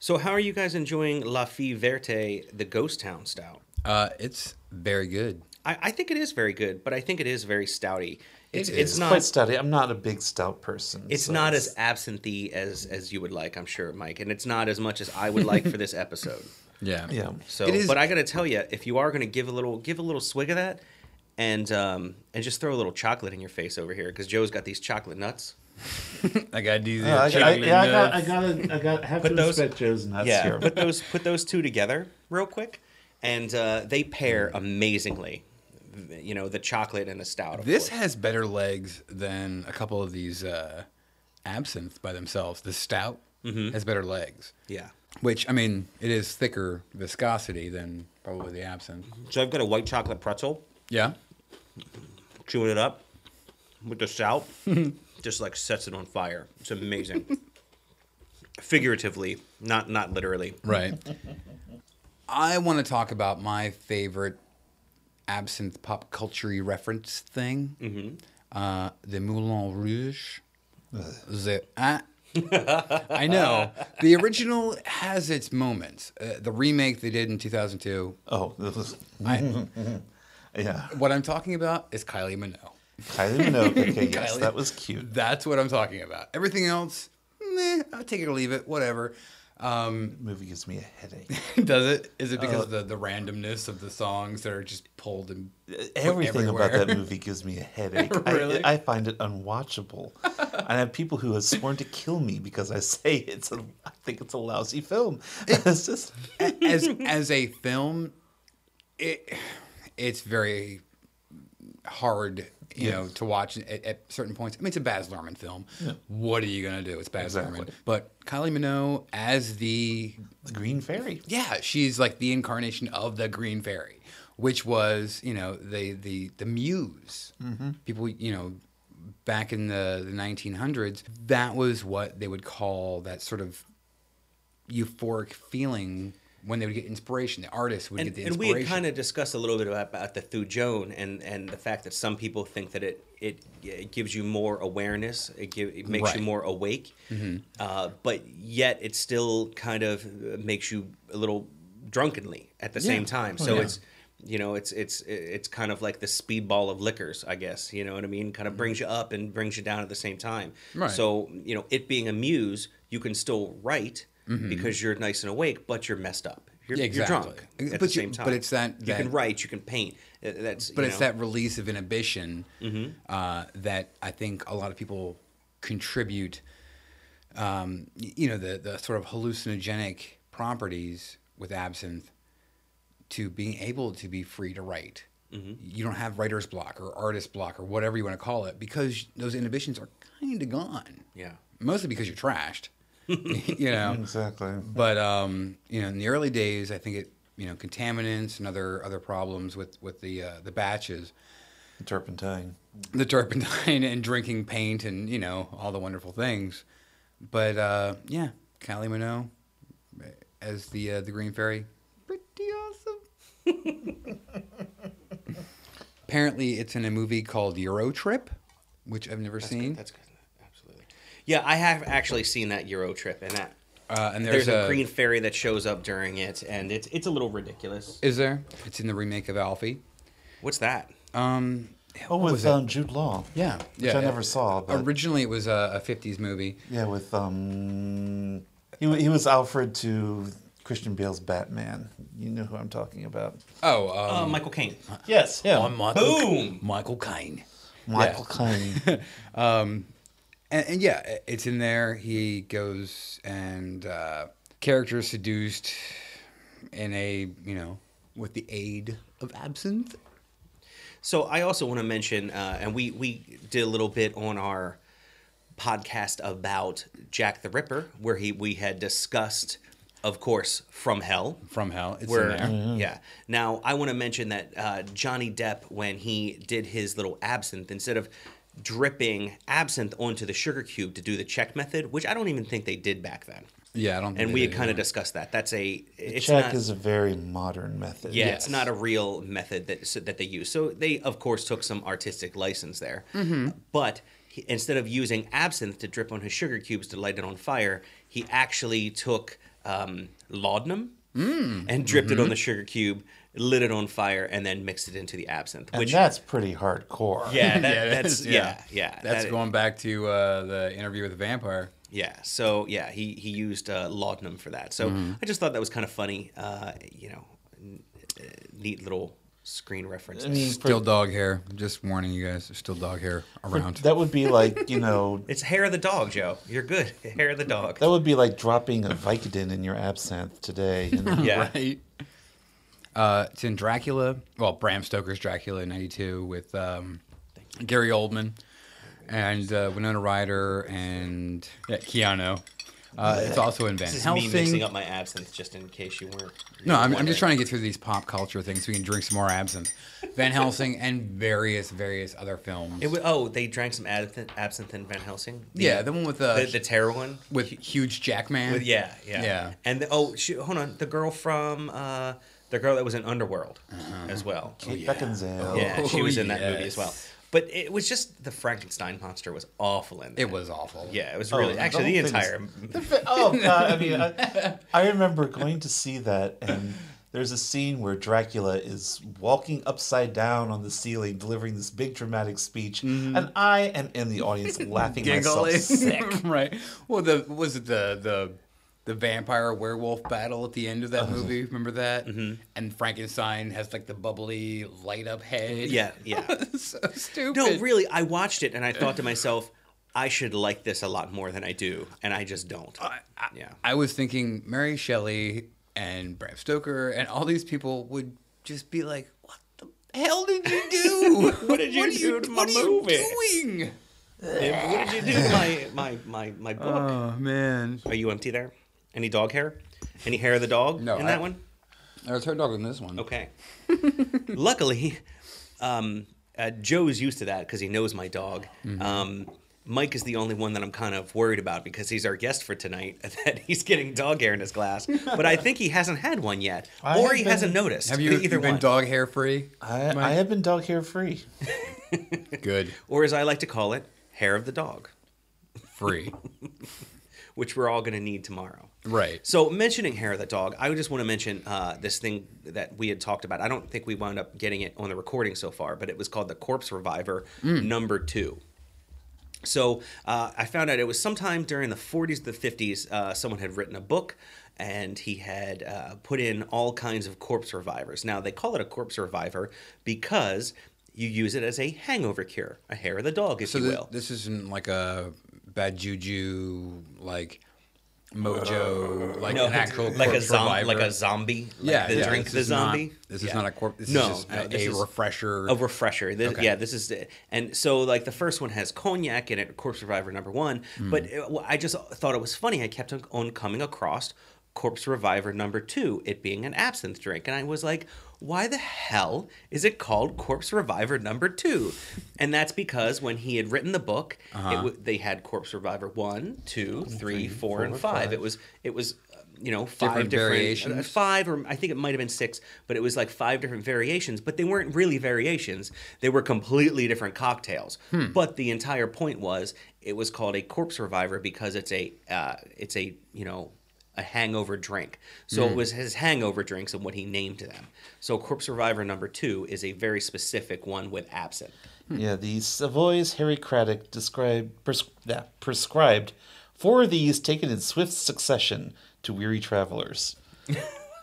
So how are you guys enjoying La Fille Verte, the Ghost Town Stout? Uh, it's very good. I, I think it is very good, but I think it is very stouty. It's It it's not Quite stouty. I'm not a big stout person. it's so not it's- as absinthe as as you would like, I'm sure, Mike, and it's not as much as I would like for this episode. Yeah. Yeah. So, It is- but I got to tell you, if you are going to give a little, give a little swig of that, and um, and just throw a little chocolate in your face over here, because Joe's got these chocolate nuts. I got these. Yeah, I, I, yeah, I got, I nuts. got, I got, have Put to those- respect Joe's nuts yeah, here. put those put those two together real quick, and uh, they pair amazingly. You know, the chocolate and the stout. Of This course. has better legs than a couple of these uh, absinthe by themselves. The stout Mm-hmm. has better legs, yeah. which I mean, it is thicker viscosity than probably the absinthe. So I've got a white chocolate pretzel, Yeah. chewing it up with the stout, just like sets it on fire. It's amazing. Figuratively, not not literally. Right. I want to talk about my favorite absinthe pop culture reference thing. Mm-hmm. Uh, the Moulin Rouge. The, ah, I know. The original has its moments. Uh, the remake they did in 2002. Oh, this is, I, yeah. what I'm talking about is Kylie Minogue. Kylie Minogue. Okay, yes, Kylie. that was cute. That's what I'm talking about. Everything else, meh, I'll take it or leave it, whatever. Um, movie gives me a headache. does it? Is it because of the, the randomness of the songs that are just pulled and Everything about that movie gives me a headache. Really? I, I find it unwatchable. and I have people who have sworn to kill me because I say it's a, I think it's a lousy film. It's just as as a film, it it's very hard, you know, to watch at, at certain points. I mean, it's a Baz Luhrmann film. What are you gonna do? It's Baz Exactly. Luhrmann. But Kylie Minogue as the the Green Fairy. yeah, she's like the incarnation of the Green Fairy, which was you know the the the muse. Mm-hmm. People you know back in the the 1900s, that was what they would call that sort of euphoric feeling when they would get inspiration. The artist would and, get the inspiration. and we kind of discussed a little bit about, about the thujone and, and the fact that some people think that it it, it gives you more awareness, it, give, it makes you more awake, uh, but yet it still kind of uh, makes you a little drunkenly at the same Yeah. time. Oh, So yeah. it's you know it's it's it's kind of like the speedball of liquors, I guess. You know what I mean? Kind of brings you up and brings you down at the same time. Right. So you know, it being a muse, you can still write. Because you're nice and awake, but you're messed up. You're, Yeah, you're drunk at But the you- same time. but it's that- you can write, you can paint. Uh, That's but it's know, that release of inhibition Mm-hmm. uh, that I think a lot of people contribute. Um, you know, the the sort of hallucinogenic properties with absinthe to being able to be free to write. Mm-hmm. You don't have writer's block or artist block or whatever you want to call it because those inhibitions are kind of gone. Yeah. Mostly because you're trashed. you know. Exactly. But um, you know, in the early days, I think it, you know, contaminants and other other problems with with the uh, the batches, The Turpentine. the turpentine and drinking paint and you know all the wonderful things. But uh, yeah, Kylie Minogue as the uh, the Green Fairy, pretty awesome. Apparently, it's in a movie called Euro Trip, which I've never seen. That's good. Absolutely. Yeah, I have actually seen that Euro trip, and that Uh, and there's, there's, a, green fairy that shows up during it, and it's it's a little ridiculous. Is there? It's in the remake of Alfie. What's that? Um, Oh, what with was um, Jude Law. Yeah, Which yeah. I never saw. But Originally, it was a, a '50s movie. yeah, with um, he, he was Alfred to Christian Bale's Batman. You know who I'm talking about. Oh, Uh, um, Michael Caine. Yes. Yeah. I'm Michael. Boom! Michael Caine. Michael Caine. And, and yeah, it's in there. He goes and uh, character is seduced in a you know with the aid of absinthe. So I also want to mention, uh, and we we did a little bit on our podcast about Jack the Ripper, where he we had discussed, of course, from Hell. From hell, it's where in there. yeah. Now I want to mention that uh, Johnny Depp, when he did his little absinthe, instead of dripping absinthe onto the sugar cube to do the Czech method, which I don't even think they did back then. Yeah, I don't. Think And they we had kind of discussed that. That's a it's Czech not, is a very modern method. yeah, Yes. it's not a real method that so, that they use. So they, of course, took some artistic license there. Mm-hmm. But he, instead of using absinthe to drip on his sugar cubes to light it on fire, he actually took um, laudanum Mm. and dripped Mm-hmm. it on the sugar cube, lit it on fire, and then mixed it into the absinthe. And Which that's pretty hardcore. yeah, that, Yeah, that's is, yeah, yeah. That's that- going back to uh, the interview with the vampire. Yeah. So yeah, he he used uh, laudanum for that. So Mm-hmm. I just thought that was kind of funny. Uh, you know, n- uh, neat little screen reference. I mean, for- Still dog hair. Just warning you guys. There's still dog hair around. that would be like you know It's hair of the dog, Joe. You're good. Hair of the dog. that would be like dropping a Vicodin in your absinthe today. You know? Yeah. right? Uh, it's in Dracula. Well, Bram Stoker's Dracula in '92 with um, Gary Oldman and uh, Winona Ryder and yeah, Keanu. Uh, it's also in Van This is me mixing Helsing. up my absinthe, just in case you weren't. No, I'm, I'm wondering. just trying to get through these pop culture things so we can drink some more absinthe. Van Helsing and various, various other films. It wa- oh, they drank some absinthe, absinthe in Van Helsing. yeah, the one with the, the, the terror one. with Hugh Jackman. With, yeah, yeah, Yeah. And the, oh, shoot, hold on, the girl from uh, the girl that was in Underworld uh-huh. as well. Kate oh, Beckinsale. Yeah, she Oh, was in that movie as well. But it was just the Frankenstein monster was awful in. It that. was awful. Yeah, it was Oh, really the actually the whole thing entire. is- Oh god! I mean, I, I remember going to see that, and there's a scene where Dracula is walking upside down on the ceiling, delivering this big dramatic speech, mm-hmm. and I am in the audience laughing myself sick. right. Well, the was it the the the vampire werewolf battle at the end of that movie? Remember that? Mm-hmm. And Frankenstein has like the bubbly light up head. Yeah, yeah. so stupid. No, really, I watched it and I thought to myself, I should like this a lot more than I do, and I just don't. yeah. I was thinking Mary Shelley and Bram Stoker and all these people would just be like, "What the hell did you do? What did you are do to my what are movie?" you doing?" What did you do to my my my my book? Oh man. Are you empty there? Any dog hair? Any hair of the dog No, in I- that one? There's her dog in this one. Okay. Luckily, um, uh, Joe's used to that because he knows my dog. Mm-hmm. Um, Mike is the only one that I'm kind of worried about because he's our guest for tonight. That he's getting dog hair in his glass, but I think he hasn't had one yet, I or he been- hasn't noticed. Have you either you been one? dog hair free? I, I have been dog hair free. Good. or as I like to call it, hair of the dog, Free. Which we're all going to need tomorrow. right. So, mentioning hair of the dog, I just want to mention uh, this thing that we had talked about. I don't think we wound up getting it on the recording so far, but it was called the Corpse Reviver Number Two. So uh, I found out it was sometime during the 40s, the 50s. Uh, someone had written a book, and he had uh, put in all kinds of corpse revivers. Now they call it a corpse reviver because you use it as a hangover cure, a hair of the dog, if So you thi- will. this isn't like a bad juju, like mojo, like no, an actual like a corpse zom- like a zombie, like yeah, the yeah, drink this the is not- zombie. this Yeah. is not a corpse. This no, is just no, a, this a is refresher. A refresher. This, Okay. Yeah, this is, and so like the first one has cognac in it, Corpse Reviver number one. Hmm. But it, I just thought it was funny. I kept on, on coming across Corpse Reviver number two, it being an absinthe drink, and I was like, why the hell is it called Corpse Reviver number two? And that's because when he had written the book, Uh-huh. w- they had Corpse Reviver one, two, three, four, and five. five. It was it was. uh, You know, five Different different, variations? uh, five or I think it might have been six, but it was like five different variations. But they weren't really variations; they were completely different cocktails. Hmm. But the entire point was it was called a corpse reviver because it's a uh, it's a you know a hangover drink. So Hmm. it was his hangover drinks and what he named them. So corpse reviver number two is a very specific one with absinthe. Yeah, the Savoy's Harry Craddock described pres- yeah, prescribed four of these taken in swift succession to weary travelers.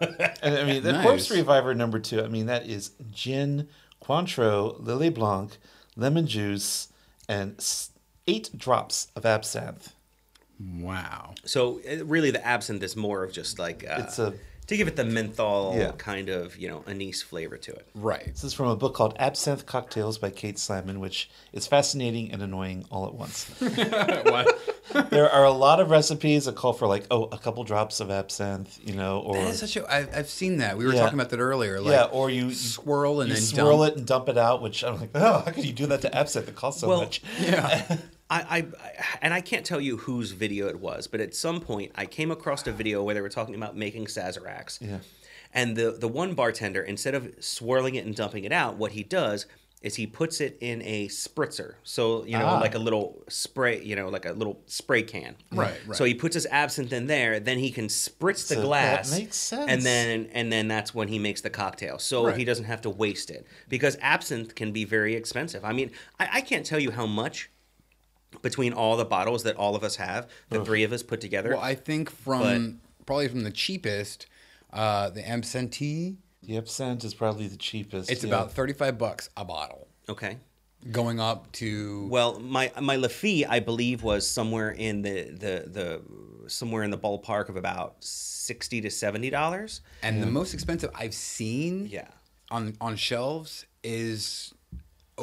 and I mean, the Corpse Reviver number two. I mean, that is gin, Cointreau, Lillet Blanc, lemon juice, and eight drops of absinthe. Wow. So uh, really, the absinthe is more of just like uh, It's a- to give it the menthol Yeah. kind of you know anise flavor to it. Right. This is from a book called Absinthe Cocktails by Kate Simon, which is fascinating and annoying all at once. what? there are a lot of recipes that call for like, oh, a couple drops of absinthe, you know, or That is such a. I've, I've seen that. We were Yeah. talking about that earlier. Like, yeah, or you swirl and you then swirl dump. it and dump it out. Which I'm like, oh, how could you do that to absinthe? It costs so Well, much. Yeah. I, I, and I can't tell you whose video it was, but at some point I came across a video where they were talking about making Sazeracs. Yeah. And the the one bartender, instead of swirling it and dumping it out, what he does is he puts it in a spritzer. So you know, Ah. like a little spray, you know, like a little spray can. Right, So he puts his absinthe in there, then he can spritz the So that glass. makes sense. And then and then that's when he makes the cocktail. So Right. he doesn't have to waste it because absinthe can be very expensive. I mean, I, I can't tell you how much between all the bottles that all of us have, the three of us put together. Well, I think from probably from the cheapest, uh, the Absente, The absinthe is probably the cheapest. it's yeah. about thirty-five bucks a bottle, okay. going up to Well, my my La Fée, I believe, was somewhere in the the the somewhere in the ballpark of about sixty to seventy dollars. and the most expensive I've seen. Yeah. On on shelves is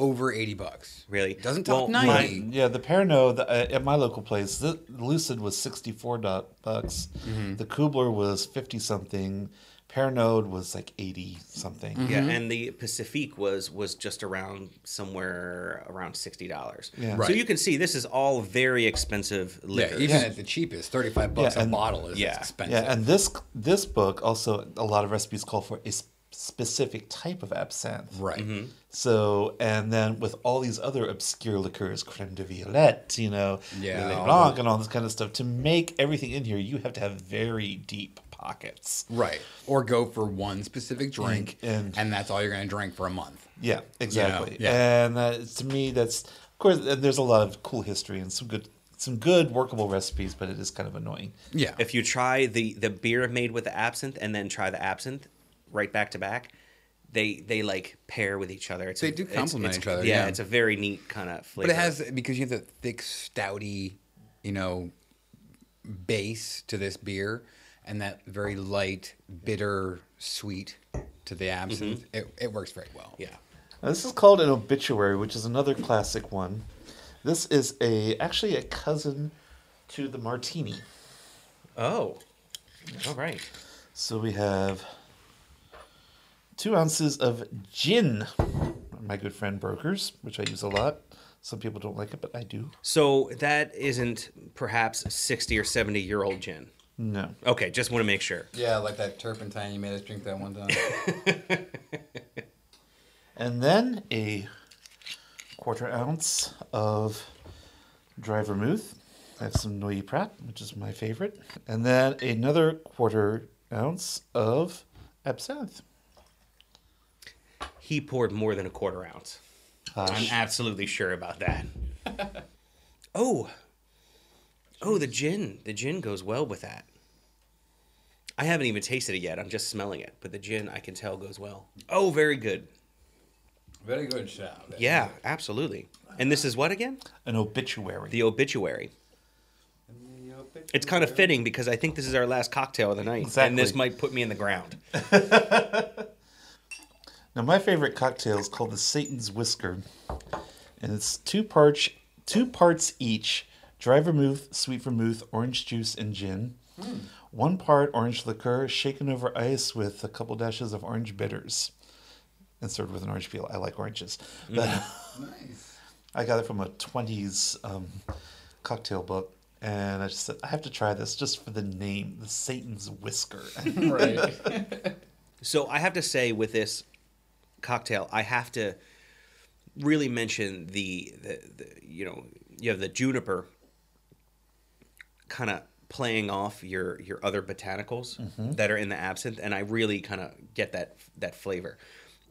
over eighty bucks. Really? Doesn't Well, top my- ninety. Yeah, the Pernod the, uh, at my local place, the Lucid was sixty four bucks. Mm-hmm. The Kubler was fifty something. Pernod was like eighty something. Yeah, and the Pacifique was was just around somewhere around sixty dollars. Yeah. So you can see this is all very expensive liquor. Yeah, even Yeah. at the cheapest, thirty five bucks Yeah, a bottle is yeah. expensive. Yeah, and this this book also a lot of recipes call for a s- specific type of absinthe. right. So and then with all these other obscure liqueurs, creme de violette, you know, Yeah, Lillet blanc, and all this kind of stuff, to make everything in here, you have to have very deep pockets. Right. Or go for one specific drink And- and, that's all you're going to drink for a month. Yeah, exactly. yeah. And uh, to me, that's of course. There's a lot of cool history and some good, some good workable recipes, but it is kind of annoying. Yeah. If you try the the beer made with the absinthe and then try the absinthe right back to back, they they like pair with each other. It's They a- do it's- complement each other, Yeah, yeah. it's a very neat kind of flavor. but it has because you have the thick stouty, you know, base to this beer and that very light bitter sweet to the absinthe. It, it works very well. Mm-hmm. yeah. Now, this is called an obituary, which is another classic one. This is a actually a cousin to the martini. Oh. All right. So we have two ounces of gin. My good friend Brokers, which I use a lot. Some people don't like it, but I do. So that isn't perhaps sixty or seventy year old gin. No. Okay, just want to make sure. Yeah, like that turpentine you made us drink that one time. And then a quarter ounce of dry vermouth. I have some Noilly Prat, which is my favorite. And then another quarter ounce of absinthe. He poured more than a quarter ounce. I'm absolutely sure about that. oh. Oh, the gin. The gin goes well with that. I haven't even tasted it yet. I'm just smelling it, but the gin I can tell goes well. Oh, very good. very good shout. Yeah, absolutely. And this is what again? An obituary. The obituary. It's kind of fitting because I think this is our last cocktail of the night, and this might put me in the ground. Now, my favorite cocktail is called the Satan's Whisker, and it's two parts, two parts each: dry vermouth, sweet vermouth, orange juice, and gin. One part orange liqueur, shaken over ice with a couple dashes of orange bitters, and served with an orange peel. I like oranges, but Nice. I got it from a '20s um, cocktail book, and I just said I have to try this just for the name, the Satan's Whisker. Right. So I have to say with this cocktail, I have to really mention the, the, the you know you have the juniper kind of playing off your your other botanicals that are in the absinthe, and I really kind of get that that flavor.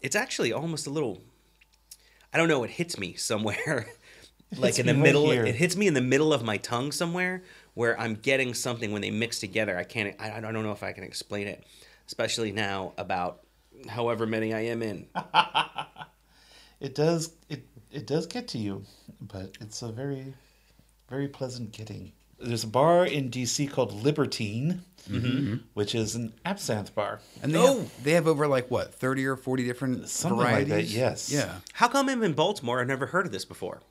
It's actually almost a little. I don't know. It hits me somewhere, like in the middle. here. It hits me in the middle of my tongue somewhere where I'm getting something when they mix together. I can't. I, I don't know if I can explain it, especially now about however many I am in. It does it it does get to you, but it's a very very pleasant getting. There's a bar in DC called Libertine, mm-hmm, mm-hmm. which is an absinthe bar. And they, Oh. have, they have over like what, 30 or 40 different Something like that, varieties? yes. Yeah. How come I'm in Baltimore? I've never heard of this before.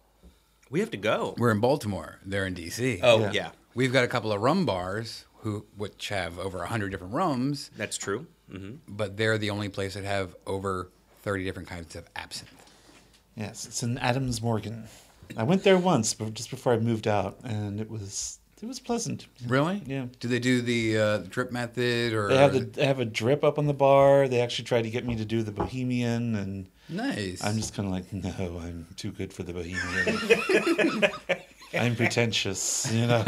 We have to go. We're in Baltimore. They're in DC. Oh Yeah. yeah, We've got a couple of rum bars who which have over 100 different rums, that's true. Hmm but they're the only place that have over 30 different kinds of absinthe. Yes, it's in Adams Morgan. I went there once, but just before I moved out, and it was it was pleasant. Really? Yeah. Do they do the uh, drip method or They have the they have a drip up on the bar. They actually tried to get me to do the Bohemian, and Nice. I'm just kind of like, no, I'm too good for the Bohemian. I'm pretentious, you know.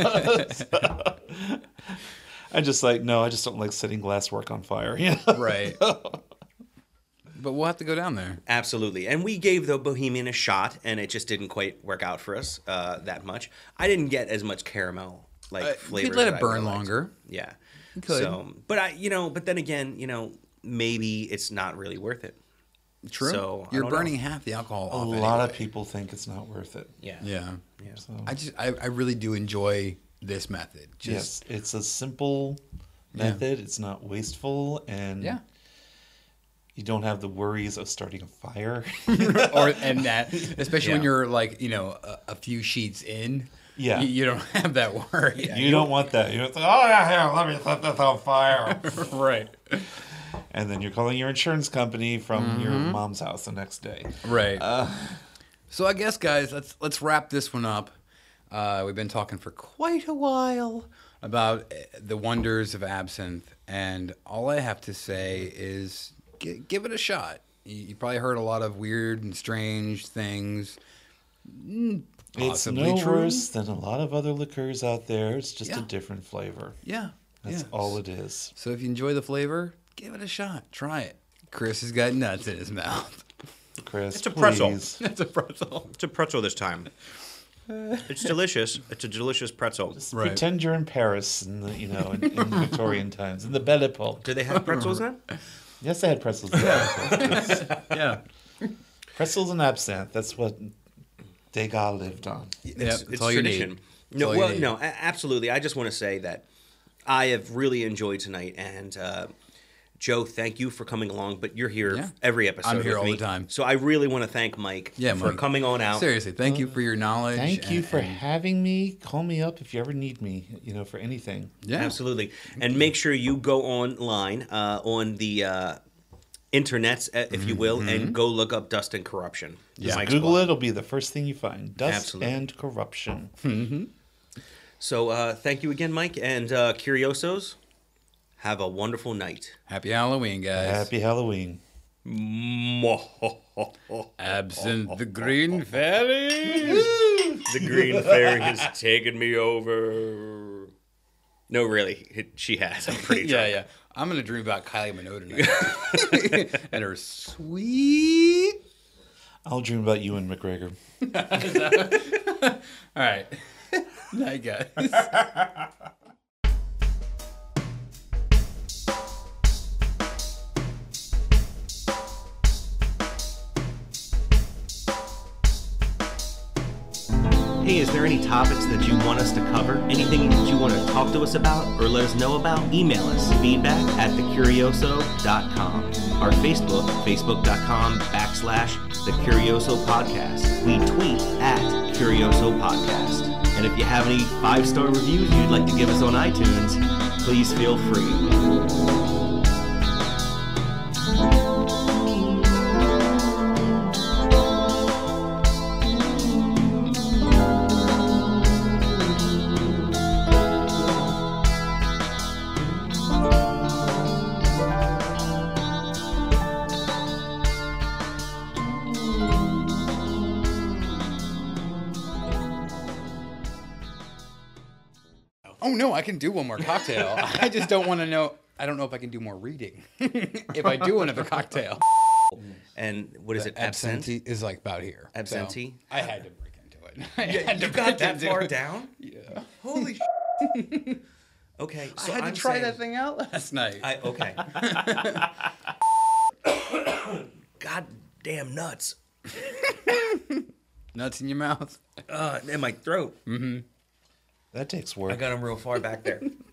So, I'm just like, no, I just don't like setting glasswork on fire. You know? right. but we'll have to go down there. Absolutely. And we gave the Bohemian a shot, and it just didn't quite work out for us uh, that much. I didn't get as much caramel like Uh, you flavor. could let it I burn liked. longer. Yeah. could. So, but I, you know, but then again, you know, maybe it's not really worth it. True. So, You're don't know. burning half the alcohol A off. lot of people think it's not worth it. Yeah. Yeah. Yeah. So, I just I, I really do enjoy this method. yes, Just it's a simple Yeah. method. It's not wasteful, and yeah. You don't have the worries of starting a fire. or and that, especially when you're like you know a, a few sheets in. Yeah. you, you don't have that worry. you don't want that. You're like, oh yeah, here, let me set this on fire. right, and then you're calling your insurance company from your mm-hmm. mom's house the next day. right. Uh, so I guess, guys, let's let's wrap this one up. Uh, we've been talking for quite a while about uh, the wonders of absinthe, and all I have to say is gi- give it a shot. You, you probably heard a lot of weird and strange things. Mm, It's Possibly no true. worse than a lot of other liqueurs out there. It's just a different flavor. Yeah, That's yeah. all it is. So if you enjoy the flavor, give it a shot. Try it. Chris has got nuts in his mouth. Chris, It's a pretzel. please. That's a pretzel. It's a pretzel this time. It's delicious. It's a delicious pretzel. Right. Pretend you're in Paris in the you know in, in Victorian times in the Belle Epoque. Do they have pretzels now? Yes, they had pretzels. Yes. Yeah. pretzels and absinthe. That's what Degas lived on. Yeah, it's, that's it's all you tradition. need. No, all well, no, absolutely. I just want to say that I have really enjoyed tonight, and uh, Joe, thank you for coming along. But you're here Yeah. every episode. I'm here with all me. the time. So I really want to thank Mike Yeah, for Mike. coming on out. Seriously, thank you for your knowledge. Thank you for and- having me. Call me up if you ever need me. You know, for anything. yeah. Absolutely. And make sure you go online uh, on the uh, internets, uh, if you will, and go look up Dust and Corruption. Yeah. Mike's Google blog. it. It'll be the first thing you find. Dust Absolutely. and corruption. So uh, thank you again, Mike. And uh, Curiosos, have a wonderful night. Happy Halloween, guys. Happy Halloween. Absent the green fairy. The green fairy has taken me over. No, really, it, she has. I'm pretty yeah, sure. yeah. I'm gonna dream about Kylie Minogue tonight and her sweet. I'll dream about Ewan McGregor. All right. Night, guys. Hey, is there any topics that you want us to cover? Anything that you want to talk to us about or let us know about? Email us feedback at thecurioso.com. Our Facebook, facebook.com backslash the Curioso Podcast. We tweet at Curioso Podcast. And if you have any five star reviews you'd like to give us on iTunes, please feel free. Oh no, I can do one more cocktail. I just don't want to know. I don't know if I can do more reading. if I do another cocktail, And what is it? Absinthe? Absente is like about here. So Absente? I had to break into it. I had to You got break that into far it. down? Yeah. Holy Okay, so I had to I'm try saying- that thing out last night. I okay. God damn nuts. Nuts in your mouth. Uh, in my throat. That takes work. I got them real far back there.